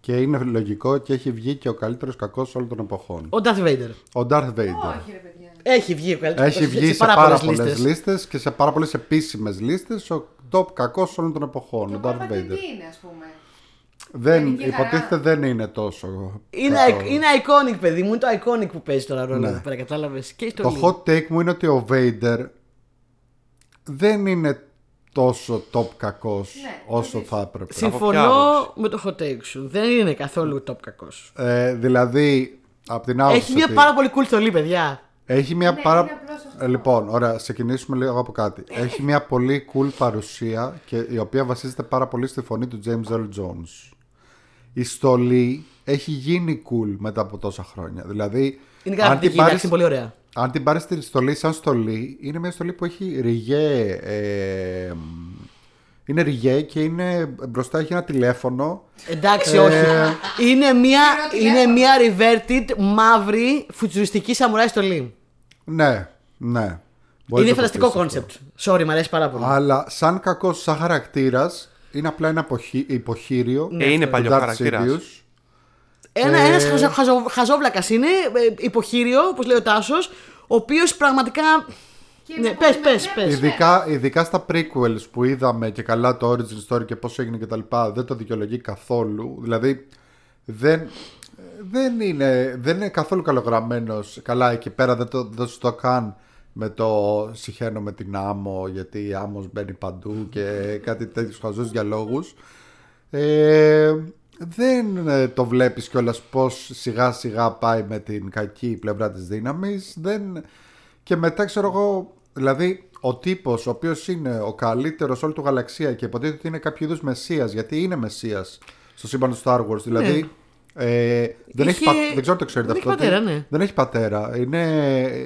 Και είναι λογικό και έχει βγει και ο καλύτερος κακός όλων των εποχών. Ο Darth Vader. Ο Darth Vader. Όχι, ρε παιδιά. Έχει βγει ο καλύτερος Έχει κακός βγει σε πάρα πάρα πολλές πολλές λίστες. λίστες και σε πάρα πολλές επίσημες λίστες ο top κακός όλων των εποχών. Και Ο ο Darth Παπατή Vader. τι είναι, ας πούμε. Δεν, Παιδική χαρά. υποτίθεται δεν είναι τόσο. Είναι, κακό. είναι iconic, παιδί μου. Είναι το iconic που παίζει τώρα ρόλο Ναι. εδώ πέρα, κατάλαβες. Και η Το στολή. hot take μου είναι ότι ο Vader δεν είναι τόσο top κακός Ναι, όσο επίσης. θα έπρεπε. ποια Συμφωνώ άποψη; με το hot take σου. Δεν είναι καθόλου top κακός. Ε, δηλαδή, από την άποψη Έχει μια ότι πάρα πολύ cool στολή, παιδιά. Έχει μια Ναι, πάρα... είναι απλώς αυτό. Ε, λοιπόν, ωραία, ξεκινήσουμε λίγο από κάτι. Έχει μια πολύ cool παρουσία και η οποία βασίζεται πάρα πολύ στη φωνή του James Earl Jones. Η στολή έχει γίνει cool μετά από τόσα χρόνια. Δηλαδή, Είναι αν την καταπληκτική, πάρεις, εντάξει, είναι πολύ ωραία. αν την πάρεις τη στολή σαν στολή, είναι μια στολή που έχει ριγέ. Ε, είναι ριγέ και είναι, μπροστά έχει ένα τηλέφωνο. Εντάξει, Ε, όχι. Είναι μια, Χειρότερη είναι έχω. μια reverted μαύρη φουτουριστική σαμουράι στολή. Ναι, ναι. Μπορείς είναι να το φανταστικό πεις αυτό. concept. Sorry, μου αρέσει πάρα πολύ. Αλλά σαν κακός, σαν χαρακτήρας, είναι απλά ένα αποχή- υποχείριο. Ε, είναι του παλιό Darth χαρακτήρας. Sidious. Ένα ε, ένας χαζο, χαζο, χαζόβλακας είναι, ε, υποχείριο, όπως λέει ο Τάσος, ο οποίος πραγματικά... Και Ναι, με πες, πολύ πες, μακριά πες. Ειδικά, ειδικά στα prequels που είδαμε και καλά το origin story και πώς έγινε και τα λοιπά, δεν το δικαιολογεί καθόλου. Δηλαδή, δεν, δεν, είναι, δεν είναι καθόλου καλογραμμένος. Καλά, εκεί πέρα δεν το, δεν το καν με το συχαίνω με την άμμο, γιατί η άμμος μπαίνει παντού και κάτι τέτοιους χαζούς διαλόγους. Ε, δεν ε, το βλέπεις κιόλας πως σιγά σιγά πάει με την κακή πλευρά της δύναμης δεν... και μετά ξέρω εγώ δηλαδή ο τύπος ο οποίος είναι ο καλύτερος όλη του γαλαξία και υποτίθεται ότι είναι κάποιο είδους μεσσίας γιατί είναι μεσσίας στο σύμπαν του Star Wars δηλαδή ε, δεν, έχει, Ναι. Είχε- πα- δεν ξέρω αν το ξέρετε δεν αυτό έχει πατέρα, ότι- ναι. δεν έχει πατέρα είναι,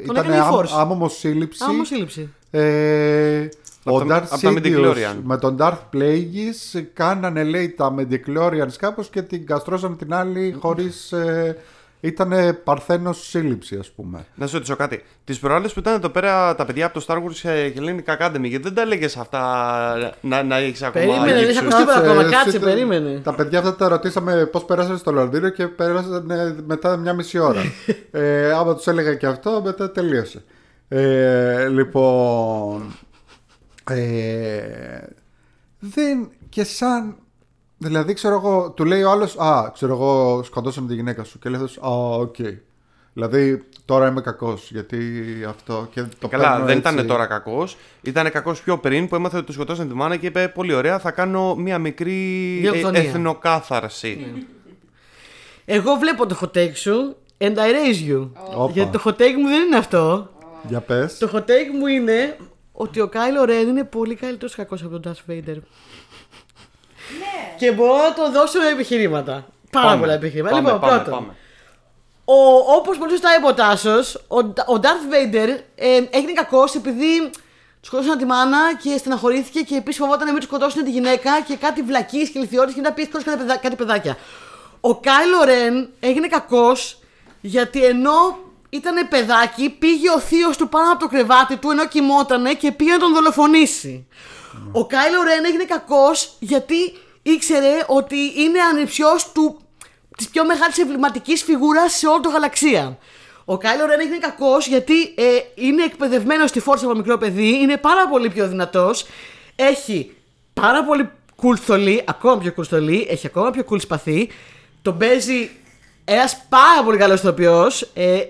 ήταν έκανε η Force. άμμο σύλληψης Άμμο σύλληψη. ε, ο Από τα- Darth από τα Sidious Midichlorian. με τον Darth Plagueis κάνανε λέει τα Midichlorians κάπως και την καστρώσαν την άλλη χωρίς... Ε, ήταν παρθένος σύλληψη ας πούμε. Να σου ρωτήσω κάτι. Τις προάλλες που ήταν εδώ πέρα τα παιδιά από το Star Wars ε, Hellenic Academy, γιατί δεν τα έλεγες αυτά να, να έχεις ακόμα. Περίμενε, δεν γύψους. έχει ακούσει τίποτα ακόμα. εσύ Κάτσε, τα- περίμενε. Τα παιδιά αυτά τα ρωτήσαμε πώς πέρασαν στο Λονδίνο και πέρασαν ε, μετά μια μισή ώρα. ε, άμα τους έλεγα και αυτό μετά τελείωσε. Ε, λοιπόν... Ε, δεν... Και σαν... Δηλαδή ξέρω εγώ, του λέει ο άλλος Α, ξέρω εγώ σκοτώσαμε τη γυναίκα σου Και λέει αυτός, Α, οκ Δηλαδή τώρα είμαι κακός Γιατί αυτό και το Καλά, παίρνω δεν έτσι. ήταν τώρα κακός. Ήταν κακός πιο πριν που έμαθε ότι του σκοτώσαν τη μάνα και είπε: Πολύ ωραία, θα κάνω μία μικρή ε, Γενοκτονία. εθνοκάθαρση. Εγώ βλέπω το hot take σου and I raise you. Όπα. Γιατί το hot take μου δεν είναι αυτό. Για πες Το hot take μου είναι ότι ο Κάιλο Ρεν είναι πολύ καλύτερος κακός από τον Darth Vader. Ναι. Και μπορώ να το δώσω με επιχειρήματα. Πάρα Πάμε. πολλά επιχειρήματα. Πάμε, λοιπόν, πάμε, πρώτον, πάμε. ο, όπως πολύ σωστά είπε ο Τάσος, ο, ο Darth Vader ε, έγινε κακός επειδή του σκοτώσαν τη μάνα και στεναχωρήθηκε και επίσης φοβόταν να μην τους σκοτώσουν τη γυναίκα και κάτι βλακίε και λιθιώτε και να πει σκότωσε κάτι, παιδα- κάτι παιδάκια. Ο Κάιλο Ρεν έγινε κακός γιατί ενώ ήταν παιδάκι, πήγε ο θείος του πάνω από το κρεβάτι του ενώ κοιμότανε και πήγε να τον δολοφονήσει. Ο Κάιλο Ρεν έγινε κακός γιατί ήξερε ότι είναι ανιψιός του της πιο μεγάλης εμβληματικής φιγούρας σε όλη τη γαλαξία. Ο Κάιλο Ρεν έγινε κακός γιατί ε, είναι εκπαιδευμένος στη φόρσα από μικρό παιδί, είναι πάρα πολύ πιο δυνατός, έχει πάρα πολύ cool στολή, ακόμα πιο cool στολή, έχει ακόμα πιο cool σπαθί. Τον παίζει ένας πάρα πολύ καλός ηθοποιός. Ε,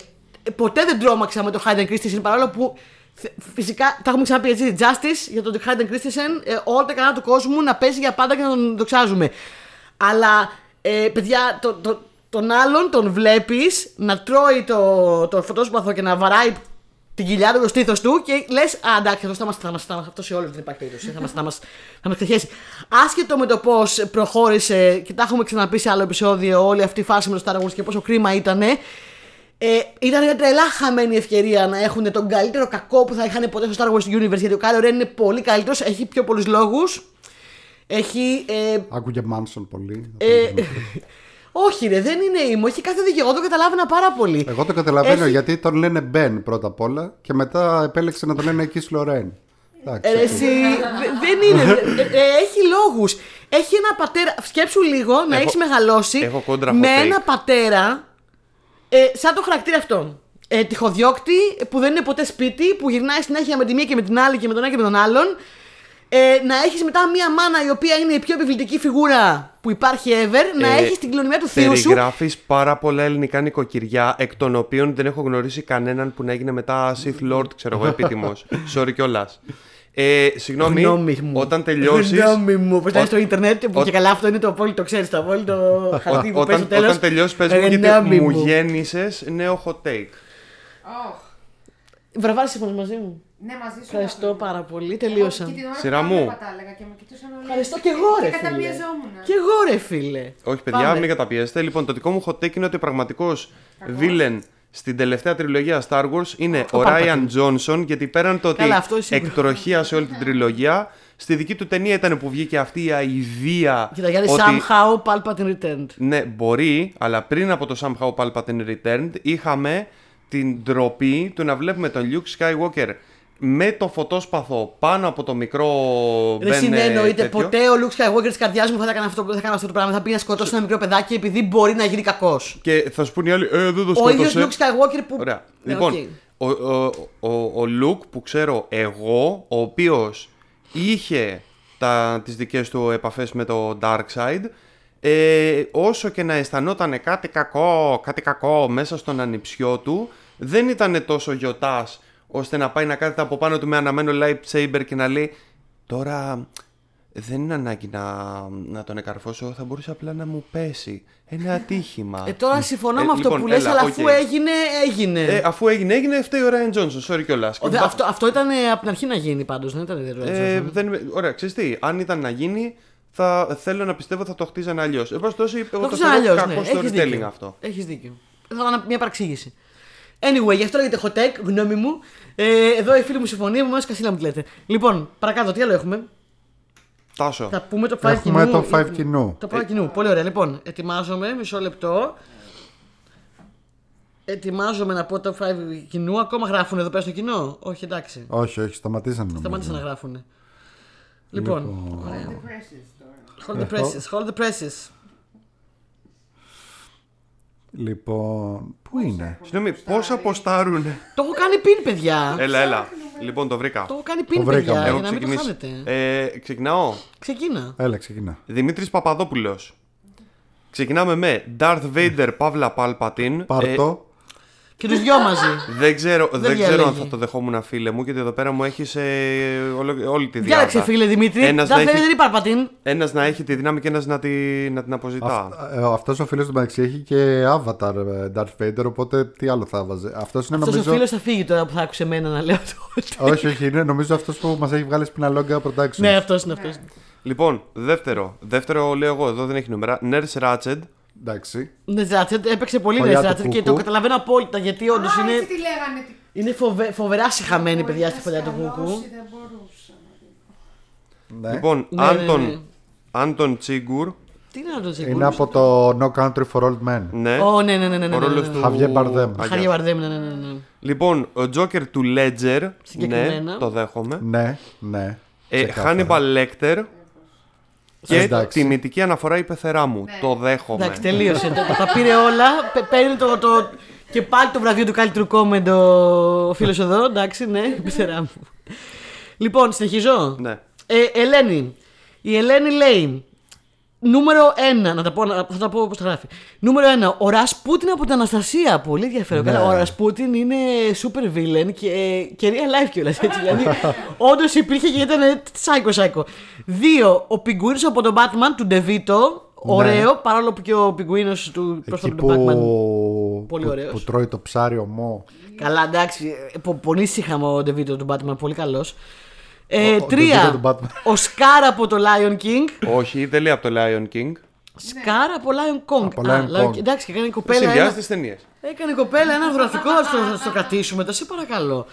ποτέ δεν τρόμαξα με το Hayden Christensen παρόλο που θε- φυσικά τα έχουμε ξαναπεί έτσι. Justice για τον Hayden Christensen, ε, όλα τα καλά του κόσμου να παίζει για πάντα και να τον δοξάζουμε. Αλλά ε, παιδιά, το, το, τον άλλον τον βλέπεις να τρώει το, το φωτόσπαθο και να βαράει την κοιλιά του, το στήθος του και λες: Α, εντάξει, αυτό θα μας, θα μας, θα μας- αυτό σε όλους δεν υπάρχει περίπτωση. θα μας θα μας, θα μας ξεχέσει. Άσχετο με το πώς προχώρησε και τα έχουμε ξαναπεί σε άλλο επεισόδιο όλη αυτή η φάση με το Star Wars και πόσο κρίμα ήταν. Ε, ήταν μια τρελά χαμένη ευκαιρία να έχουν τον καλύτερο κακό που θα είχαν ποτέ στο Star Wars Universe γιατί ο Kylo Ren είναι πολύ καλύτερος, έχει πιο πολλούς λόγους. Έχει ε, Άκουγε Μάνσον πολύ ε, όχι, ρε, δεν είναι ήμο. Έχει κάθε δίκιο. Εγώ το καταλάβαινα πάρα πολύ. Εγώ το καταλαβαίνω Έχει- γιατί τον λένε Μπεν πρώτα απ' όλα και μετά επέλεξε να τον λένε Kiss Λορέν. Εντάξει, Ε, οκ. εσύ, δε- δεν είναι. Ε, ε, έχει λόγους. Έχει ένα πατέρα. Σκέψου λίγο να Έχω- έχεις μεγαλώσει έχω κόντρα με hot take. ένα πατέρα ε, σαν το χαρακτήρα αυτόν. Ε, τυχοδιώκτη που δεν είναι ποτέ σπίτι, που γυρνάει συνέχεια με τη μία και με την άλλη και με τον ένα και με τον άλλον. Ε, να έχεις μετά μία μάνα η οποία είναι η πιο επιβλητική φιγούρα που υπάρχει ever, να Ε, έχεις την κληρονομιά του θείου σου. Περιγράφεις πάρα πολλά ελληνικά νοικοκυριά, εκ των οποίων δεν έχω γνωρίσει κανέναν που να έγινε μετά Sith Lord, ξέρω εγώ, επίτιμος. Sorry κιόλας. Ε, συγγνώμη, Γνώμη μου. όταν τελειώσεις. Γνώμη μου. Πώς στο Ιντερνετ που ο- και καλά αυτό είναι το απόλυτο, ξέρεις, το απόλυτο χαρτί που παίζει Όταν, στο τέλος. όταν τελειώσεις, πες μου γιατί Γνώμη μου μου. γέννησες νέο hot take. Ωχ. Βραβάρι συμφωνεί μαζί μου. Ναι, μαζί σου. Ευχαριστώ Άκου. πάρα πολύ. Εγώ Τελείωσα. και την ώρα Σειρά που μου. έβλεπα τα έλεγα και με κοιτούσαν όλοι. Ευχαριστώ και εγώ, ρε Και φίλε. καταπιεζόμουν. Και εγώ, ρε φίλε. Όχι, παιδιά, Πάμε. μην καταπιέστε. Λοιπόν, το δικό μου hot take είναι ότι ο πραγματικός villain στην τελευταία τριλογία Star Wars είναι ο, Ο Ryan Palpatine. Johnson, γιατί πέραν το ότι Καλά, αυτό σίγουρα. εκτροχίασε όλη την τριλογία, στη δική του ταινία ήταν που βγήκε αυτή η αηδία. Κοίτα, γιατί ότι- somehow Palpatine returned. Ναι, μπορεί, αλλά πριν από το Somehow Palpatine Returned είχαμε την ντροπή του να βλέπουμε τον Luke Skywalker με το φωτόσπαθο πάνω από το μικρό Δεν Ben, ε, συνεννοείται τέτοιο. ποτέ ο Luke Skywalker της καρδιάς μου θα έκανε αυτό, θα έκανε αυτό το πράγμα. Θα πήγε να σκοτώσει ένα μικρό παιδάκι επειδή μπορεί να γίνει κακός. Και θα σου πούνε οι άλλοι, ε, δεν το Ο ίδιος σκότωσε. Luke Skywalker που. Ωραία. Ναι, λοιπόν, οκ. ο, ο, ο, ο Luke που ξέρω εγώ, ο οποίος είχε τα, τις δικές του επαφές με το Dark Side, ε, όσο και να αισθανόταν κάτι κακό, κάτι κακό μέσα στον ανιψιό του, δεν ήταν τόσο γιοτάς ώστε να πάει να κάθεται από πάνω του με αναμμένο lightsaber και να λέει τώρα δεν είναι ανάγκη να, να τον καρφώσω, θα μπορούσε απλά να μου πέσει. Ένα ατύχημα. Ε, τώρα συμφωνώ Ε, με αυτό λοιπόν, που λες, έλα, αλλά οκ. αφού έγινε, έγινε. Ε, αφού έγινε, έγινε, φταίει ο Ryan Johnson. Sorry κιόλας. Ο, δε- αυτό, αυτό ήταν ε, από την αρχή να γίνει πάντως, δεν ήταν ιδιαίτερο. Ε, δεν, είμαι- ωραία, ξέρεις τι, αν ήταν να γίνει, θα θέλω να πιστεύω θα το χτίζανε αλλιώς. Εν πάση περιπτώσει, εγώ το το ξέρω θεωρώ αλλιώς. κακό Ναι, έχεις storytelling δίκιο. αυτό. Έχεις δίκιο. Θα έκανα μια παραξήγηση. Anyway, γι' αυτό λέγεται hot take, γνώμη μου. Ε, εδώ η φίλη μου συμφωνεί, μου αρέσει κασίλα μου τη λέτε. Λοιπόν, παρακάτω, τι άλλο έχουμε; Τάσο. Θα πούμε το 5 Έχουμε κοινού. το 5 κοινού. Το 5 κοινού. Πολύ ωραία. Λοιπόν, ετοιμάζομαι, μισό λεπτό. Ετοιμάζομαι να πω το 5 κοινού. Ακόμα γράφουν εδώ πέρα στο κοινό; Όχι, εντάξει. Όχι, όχι, σταματήσαν νομίζω. Σταμάτησαν να γράφουν. Λοιπόν, ωραία. Depresses τώρα. Hold the presses, hold the presses. Λοιπόν, πού είναι; Συγγνώμη, πόσα αποστάρουνε; Το έχω κάνει πιν, παιδιά. έλα, έλα. Λοιπόν, το βρήκα. Το έχω κάνει πιν, Το βρήκαμε. παιδιά, Έχω για να μην το ξεκινήσεις. χάνετε. Ε, ξεκινάω. Ξεκίνα. Έλα, ξεκινά. Δημήτρης Παπαδόπουλος. Ξεκινάμε με Darth Vader Παύλα Palpatine. Πάρ' Ε, το. Και τους δυο μαζί. δεν ξέρω, δεν ξέρω αν διαλέγει. θα το δεχόμουν φίλε μου γιατί εδώ πέρα μου έχεις όλη τη διάρκεια. Διάλεξε, φίλε Δημήτρη. Ένας Δεν να έχει- θέλει την Παρπατίν. Ένας να έχει τη δύναμη και ένας να, τη, να την αποζητά. Αυτός ο φίλος του μεταξύ έχει και avatar ε, Darth Vader, οπότε τι άλλο θα βάζε. Αυτός είναι Αυτός ο νομίζω. φίλος θα φύγει τώρα που θα άκουσε εμένα να λέω το. όχι, όχι, είναι νομίζω αυτός που μας έχει βγάλει σπιναλόγκα production. Ναι, αυτός είναι αυτός. Λοιπόν, δεύτερο. Δεύτερο λέω εγώ, εδώ δεν έχει νούμερα. Nurse Ratched. Εντάξει. Ναι, Ζάτσετ, έπαιξε πολύ Χωριά ναι, του Ζάτσετ και Κούκου. το καταλαβαίνω απόλυτα γιατί όντως Α, είναι, έτσι τη λέγανε. τι- είναι φοβε, φοβερά συχαμένη παιδιά στη φωλιά του Μπορείς να Κούκου. σκαλώσει, Δεν μπορούσα. Ναι. Λοιπόν, Ναι, ναι, Άντων, ναι. Άντων Τσίγκουρ. Τι είναι αυτό το Είναι από το No Country for Old Men. Ναι. Ω, ναι, ναι, ναι, ναι. ναι, Ο ναι, ρόλος ναι. του. Χαβιέ Μπαρδέμ. Αγιάς. Χάρη Βαρδέμ, ναι, ναι, ναι, ναι. Λοιπόν, ο Joker του Ledger. Ναι, Συγκεκριμένα. το δέχομαι. Ναι, ναι. Ε, ξεκάθαρα. Hannibal Lecter. Και Εντάξει. τη μυτική αναφορά η πεθερά μου. Το δέχομαι. Εντάξει, τελείωσε. τα, τα πήρε όλα. Πε- Παίρνει το, το. Και πάλι το βραβείο του καλύτερου κόμμεντ ο φίλος εδώ. Εντάξει, ναι, πιστερά μου. Λοιπόν, συνεχίζω. Ναι. Ε, Ελένη. Η Ελένη λέει. Νούμερο 1, να τα πω, να- θα τα πω όπως τα γράφει. Νούμερο 1, ο Ρασπούτιν από την Αναστασία. Πολύ ενδιαφέρον. Ναι. Καλά, Ο Ρασπούτιν είναι super villain και, και real life κιόλας. Δηλαδή, όντως υπήρχε και ήταν psycho psycho. Δύο, ο πιγκουίνος από τον Batman του Ντεβίτο. Ωραίο, παρόλο που και ο πιγκουίνος του Εκεί πρόσφατου που... του Batman. Πολύ που, ωραίος. που τρώει το ψάρι ομό. Καλά, εντάξει. ε, πο- Πολύ σύγχαμα ο Ντεβίτο του Batman, πολύ καλός. Ε, Ο- ο τρία, DeVito του Batman. ο Σκάρ από το Lion King. Όχι, δεν λέει από το Lion King. Σκάρ από Lion Kong. Από Α, Lion Kong. Lion- Εντάξει, και έκανε η κοπέλα. Ένα, Συνδυάζει τις ταινίες. έκανε η κοπέλα ένα γραφικό, στο, θα στο κρατήσουμε. Το σε παρακαλώ.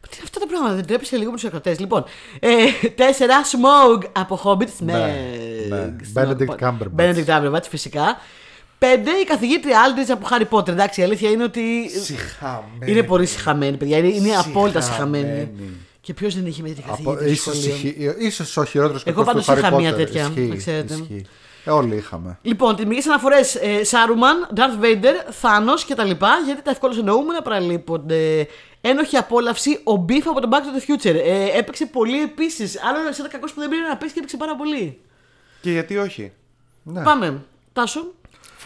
Τι είναι αυτά τα πράγματα, δεν τρέπεσαι λίγο με τους ακροτέ. Λοιπόν, ε, τέσσερα, Smog από Hobbit. Ναι, ναι. Benedict Cumberbatch. Benedict Cumberbatch, φυσικά. Πέντε, η καθηγήτρια Aldrich από Harry Potter. Εντάξει, η αλήθεια είναι ότι. Συχαμένη. Είναι πολύ συχαμένη, παιδιά. Είναι, είναι απόλυτα Συχαμένη. Συχαμένη. Και ποιος δεν είχε με την Από, καθηγήτρια στο ίσως, σχολείο; ίσως, ίσως ο χειρότερος Εγώ κακός του πάντως είχα Harry μία Potter. τέτοια, Ισχύει, να ξέρετε. ισχύει. Ε, όλοι είχαμε. Λοιπόν, τιμικέ αναφορές ε, Σάρουμαν, Darth Vader, Θάνος κτλ. Γιατί τα ευκόλω εννοούμενα παραλείπονται. Ένοχη απόλαυση, ο Beef από το Back to the Future. Ε, έπαιξε πολύ επίσης. Άλλο ένα κακός που δεν πήρε να παίξει και έπαιξε πάρα πολύ. Και γιατί όχι. Ναι. Πάμε. Τάσο.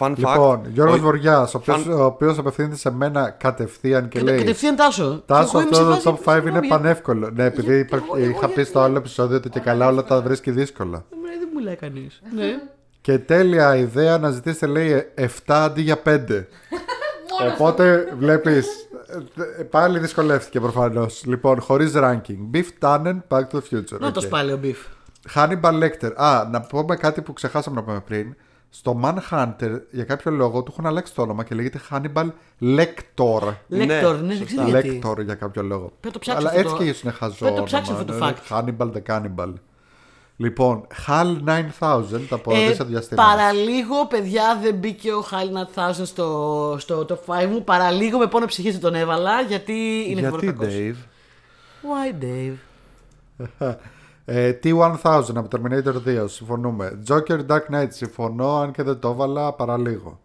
Fun fact. Λοιπόν, Γιώργος ο- Βοριάς, ο οποίος, Φαν- ο οποίος απευθύνεται σε μένα κατευθείαν και λέει Κατευθείαν Τάσο. Τάσο, Και εγώ είμαι σε αυτό φάση- το top 5 είναι συγγνώμη, πανεύκολο. Ναι, επειδή γιατί υπά- εγώ- εγώ είχα πει γιατί- στο άλλο επεισόδιο ότι και καλά όλα τα βρίσκει δύσκολα. γιατί- Δεν μου λέει κανείς. Ναι. Και τέλεια ιδέα να ζητήσετε λέει 7 αντί για 5. Οπότε βλέπεις. Πάλι δυσκολεύτηκε προφανώς. Λοιπόν, χωρίς ranking. Biff Tannen, Back to the Future. Να το Οκ. σπάλει ο Biff. Hannibal Lecter. Α, να πούμε κάτι που ξεχάσαμε να πούμε πριν. Στο Manhunter για κάποιο λόγο του έχουν αλλάξει το όνομα και λέγεται Hannibal Lector. Λέκτορ, ναι, δεν ξέρω γιατί. Lector για κάποιο λόγο. Πρέπει να το ψάξω Αλλά αυτό έτσι το- και ίσω είναι χαζό. Πρέπει να το ψάξω όνομα, αυτό το ναι. fact. Hannibal the Cannibal. Λοιπόν, HAL 9000 από Ε, ε, διαστήματα. παραλίγο, παιδιά, δεν μπήκε ο High 1000 στο, στο top 5 μου. Παραλίγο με πόνο ψυχής δεν τον έβαλα γιατί είναι Γιατί, φοβερό Dave; Why, Dave? Ε, T1000 από Terminator 2, συμφωνούμε. Joker Dark Knight, συμφωνώ, αν και δεν το έβαλα παραλίγο.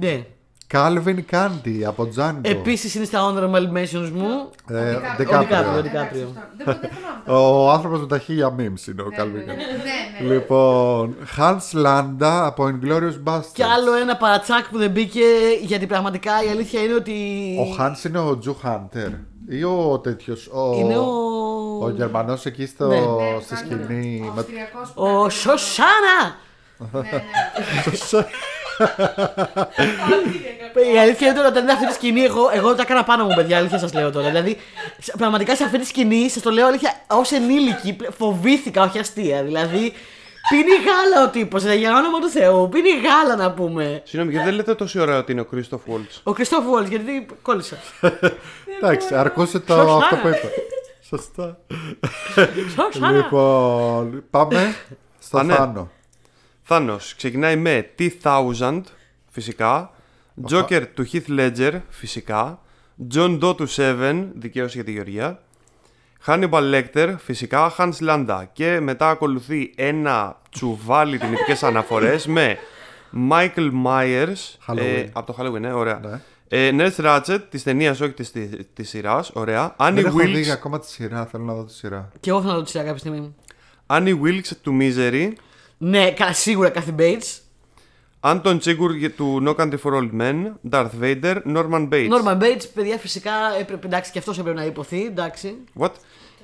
Ναι. Calvin Candy από Django. Επίσης είναι στα honorable mentions μου. Ε, Ο DiCaprio. DiCaprio, Εντάξει, DiCaprio. σωστό. Δεν δεν θυμάμαι το. Ο άνθρωπος με τα χίλια memes είναι ο Calvin Ναι, Candy. ναι, ναι. Λοιπόν, Hans Landa από Inglourious Basterds. Και άλλο ένα παρατσάκ που δεν μπήκε γιατί πραγματικά η αλήθεια είναι ότι. Ο Hans είναι ο Τζου Hunter ή ο τέτοιος, ο, Είναι ο. ο Γερμανός εκεί στο, Ναι. Ναι, στη ο σκηνή. Ο με- Αυστριακός που Ο ήταν- Σοσάνα! Ναι, ναι. Η αλήθεια είναι ότι όταν είδα αυτή τη σκηνή, εγώ, εγώ τα έκανα πάνω μου, παιδιά. Αλήθεια σας λέω τώρα. Δηλαδή, σε- πραγματικά σε αυτή τη σκηνή, σας το λέω αλήθεια, ως ενήλικη, πλε- φοβήθηκα, όχι αστεία. Δηλαδή, πίνει γάλα ο τύπος, για όνομα του Θεού. Πίνει γάλα να πούμε. Συγγνώμη, γιατί δεν λέτε τόση ώρα ότι είναι ο Christoph Waltz. Ο Κριστόφ Βόλ, γιατί κόλλησα. Εντάξει, αρκούσε το Σωστά. αυτό που είπα. Σωστά. Σοσάνα! Λοιπόν, πάμε στο Α, ναι. Θάνο. Θάνος ξεκινάει με T-1000 φυσικά. Joker του Heath Ledger φυσικά. John Doe του Seven, δικαίωση για τη Γεωργία. Hannibal Lecter φυσικά. Hans Landa. Και μετά ακολουθεί ένα τσουβάλι τιμητικές αναφορές με Michael Myers Halloween. ε, από το Halloween, ναι, ωραία. Ναι. Ε, Nurse Ratchet της ταινίας, όχι της, της, της σειράς, ωραία. Annie Δεν έχω δει Wilkes, ακόμα τη σειρά, θέλω να δω τη σειρά. Και εγώ θέλω να το τσιρά κάποια στιγμή. Annie Wilkes του Misery. Ναι, κα- σίγουρα κάθε Bates. Άντων Τσίγκουρ του No Country for Old Men, Darth Vader, Norman Bates. Norman Bates, παιδιά, φυσικά έπρεπε, εντάξει, και αυτός έπρεπε να υποθεί, εντάξει. What?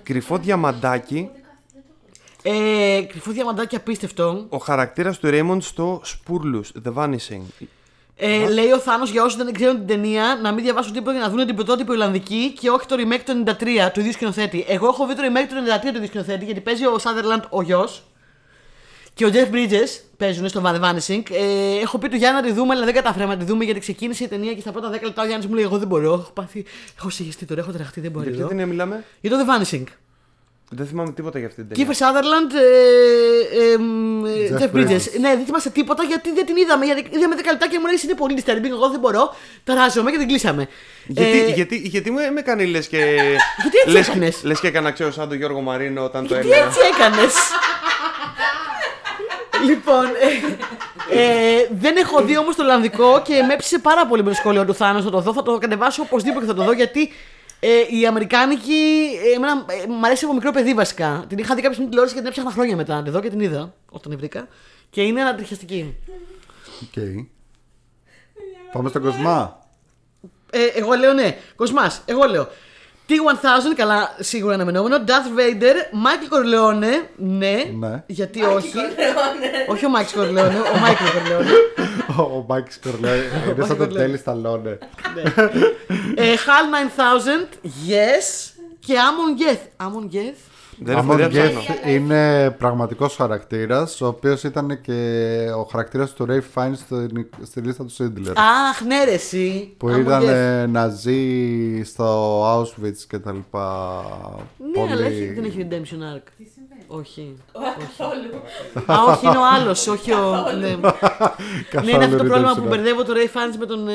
Κρυφό διαμαντάκι, Ε, κρυφό διαμαντάκι απίστευτο. ο χαρακτήρας του Raymond στο Spurlus, The Vanishing. Ε, λέει ο Θάνος για όσους δεν ξέρουν την ταινία να μην διαβάσουν τίποτα για να δουν την πρωτότυπη Ολλανδική και όχι το remake του 93 του ίδιου σκηνοθέτη. Εγώ έχω δει το remake του 93 του ίδιου σκηνοθέτη γιατί παίζει ο Sutherland ο γιος και ο Jeff Bridges παίζουν στο The Vanishing. Ε, έχω πει του Γιάννη να τη δούμε, αλλά δεν καταφέραμε να τη δούμε γιατί ξεκίνησε η ταινία και στα πρώτα 10 λεπτά ο Γιάννης μου λέει: Εγώ δεν μπορώ. Έχω πάθει. Έχω συγχυστεί τώρα, έχω τραχτεί, δεν μπορώ. Για ποια ταινία μιλάμε; Για το The Vanishing. Δεν θυμάμαι τίποτα για αυτή την ταινία. Kiefer Sutherland, ε, ε, μ, ε, Jeff Jeff Bridges. Bridges. Ναι, δεν θυμάσαι τίποτα γιατί δεν την είδαμε. Γιατί είδαμε 10 λεπτά και μου λέει είναι πολύ disturbing. Εγώ δεν μπορώ. Ταράζομαι και την κλείσαμε. Γιατί, Ε, γιατί, γιατί με, με κάνει λες και... Γιατί έτσι λες, έκανες; λες και έκανα ξέρω σαν τον Γιώργο Μαρίνο όταν το Τι έλεγα. έτσι έκανες; Λοιπόν, ε, ε, δεν έχω δει όμως το Ολλανδικό και με έψησε πάρα πολύ με το σχόλιο του Θάνο να το δω. Θα το κατεβάσω οπωσδήποτε και θα το δω γιατί ε, η Αμερικάνικη ε, εμένα, ε, μ' αρέσει από μικρό παιδί βασικά. Την είχα δει κάποια στιγμή τηλεόραση και την έψαχνα χρόνια μετά να τη δω και την είδα όταν την βρήκα. Και είναι ανατριχιαστική. Οκ. Πάμε στον Κοσμά. Ε, εγώ λέω ναι. Κοσμάς, εγώ λέω. T1000, καλά, σίγουρα αναμενόμενο. Darth Vader, Michael Corleone, ναι. Ναι. Γιατί όχι. όχι ο Michael Corleone, ο Michael Corleone. Ο- Ο Μάικ Κορλέ. Είναι σαν τον Corleone. Τέλη Σταλόνε. ε, HAL 9000, yes. Και Amon Göth. Amon Göth. Δεν έχω Άμον ιδέα Γκέθ ψάχνω. είναι πραγματικός χαρακτήρας, ο οποίος ήταν και ο χαρακτήρας του Ralph Fiennes στη, στη λίστα του Σίντλερ. Αχ, ναι, ρε, εσύ. Που Amon ήταν Geth. ε, να ζει στο Auschwitz και τα λοιπά. Ναι, αλλά έχει- δεν έχει redemption arc. Όχι. Καθόλου. Α, όχι, είναι ο άλλος, όχι ο. ναι. ναι, Καθόλου είναι αυτό το πρόβλημα redemption που arc. μπερδεύω το Ray Fans με τον. ε,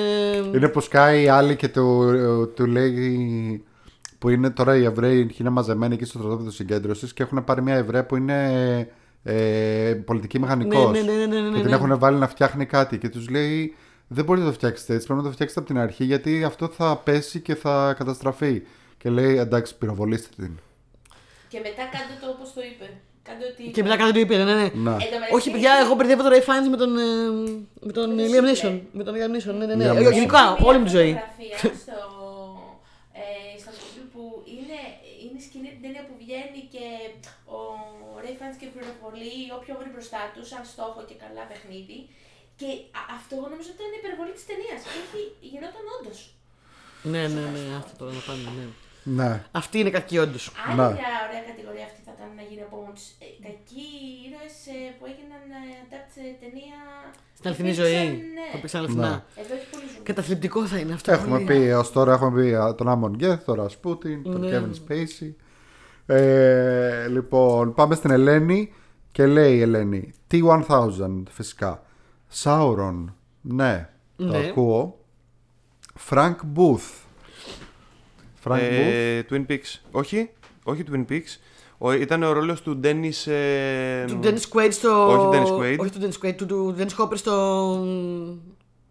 Είναι που σκάει η άλλη και του, του λέει που είναι τώρα οι Εβραίοι είναι μαζεμένοι εκεί στο στρατόπεδο συγκέντρωσης και έχουν πάρει μια Εβραία που είναι ε, πολιτική μηχανικός. Ναι, ναι, ναι, ναι, ναι, και ναι. την έχουν βάλει να φτιάχνει κάτι και τους λέει δεν μπορείτε να το φτιάξετε έτσι, πρέπει να το φτιάξετε από την αρχή γιατί αυτό θα πέσει και θα καταστραφεί. Και λέει εντάξει, πυροβολήστε την. Και μετά κάντε το όπως το είπε. Κάντε ότι. Και μετά κάτι του είπε, ναι, ναι. Να. Εν τω μεταξύ, Όχι, παιδιά, εγώ μπερδεύω το Ray Fiennes με τον, ε, με τον Με ε, τον Liam Sidney. Neeson. Με τον Liam Neeson, ναι, ναι, ναι. Liam Ε, Neeson. Γενικά, Έχει όλη μου μια τη ζωή. φωτογραφία στο, ε, στο YouTube που είναι, είναι σκηνή την ταινία που βγαίνει και ο Ray Fiennes και πυροβολεί όποιο βρει μπροστά του σαν στόχο και καλά παιχνίδι. Και α- αυτό εγώ νομίζω ότι ήταν η υπερβολή της ταινίας. Και έχει, γινόταν όντως. Ναι, ναι, ναι, αυτό το να πάνε, ναι. Ναι. Αυτή είναι κακή, όντως. Άλλη Να. μια ωραία κατηγορία αυτή θα ήταν να γίνει από μόνο ε, κακοί ήρωες που έγιναν ε, adapt σε ταινία. Στην αληθινή υπήρξαν, ζωή. Ναι. Που υπήρξαν αληθινά. Ναι. Εδώ έχει πολύ ζουμί. Καταθλιπτικό θα είναι αυτό. Έχουμε πολύ. πει ως τώρα έχουμε πει α, τον Άμον Γκέθ, τον Ρασπούτιν, τον Ναι. Kevin Spacey. Ε, λοιπόν, πάμε στην Ελένη και λέει η Ελένη T1000 φυσικά. Sauron, ναι, το Ναι. ακούω. Frank Booth. Frank Booth. Ε, Twin Peaks. Όχι, όχι Twin Peaks. Ο, ήταν ο ρόλος του Dennis... Ε, Του Dennis Quaid στο. Όχι Dennis Quaid. Όχι του Dennis Quaid, του, του Dennis Hopper στο.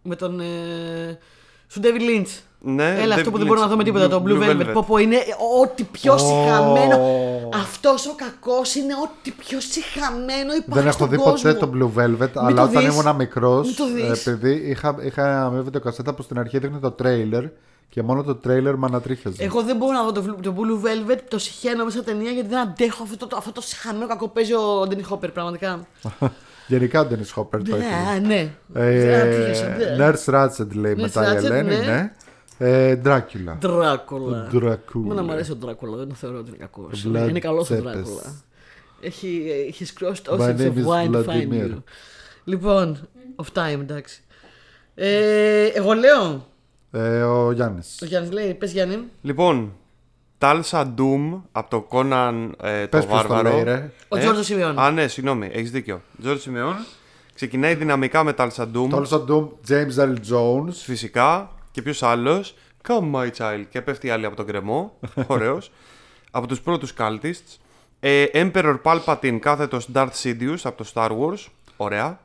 Με τον. Ε, στο David Lynch. Ναι, Έλα, αυτό David που δεν μπορούμε να Lynch. δούμε τίποτα, το Blue Velvet. Πω, πω, είναι ό,τι πιο Ω. συχαμένο. Αυτός ο κακός είναι ό,τι πιο συχαμένο υπάρχει. Δεν έχω στον δει κόσμο. ποτέ το Blue Velvet, το αλλά όταν δεις. ήμουν μικρός, Μην το δεις. επειδή είχα, είχα μια βιντεοκασέτα που στην αρχή έδειχνε το τρέιλερ και μόνο το τρέιλερ με ανατρίχιαζε. Εγώ δεν μπορώ να δω το, το Blue Velvet, το συχαίνω μέσα στα ταινία γιατί δεν αντέχω αυτό το, αυτό το συχαμένο κακό που παίζει ο Danny Hopper, πραγματικά. Γενικά ο Dennis Hopper το έχει. Ναι, ναι. Ε, Αντρίχασα, ναι. Nurse Ratched λέει Nurse μετά η Ratched, Ελένη, ναι. Ναι. Ε, Dracula. Δράκουλα. Dracula. Εμένα μου αρέσει ο Δράκουλα, δεν θεωρώ ότι είναι κακός. Vlad Είναι καλός ο Tsepes. Δράκουλα. Έχει, he's crossed My oceans name of is wine to find Vladimir. you. Λοιπόν, of time, εντάξει. Ε, εγώ λέω. Ε, ο Γιάννης. Ο Γιάννης λέει, πες Γιάννη. Λοιπόν, Talsa Doom από το Conan ε, το Πες ποιος το Βάρβαρο. λέει, ρε. Ο Ε, Τζόρτζος Σιμεών. Α, ναι, συγγνώμη, έχεις δίκιο. Τζόρτζος Σιμεών. Ξεκινάει δυναμικά με Talsa Doom. Τόλσον Doom, James Earl Jones. Φυσικά. Και ποιο άλλο. Come my child. Και πέφτει άλλη από τον κρεμό. Ωραίο. από του πρώτου cultists. Ε, Emperor Palpatine κάθετο Darth Sidious από το Star Wars. Ωραία.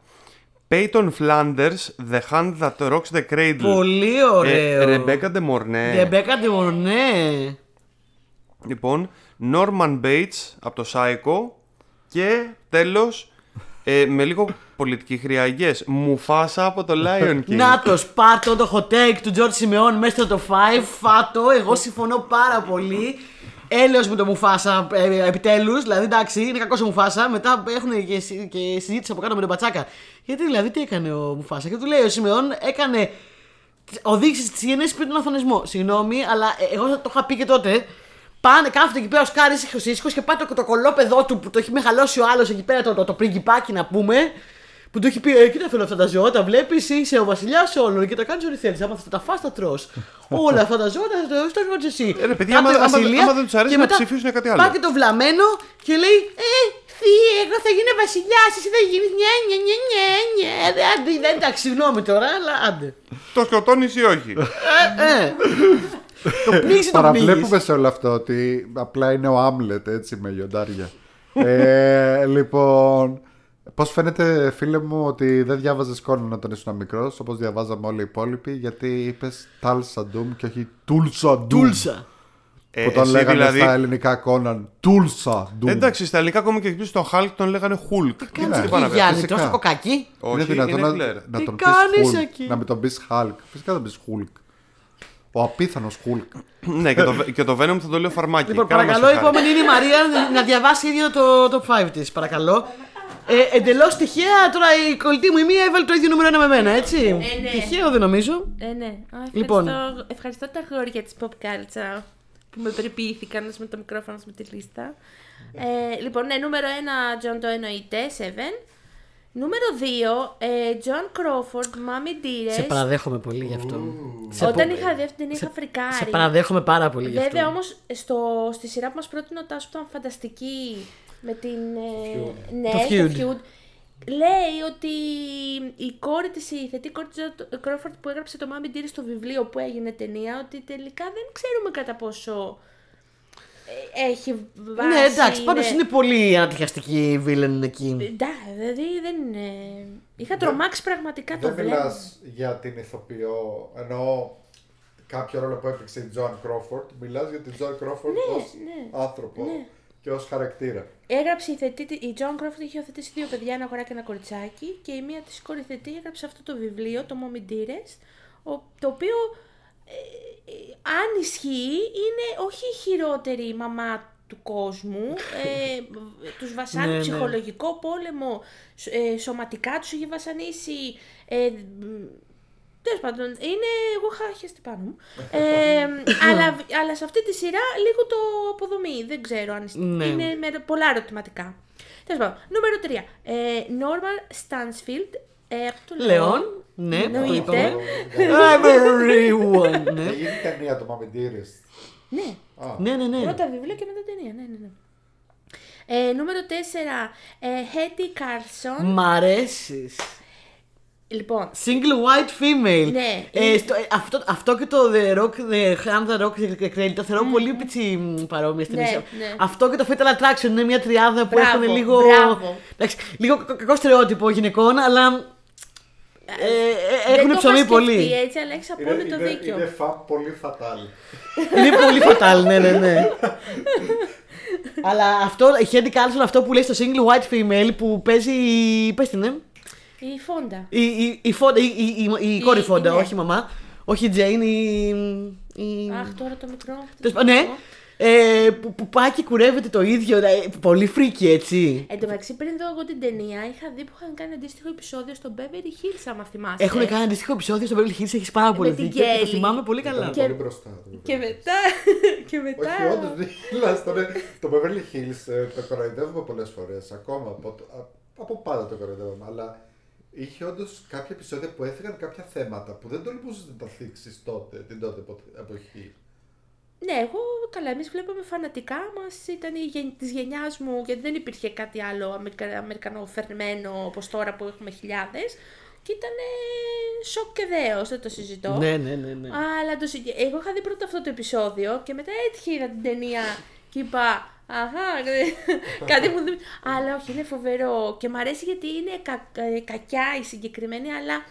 Peyton Flanders, The Hand That Rocks the Cradle. Πολύ ωραίο. Ε, Rebecca de Mornay. Ρεμπέκα Ντεμορνέ. Λοιπόν, Norman Bates από το Psycho. Και τέλος, ε, με λίγο πολιτική χρειά, Μουφάσα από το Lion King. Νάτο, πάρτο το hot take του Τζόρτζ Σιμεών μέσα στο 5. Φάτο, εγώ συμφωνώ πάρα πολύ. Έλεος με το Μουφάσα ε, επιτέλους. Δηλαδή, εντάξει, είναι κακός ο Μουφάσα. Μετά έχουν και, συ- και συζήτηση από κάτω με τον Πατσάκα. Γιατί δηλαδή, τι έκανε ο Μουφάσα. Και του λέει ο Σιμεών, έκανε. Οδήγησε τι γενέσει πριν τον αφανισμό. Συγγνώμη, αλλά ε, εγώ το είχα πει και τότε. Πάνε, κάθεται εκεί πέρα ο Σκάρι ο Σίσκος και πάει το, το κολόπεδό του που το έχει μεγαλώσει ο άλλο εκεί πέρα, το, το, το πριγκιπάκι να πούμε. Που του έχει πει: Ε, κοίτα φίλο αυτά τα ζώα, τα βλέπει, είσαι ο βασιλιά όλων και τα κάνει ό,τι θέλει. Άμα θα τα φά, τα τρώ. Όλα αυτά τα ζώα τα τα κάνει εσύ. Ε, ρε, παιδιά, Κάτω άμα- η άμα- βασιλεία άμα δεν τους αρέσει και να μετά ψηφίσουν κάτι άλλο. Πάει και το βλαμμένο και λέει: Ε, θύε, εγώ θα γίνω βασιλιάς, εσύ θα γίνεις. Νιά, νιά, νιά, νιά, νιά. Ε, Άντε, δεν εντάξει, συγγνώμη τώρα, αλλά άντε. Το σκοτώνεις ή όχι; Ε, ε. Το πνίξει το πνίγεις. Παραβλέπουμε σε όλο αυτό ότι απλά είναι ο Άμλετ έτσι με λιοντάρια. ε, λοιπόν, πώς φαίνεται φίλε μου ότι δεν διάβαζες Κόναν όταν ήσουν μικρός όπως διαβάζαμε όλοι οι υπόλοιποι γιατί είπες Τάλσα Ντούμ και όχι Τούλσα Ντούμ Τούλσα. Ε, που τον εσύ λέγανε δηλαδή- στα ελληνικά Κόναν Τούλσα Ντούμ Εντάξει, στα ελληνικά ακόμα και εκεί στον Hulk τον λέγανε Hulk. Τι Κάτσε τι πάνε να εκεί, Γιάννη, φυσικά. τρως το κοκάκι. Όχι, είναι δυνατόν είναι να, Claire. να Τι τον πεις κάνεις Hulk, εκεί; να μην τον πεις Hulk φυσικά θα πεις Hulk ο απίθανος Hulk ναι, και το, και το Venom θα το λέω φαρμάκι. Λοιπόν, Κάνε μας παρακαλώ, η το χάρη. επόμενη είναι η Μαρία να διαβάσει ίδιο το top 5 της. Παρακαλώ. Ε, Εντελώς τυχαία, τώρα η κολλητή μου η μία έβαλε το ίδιο νούμερο ένα με μένα, έτσι. Ε, ναι. Τυχαίο δεν νομίζω. Ε, ναι. Α, ευχαριστώ, Λοιπόν. ευχαριστώ τα αγόρια της Pop Culture που με περιποιήθηκαν με το μικρόφωνο με τη λίστα. Ε, λοιπόν, ναι, νούμερο 1, John το εννοείται, 7. Νούμερο 2, ε, John Crawford, Mommy Dearest. Σε παραδέχομαι πολύ γι' αυτό. Σε Όταν πο- είχα δει αυτή την είχα σε- φρικάρει. Σε παραδέχομαι πάρα πολύ γι' αυτό. Βέβαια όμω στη σειρά που μας πρότεινε ο Τάσος που ήταν φανταστική με την. ε, ναι, Το το Feud. Feud. Λέει ότι η κόρη της, η θετή κόρη της Κρόφορντ που έγραψε το Mommy Dearest στο βιβλίο που έγινε ταινία, ότι τελικά δεν ξέρουμε κατά πόσο ε, έχει βάση. Ναι, εντάξει, πάντως είναι πολύ ανατριχιαστική η villain εκεί. Ναι, δηλαδή δεν είναι. Είχα τρομάξει πραγματικά το Δεν βλέμμα. μιλάς για την ηθοποιό, εννοώ κάποιο ρόλο που έπαιξε η Τζοαν Κρόφορντ. Μιλάς για την Τζοαν Κρόφορντ Ναι, ως ναι, άνθρωπο ναι. Και ως χαρακτήρα. Έγραψε η θετή, η Τζόαν Κρόφορντ είχε υιοθετήσει δύο παιδιά, ένα αγοράκι και ένα κοριτσάκι και η μία της κόρης θετή έγραψε αυτό το βιβλίο, το Mommy Dearest, ο- το οποίο ε, ε, αν ισχύει είναι όχι η χειρότερη μαμά του κόσμου, ε, τους βασάνει Ναι, ναι. ψυχολογικό πόλεμο, σ- ε, σωματικά τους είχε βασανίσει, ε, Τέλος πάντων, είναι. Εγώ είχα χεστεί πάνω μου. Ε, αλλά, αλλά σε αυτή τη σειρά λίγο το αποδομεί. Δεν ξέρω αν Ναι. είναι με πολλά ερωτηματικά. Τέλος πάντων, νούμερο 3. Ε, Normal Stansfield. Ε, από το Λεόν, ναι, το Εννοείται. είπαμε. Everyone, ναι. Έγινε ταινία το Mommy Dearest. Ναι, Α, Ναι, ναι, ναι. πρώτα βιβλίο και μετά ταινία. Ναι, ναι, ναι. Ε, νούμερο 4. Ε, Hetty Carlson. Μ' αρέσεις. Λοιπόν, Single white female. Ναι. Ε, στο, ε, αυτό, αυτό και το The Rock, The Hand the Rock the Cradle το θεωρώ πολύ πιτσι μ, παρόμοια στην Ναι, ουσία. ναι. Αυτό και το Fatal Attraction είναι μια τριάδα που Μπράβο, έχουν λίγο. μπράβο. Εντάξει, λίγο κα- κακό στερεότυπο γυναικών, αλλά. Ε, ε, δεν έχουν το ψωμί είχα πολύ. σκεφτεί έτσι, αλλά έχεις απόλυτο είναι, δίκιο. είναι φα, πολύ φατάλ. Είναι πολύ φατάλ, ναι, ναι, ναι. Αλλά αυτό, η Χέντι Κάλσον, αυτό που λέει στο single white female που παίζει. Πες την, ναι. Η Φόντα. Η, η, η, Φόντα- η, η, η, η κόρη Η- Φόντα, ναι. όχι η μαμά. Όχι η Τζέιν, η. η... Αχ, τώρα το μικρό. Τέλος πάντων, ναι. Ε, που, που πάει και κουρεύεται το ίδιο. ε, πολύ φρίκι, έτσι. Εν τω μεταξύ, πριν δω εγώ την ταινία, είχα δει που είχαν κάνει αντίστοιχο επεισόδιο στο Beverly Hills, άμα θυμάστε. Έχουν κάνει αντίστοιχο επεισόδιο στο Beverly Hills, έχεις πάρα πολύ Ε, την δίκιο. και Το Kelly. θυμάμαι πολύ καλά. Ήταν Και- πολύ μπροστά. το Και Beverly μετά. και μετά. Όχι, όντως δεν μιλάς τώρα. Το Beverly Hills ε, το κοροϊδεύουμε πολλές φορές. Ακόμα από, το- α- από πάντα το κοροϊδεύουμε. Αλλά είχε όντως κάποια επεισόδια που έφυγαν κάποια θέματα που δεν τολμούσες να τα θίξεις τότε, την τότε επο- εποχή. Ναι, εγώ καλά, εμείς βλέπαμε φανατικά μας. Ήταν η γεν... της γενιάς μου, γιατί δεν υπήρχε κάτι άλλο αμερικα... αμερικανοφερμένο όπως τώρα που έχουμε χιλιάδες. Και ήταν σοκ και δέος, δεν το συζητώ. Ναι, ναι, ναι. ναι. Αλλά το συζη- εγώ είχα δει πρώτα αυτό το επεισόδιο και μετά έτυχε είδα την ταινία και είπα Αχά, κάτι μου δεν... Αλλά όχι, είναι φοβερό και μ' αρέσει γιατί είναι κα- ε, κακιά η συγκεκριμένη, αλλά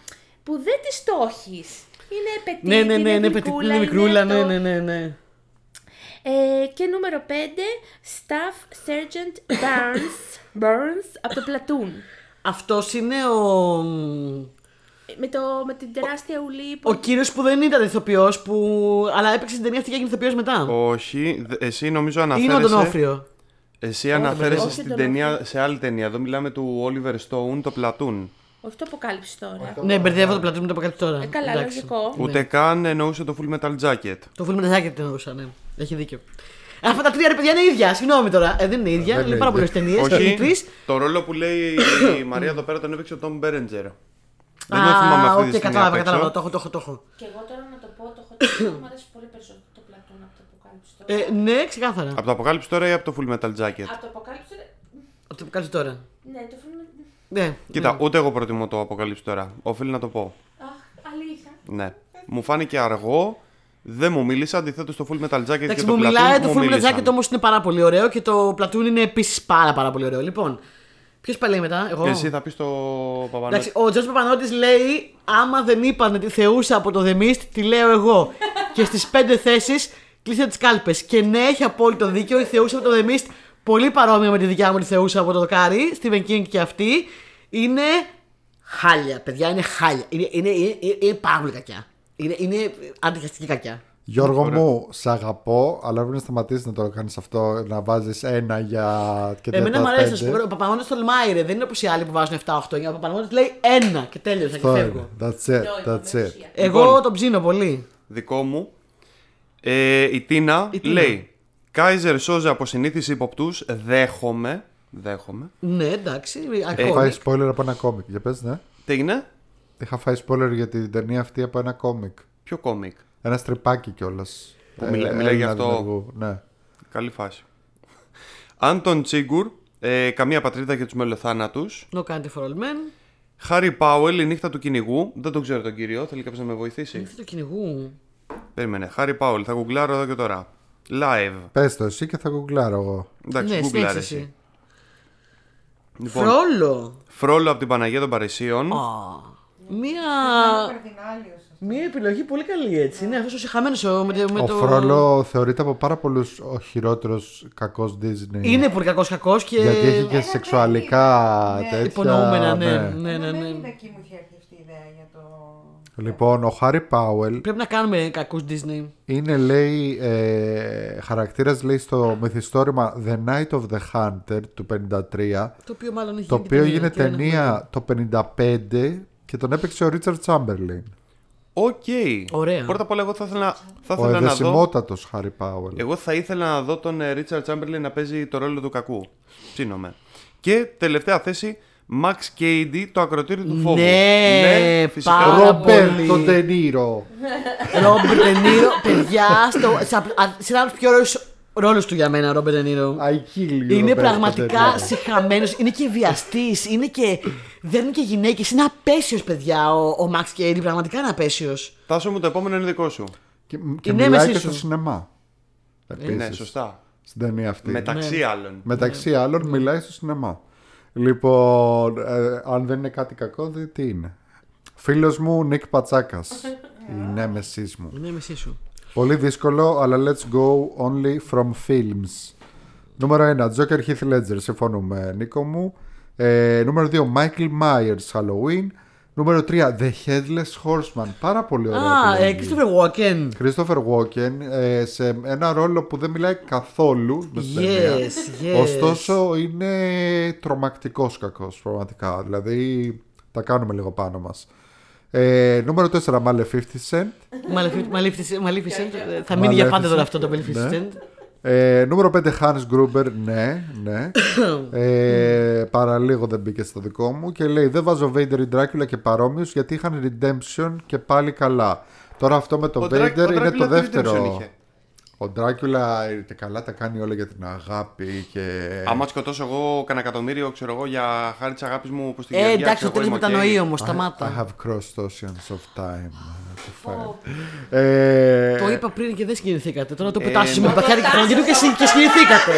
που δεν της στόχεις. Είναι πετύχη, Ναι, ναι, ναι, είναι ναι, γλυκούλα, πετυχούλα, μικρούλα, είναι ναι, αυτό. ναι, ναι, ναι. Ε, και νούμερο 5, Staff Sergeant Burns, Burns από το Platoon. Αυτός είναι ο. Με, το, με την τεράστια ουλή που... Ο κύριος που δεν ήταν ηθοποιός, που... αλλά έπαιξε στην ταινία αυτή και έγινε ηθοποιός μετά. Όχι, δε- εσύ νομίζω Είναι ο αναφέρεσαι. Ντονόφριο. Εσύ αναφέρεσαι Όχι, στην τον ταινία, Όφριο. σε άλλη ταινία. Εδώ μιλάμε του Oliver Stone, το Platoon. Όχι το αποκάλυψη τώρα. Ναι, μπερδεύω το Platoon με το Αποκάλυψη τώρα. Ε, καλά, Εντάξει. λογικό. Ούτε καν εννοούσε το Full Metal Jacket. Το Full Metal Jacket την εννοούσα, ναι. Έχει δίκιο. Αυτά τα τρία ρε παιδιά είναι ίδια. Συγγνώμη τώρα. Ε, δεν είναι ίδια. Δεν είναι είναι πάρα πολλές ίδια. ταινίες. Και οι Όχι, τρεις. το ρόλο που λέει η Μαρία εδώ πέρα τον έπαιξε ο Tom Berenger. Δεν με θυμάμαι αυτή τη οκ, στιγμή κατάλαβα, απ' έξω. κατάλαβα. Το έχω, το έχω. Το έχω. Και εγώ τώρα να το πω, το έχω δει, μου αρέσει πολύ περισσότερο το Platoon από το αποκάλυψη τώρα. Ε, ναι, ξεκάθαρα. Από το Αποκάλυψη τώρα ή από το Full Metal Jacket; Από το αποκάλυψη τώρα. Αυτό που κάνει τώρα. Ναι, το film. Ναι. Κοίτα, ούτε εγώ προτιμώ το Αποκάλυψη τώρα. Οφείλει να το πω. Αχ, αλήθεια. Ναι. Μου φάνηκε αργό. Δεν μου μίλησε. Αντιθέτως το Full Metal Jacket Εντάξει, και το μου Platoon μιλάει το μου Full Metal μίλησαν. Jacket όμως είναι πάρα πολύ ωραίο και το Platoon είναι επίσης πάρα, πάρα πολύ ωραίο. Λοιπόν, ποιος παλαιεί μετά, εγώ; Εσύ θα πεις το Παπανότη. Εντάξει, ο Τζορτ Παπανότη λέει: Άμα δεν είπαν τη θεούσα από το The Mist, τη λέω εγώ. και στις πέντε θέσεις κλείστε τις κάλπες. Και ναι, έχει απόλυτο δίκιο. Η θεούσα από το The Mist, πολύ παρόμοια με τη δικιά μου τη θεούσα από το δοκάρι, Stephen King και αυτή, είναι χάλια. Παιδιά, είναι χάλια. Είναι, είναι, είναι, είναι, είναι πάρα πολύ κακιά. Είναι, είναι αντιχαστική κακιά. Γιώργο μου, σ' αγαπώ, αλλά πρέπει να σταματήσεις να το κάνεις αυτό, να βάζεις ένα για. και Εμένα μου τα αρέσει να σου πέντε. πω. Ο Παπανότη τολμάει, ρε. Δεν είναι όπως οι άλλοι που βάζουν 7-8. Ο Παπανότη λέει ένα και τέλειωσα και Αυτό φεύγω. είναι. That's it. That's it. Εγώ Λοιπόν. τον ψήνω πολύ. Δικό μου. Ε, η Τίνα Η Τίνα. λέει: Keyser Söze από συνήθεις ύποπτους. Δέχομαι. Δέχομαι. Ναι, εντάξει. Είχα Ακόμη. φάει spoiler από ένα κόμικ. Για πες, ναι. Τι έγινε, Είχα φάει spoiler για την ταινία αυτή από ένα κόμικ. Ποιο κόμικ; Ένα στριπάκι κιόλας. Που μιλά- μιλάει γι' αυτό. Ναι. Καλή φάση. Anton Chigurh. Ε, καμία πατρίδα για τους μελλοθάνατους. No country for old men. Χάρι Πάουελ, η νύχτα του κυνηγού. Δεν τον ξέρω τον κύριο. Θέλει κάποιος να με βοηθήσει. Ήρθε του κυνηγού. Περίμενε. Χάρι Πάουελ, θα γκουγκλάρω εδώ και τώρα. live. Πες το εσύ και θα γκουγκλάρω εγώ. Εντάξει, Ναι, Google συνέχισε αρέσει. εσύ. Λοιπόν, Φρόλο. Φρόλο από την Παναγία των Παρισίων. Α, Μία. Καρδινάλιος. Μία επιλογή πολύ καλή έτσι. Ναι, αυτός ο χαμένο με, το- με Ο το. Φρόλο θεωρείται από πάρα πολλούς ο χειρότερος κακός Disney. Είναι πολύ κακός κακός και. Γιατί έχει και Ένα σεξουαλικά παιδί, ναι. τέτοια. Υπονοούμενα, ναι. ναι. ναι, ναι, Εμένα ναι. δεν εκεί μου είχε έρθει αυτή η ιδέα για το... Λοιπόν, ο Χάρι Πάουελ Πρέπει να κάνουμε κακούς Disney. είναι, λέει, ε, χαρακτήρας, λέει, στο μυθιστόρημα The Night of the Hunter του 53, Το οποίο μάλλον έχει το γίνει και οποίο έγινε και δεν έχουμε ταινία το 55 και τον έπαιξε ο Ρίτσαρντ Τσάμπερλεν. Οκ. Ωραία. Πρώτα απ' όλα, εγώ θα ήθελα, θα Ο ήθελα να δω. αιδεσιμότατος Χάρι Πάουελ. Εγώ θα ήθελα να δω τον Ρίτσαρντ Τσάμπερλεν να παίζει το ρόλο του κακού. Ψήνομαι. Και τελευταία θέση, Max Cady, το ακροτήριο του φόβου. Ναι, φυσικά. πάρα Ρομπέρτο πολύ. Ντενίρο. Ρόμπερτ Ντενίρο, παιδιά, στο, σε, σε ένα από του πιο ωραίου ρόλου του για μένα, Ρόμπερτ Ντενίρο. I kill you, Είναι Ρομπέρτο πραγματικά Ντενίρο. συχαμένος, είναι και βιαστής, είναι και. Δεν είναι και γυναίκε, είναι απέσιος, παιδιά. Ο, ο Max Cady πραγματικά είναι απέσιος. Τάσο μου, το επόμενο είναι δικό σου. Και, και Η μιλάει νέμεσή και σου. στο σινεμά. Επίσης, Ναι, σωστά. Στην ταινία αυτή. Μεταξύ Ναι. άλλων. Μεταξύ άλλων μιλάει στο σινεμά. Λοιπόν, ε, αν δεν είναι κάτι κακό, δε, τι είναι. Φίλος μου, Νίκ Πατσάκας. η νέμεσής μου. Είναι μεσή σου. Πολύ δύσκολο, αλλά let's go only from films. Νούμερο 1, Joker Heath Ledger, συμφωνούμε, Νίκο μου. Ε, νούμερο 2, Michael Myers, Halloween. Νούμερο 3, The Headless Horseman. Πάρα πολύ ωραία. Α, ε, επιλογή. Christopher Walken. Christopher Walken ε, σε ένα ρόλο που δεν μιλάει καθόλου με στην ταινία. Yes, yes. Ωστόσο είναι τρομακτικός κακός πραγματικά. Δηλαδή τα κάνουμε λίγο πάνω μας. Ε, νούμερο 4 Maleficent. Malefic- Maleficent, Maleficent, ε, Θα μείνει για πάντα τώρα αυτό το Maleficent. Ναι. Ε, νούμερο 5 Hans Gruber. Ναι, ναι. ε, παραλίγο δεν μπήκε στο δικό μου. Και λέει δεν βάζω Vader ή Dracula και παρόμοιους γιατί είχαν redemption και πάλι καλά. Τώρα αυτό με το Ο Vader Dracula- ο είναι Dracula το τι δεύτερο. redemption είχε; Ο Ντράκουλα και καλά τα κάνει όλα για την αγάπη και. Άμα σκοτώσω εγώ κανένα εκατομμύριο, ξέρω εγώ, για χάρη της αγάπης μου που στην Ε, καρδιά, εντάξει, ξέρω το εγώ, τέλο είμαι μετανοεί οκ. όμως, I σταμάτα. have crossed oceans of time. uh, to find. Ε, Το είπα πριν και δεν συγκινηθήκατε. Τώρα το Ε, πετάσω ναι. με παθιά και χρονική του και, συ- και συγκινηθήκατε.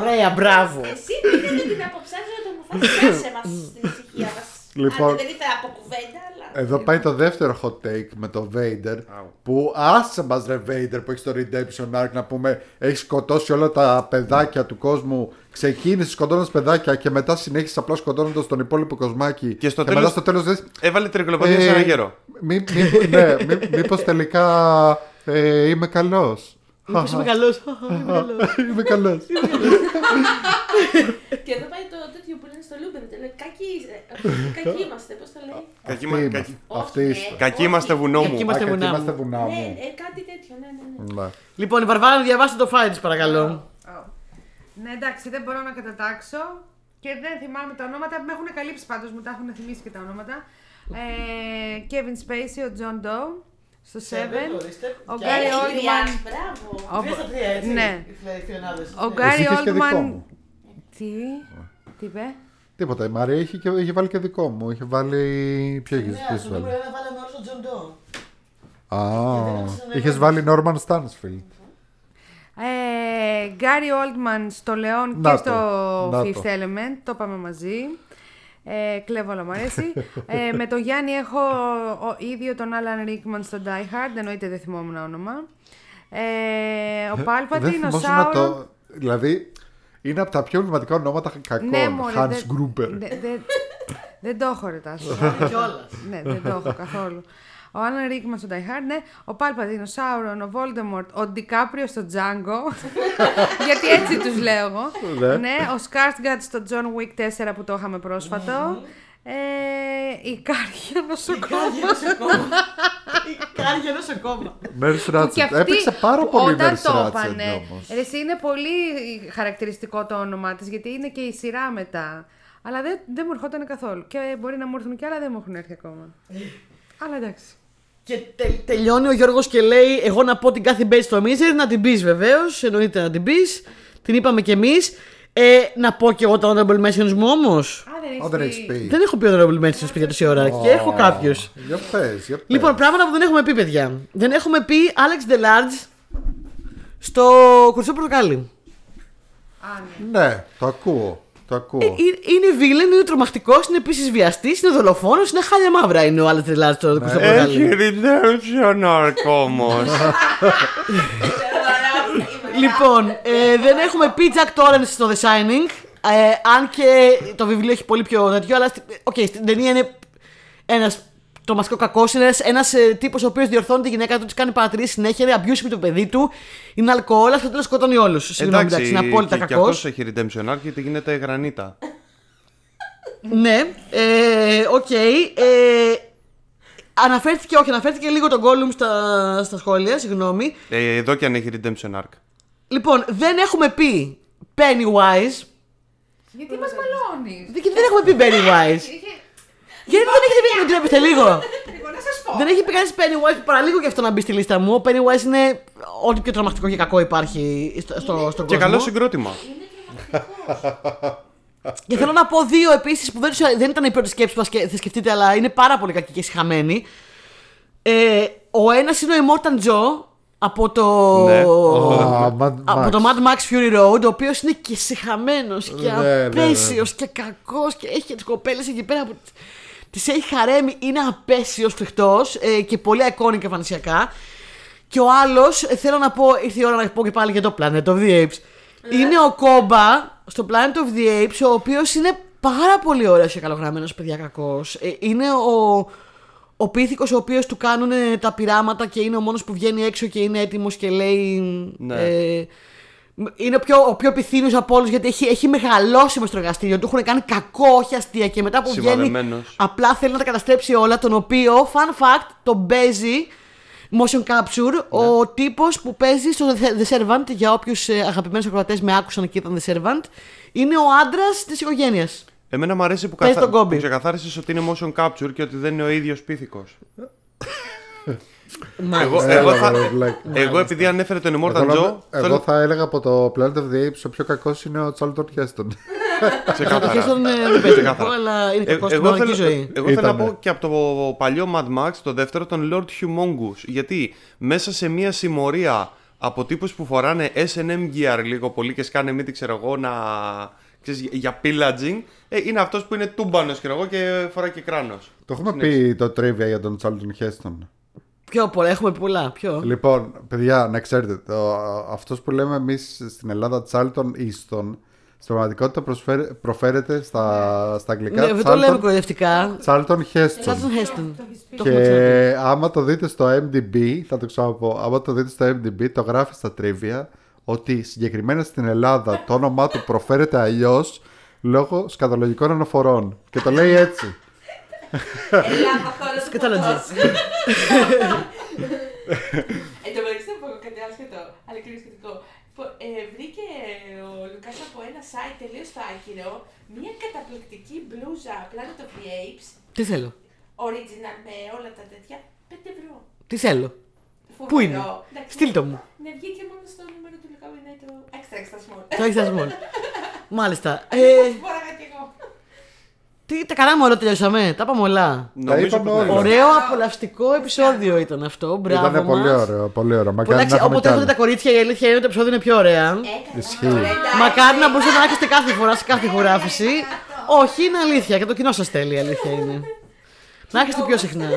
Ωραία, μπράβο. Εσύ πήρατε την αποψάριζα να το μου φάτε σε μας στην ησυχία μας. Λοιπόν. Αν δεν ήθελα από κουβέντα, αλλά... Εδώ πάει το δεύτερο hot take με το Vader. Αου. Που άσε μας ρε Vader που έχεις το Redemption Arc να πούμε έχεις σκοτώσει όλα τα παιδάκια του κόσμου. Ξεκίνησες σκοτώνοντας παιδάκια και μετά συνέχισες απλά σκοτώνοντας τον υπόλοιπο κοσμάκι. Και στο μετά τέλος- στο τέλος λες Έβαλε τρικλοπαθία σε Ε, ένα γέρο. Μη, μη, ναι, μη, μήπως τελικά ε, είμαι καλός. Μήπως είμαι καλός. είμαι καλός. Και εδώ πάει το τέτοιο που λένε στο Λούμπερ. Λέει, κακοί, ε, κακοί είμαστε, πώς το λέει. Κακοί Αυτή μα- είμαστε. κακοί- Αυτή Όχι, είστε. ναι. Κακοί είμαστε βουνό Κακοί μου. είμαστε Α, βουνά είμαστε μου. βουνά Ναι, μου. ε, κάτι τέτοιο, ναι, ναι, ναι. Ναι. Λοιπόν, η Βαρβάρα, διαβάστε το file της, παρακαλώ. Ναι, εντάξει, δεν μπορώ να κατατάξω και δεν θυμάμαι τα ονόματα. Με έχουν καλύψει πάντως, μου τα έχουν θυμίσει και τα ονόματα. Ε, Kevin Spacey, ο John Doe, στο Seven. Ο Και Γκάρι έχει Oldman. τριάξει, μπράβο. ο- Ναι. Ο Εσύ Γκάρι είχες και δικό Oldman. μου. Τι, τι είπε; Τίποτα, η Μαρία είχε, και, είχε βάλει και δικό μου. Είχε βάλει. Ποιο είχε ποιος βάλει; βάλαμε όλο τον Τζον Ντό. Α, είχες βάλει Norman Stansfield. Ε, Γκάρι Oldman στο Λεόν Να και το, στο να Fifth το. Element. Το είπαμε μαζί. Ε, κλέβω, αλλά μου αρέσει. ε, με το Γιάννη έχω ο, ίδιο τον Alan Rickman στο Die Hard. Εννοείται δεν θυμόμουν όνομα. Ε, ο Δεν Palpatine, ο θυμόσαι να Sauron. το. Δηλαδή, είναι από τα πιο εμβληματικά ονόματα κακών. Ναι, μωρέ, Hans δεν- Gruber. δεν- δεν- Δεν το έχω ρε Τάσο. Κιόλας. ναι, δεν το έχω καθόλου. Ο Alan Rickman στο Die Hard, ναι. Ο Palpatine, ο Sauron, ο Voldemort, ο Ντικάπριο στο Django. γιατί έτσι τους λέω εγώ. Ναι. ναι. Ο Skarsgård στο John Wick 4 που το είχαμε πρόσφατο. Ε, η Κάρια νοσοκόμα. Η Κάρια νοσοκόμα. Nurse Που και Ratchet. αυτή, Έπαιξε πάρα που πολύ όταν Nurse το Ratchet έπανε, όμως. ρε, εσύ είναι πολύ χαρακτηριστικό το όνομά της γιατί είναι και η σειρά μετά. Αλλά δεν, δεν μου ερχόταν καθόλου. Και μπορεί να μου έρθουν κι άλλα, δεν μου έχουν έρθει ακόμα. Αλλά εντάξει. Και τε- τελειώνει ο Γιώργος και λέει: Εγώ να πω την κάθε μπέτσι στο Μίζερ, να την πεις βεβαίως. Εννοείται να την πεις. Την είπαμε κι εμείς. Ε, να πω κι εγώ τα honorable mentions μου όμως. Α, δεν Ω, δεν έχεις πει. Δεν έχω πει honorable mentions παιδιά τόση ώρα. Και έχω κάποιους. Για πες, για πες. Λοιπόν, πράγματα που δεν έχουμε πει, παιδιά. Δεν έχουμε πει Alex Delarge στο Χρυσό Πορτοκάλι. Α, ναι. Ναι, το ακούω. Το ακούω. Ε, ε, είναι βίλεν, είναι τρομακτικός, είναι επίσης βιαστής, είναι δολοφόνος, είναι χάλια μαύρα είναι ο άλλο τρελά στο Ναι. Χρυσό Έχει Πορτοκάλι. redemption arc όμως. Λοιπόν, ε, δεν έχουμε πει Jack Torrance στο The Shining. Ε, αν και το βιβλίο έχει πολύ πιο τέτοιο, αλλά στη- οκ, στην ταινία είναι ένας τρομακτικός κακός. Είναι ένας τύπος ο οποίος διορθώνει τη γυναίκα του, της κάνει παρατηρήσεις συνέχεια, είναι abusive το παιδί του, είναι αλκοόλας και στο τέλος σκοτώνει όλους. Συγγνώμη, εντάξει, είναι απόλυτα και, και κακός. αυτός έχει redemption arc γιατί γίνεται γρανίτα. Ναι, ε, οκ. ε, αναφέρθηκε, όχι, αναφέρθηκε λίγο τον Gollum στα, στα σχόλια, συγγνώμη. Ε, εδώ και αν έχει redemption arc. Λοιπόν, δεν έχουμε πει Pennywise. Γιατί μας μαλώνεις; Δεν, δεν έχουμε πει Pennywise. Γιατί δεν έχετε πει, με τρέπεστε λίγο. Λοιπόν, να σας πω. δεν έχει πει κανεί Pennywise παραλίγο και αυτό να μπει στη λίστα μου. Ο Pennywise είναι ό,τι πιο τρομακτικό και κακό υπάρχει στο, στο, στον Και κόσμο. καλό συγκρότημα. Και θέλω να πω δύο επίσης που δεν, τους- δεν ήταν η πρώτη σκέψη που θα σκε- θα σκεφτείτε, αλλά είναι πάρα πολύ κακοί και συχαμένοι. Ε, ο ένας είναι ο Immortan Joe από το. Ναι. Α, Mad Από Max. το Mad Max Fury Road, ο οποίος είναι και συχαμένος και Ναι, ναι, ναι. απέσιος και κακός και έχει και τις κοπέλες εκεί πέρα που τις έχει χαρέμει. Είναι απέσιος φρικτός ε, και πολύ iconic και εμφανισιακά. Και ο άλλος, θέλω να πω, ήρθε η ώρα να πω και πάλι για το Planet of the Apes. Είναι ο Κόμπα στο Planet of the Apes, ο οποίος είναι πάρα πολύ ωραίος και καλογραμμένος, παιδιά κακός. είναι ο, ο πίθηκος ο οποίος του κάνουν τα πειράματα και είναι ο μόνος που βγαίνει έξω και είναι έτοιμος και λέει... Ναι. ε, είναι ο πιο, ο πιο επιθύνιος από όλους γιατί έχει, έχει μεγαλώσει μες στο εργαστήριο του, έχουν κάνει κακό, όχι αστεία και μετά που βγαίνει Σημαδεμένος. απλά θέλει να τα καταστρέψει όλα, τον οποίο, fun fact, τον παίζει motion capture ο τύπος που παίζει στο The- The Servant, για όποιους ε, αγαπημένους ακροατές με άκουσαν και ήταν The Servant, είναι ο άντρας της οικογένειας. Εμένα μου αρέσει που, Πες καθα... τον Κόμπι. που ξεκαθάρισες ότι είναι motion capture και ότι δεν είναι ο ίδιος πίθηκος. Εγώ, Έλα, εγώ, θα... ρε, βλάκα. εγώ επειδή ανέφερε τον Εγώ, Immortal να- Joe, εγώ θέλω θα έλεγα από το Planet of the Apes ο πιο κακός είναι ο Charlton Heston. ξεκάθαρα. Αυτός τον, ε, δεν παίζει Ξεκάθαρα. κακό, αλλά είναι Ε, κακός στην εγώ πραγματική θέλω, ζωή. εγώ θέλω να Ήτανε. πω και από το παλιό Mad Max, το δεύτερο, τον Lord Humongous. Γιατί μέσα σε μια συμμορία από τύπους που φοράνε S&M gear λίγο πολύ και σκάνε μύτη, ξέρω εγώ, να... Ξέρεις, για pillaging, ε, είναι αυτός που είναι τούμπανος, ξέρω εγώ, και φοράει και κράνος. το έχουμε πει το trivia για τον Charlton Heston. Πιο πολλά, έχουμε πολλά. Ποιο. Λοιπόν, παιδιά, να ξέρετε, το, αυτός που λέμε εμείς στην Ελλάδα Charlton Easton, στην πραγματικότητα προσφέρε- προφέρεται στα, στα αγγλικά Ναι, δεν το λέμε Charlton, κοροϊδευτικά. Charlton Heston. Τσάρλτον Χέστον. Το έχεις πει. Το έχουμε ξαναπεί. Και άμα το δείτε στο MDB, θα το ξαναπώ, άμα το δείτε στο MDB, το γράφει στα trivia ότι συγκεκριμένα στην Ελλάδα το όνομά του προφέρεται αλλιώς λόγω σκατολογικών αναφορών. Και το λέει έτσι. Ελλάδα, χώρα του Σκατάλογη. φωτός. Εν τω μεταξύ θα πω κάτι άσχετο, αλλά και σχετικό. Λοιπόν, ε, βρήκε ο Λουκάς από ένα site τελείως το άκυρο μια καταπληκτική μπλούζα Planet of the Apes, Τι θέλω. original με όλα τα τέτοια, 5 ευρώ. Τι θέλω. Φοβερό. Πού είναι; Εντάξει, Στείλ το μου. Ναι, βγήκε μόνο στο νούμερο του Λουκά είναι το extra extra small. Το έχει μόνο. Μάλιστα. Ε, Μποράγα κι εγώ. τι τα κάναμε όλα, τελειώσαμε. Τα είπαμε όλα. Νομίζω είπαμε πως ναι. όλα. Ωραίο απολαυστικό επεισόδιο ήταν αυτό. Μπράβο. Ήταν πολύ μας. ωραίο, πολύ ωραίο. Πολλά Μακάρι να ξε- έχουμε Όποτε κι έρχονται τα άλλο. κορίτσια, η αλήθεια είναι ότι το επεισόδιο είναι πιο ωραία. Έκανα. Ισχύει. Εντάξει. Μακάρι να μπορούσατε να έχετε κάθε φορά σε κάθε ηχογράφηση. Όχι, είναι αλήθεια. Και το κοινό σας θέλει, η αλήθεια είναι. Να έχετε πιο συχνά.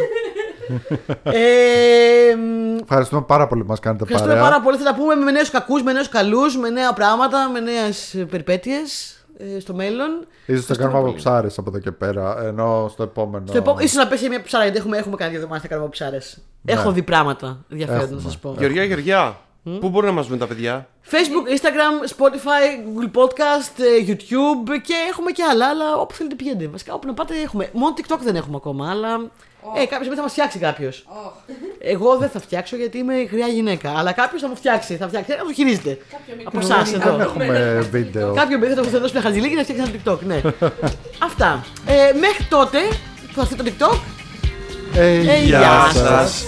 Ε, μ, Ευχαριστούμε πάρα πολύ που μας κάνετε Ευχαριστούμε παρέα. πάρα πολύ. Θα τα πούμε με νέους κακούς, με νέους καλούς, με νέα πράγματα, με νέες περιπέτειες ε, στο μέλλον. Ίσως θα κάνουμε από ψάρες από εδώ και πέρα, ενώ στο επόμενο... Στο επόμενο, ίσως να πέσει μια ψάρα, γιατί έχουμε, έχουμε κάνει δύο εβδομάδε να κάνουμε ψάρε. Έχω δει πράγματα ενδιαφέροντα να Έχουμε. σας πω. Γεωργιά, Γεωργιά, πού μπορούν να μας βρουν τα παιδιά; Facebook, Instagram, Spotify, Google Podcast, ε, YouTube και έχουμε και άλλα, αλλά όπου θέλετε πηγαίνετε. Βασικά όπου να πάτε έχουμε. Μόνο TikTok δεν έχουμε ακόμα, αλλά. Ε, κάποια στιγμή θα μας φτιάξει κάποιος. Εγώ δεν θα φτιάξω γιατί είμαι γριά γυναίκα. Αλλά κάποιος θα μου φτιάξει. Θα φτιάξει. Θα το χειρίζεται. Κάποιο μικρό. Από εσάς Δεν εδώ. έχουμε βίντεο. Κάποιο παιδί θα το δώσει μια χαρτζηλίκη να φτιάξει ένα TikTok. Ναι. Αυτά. Ε, μέχρι τότε που θα έρθει το TikTok. Ε, Ε, Γεια σας.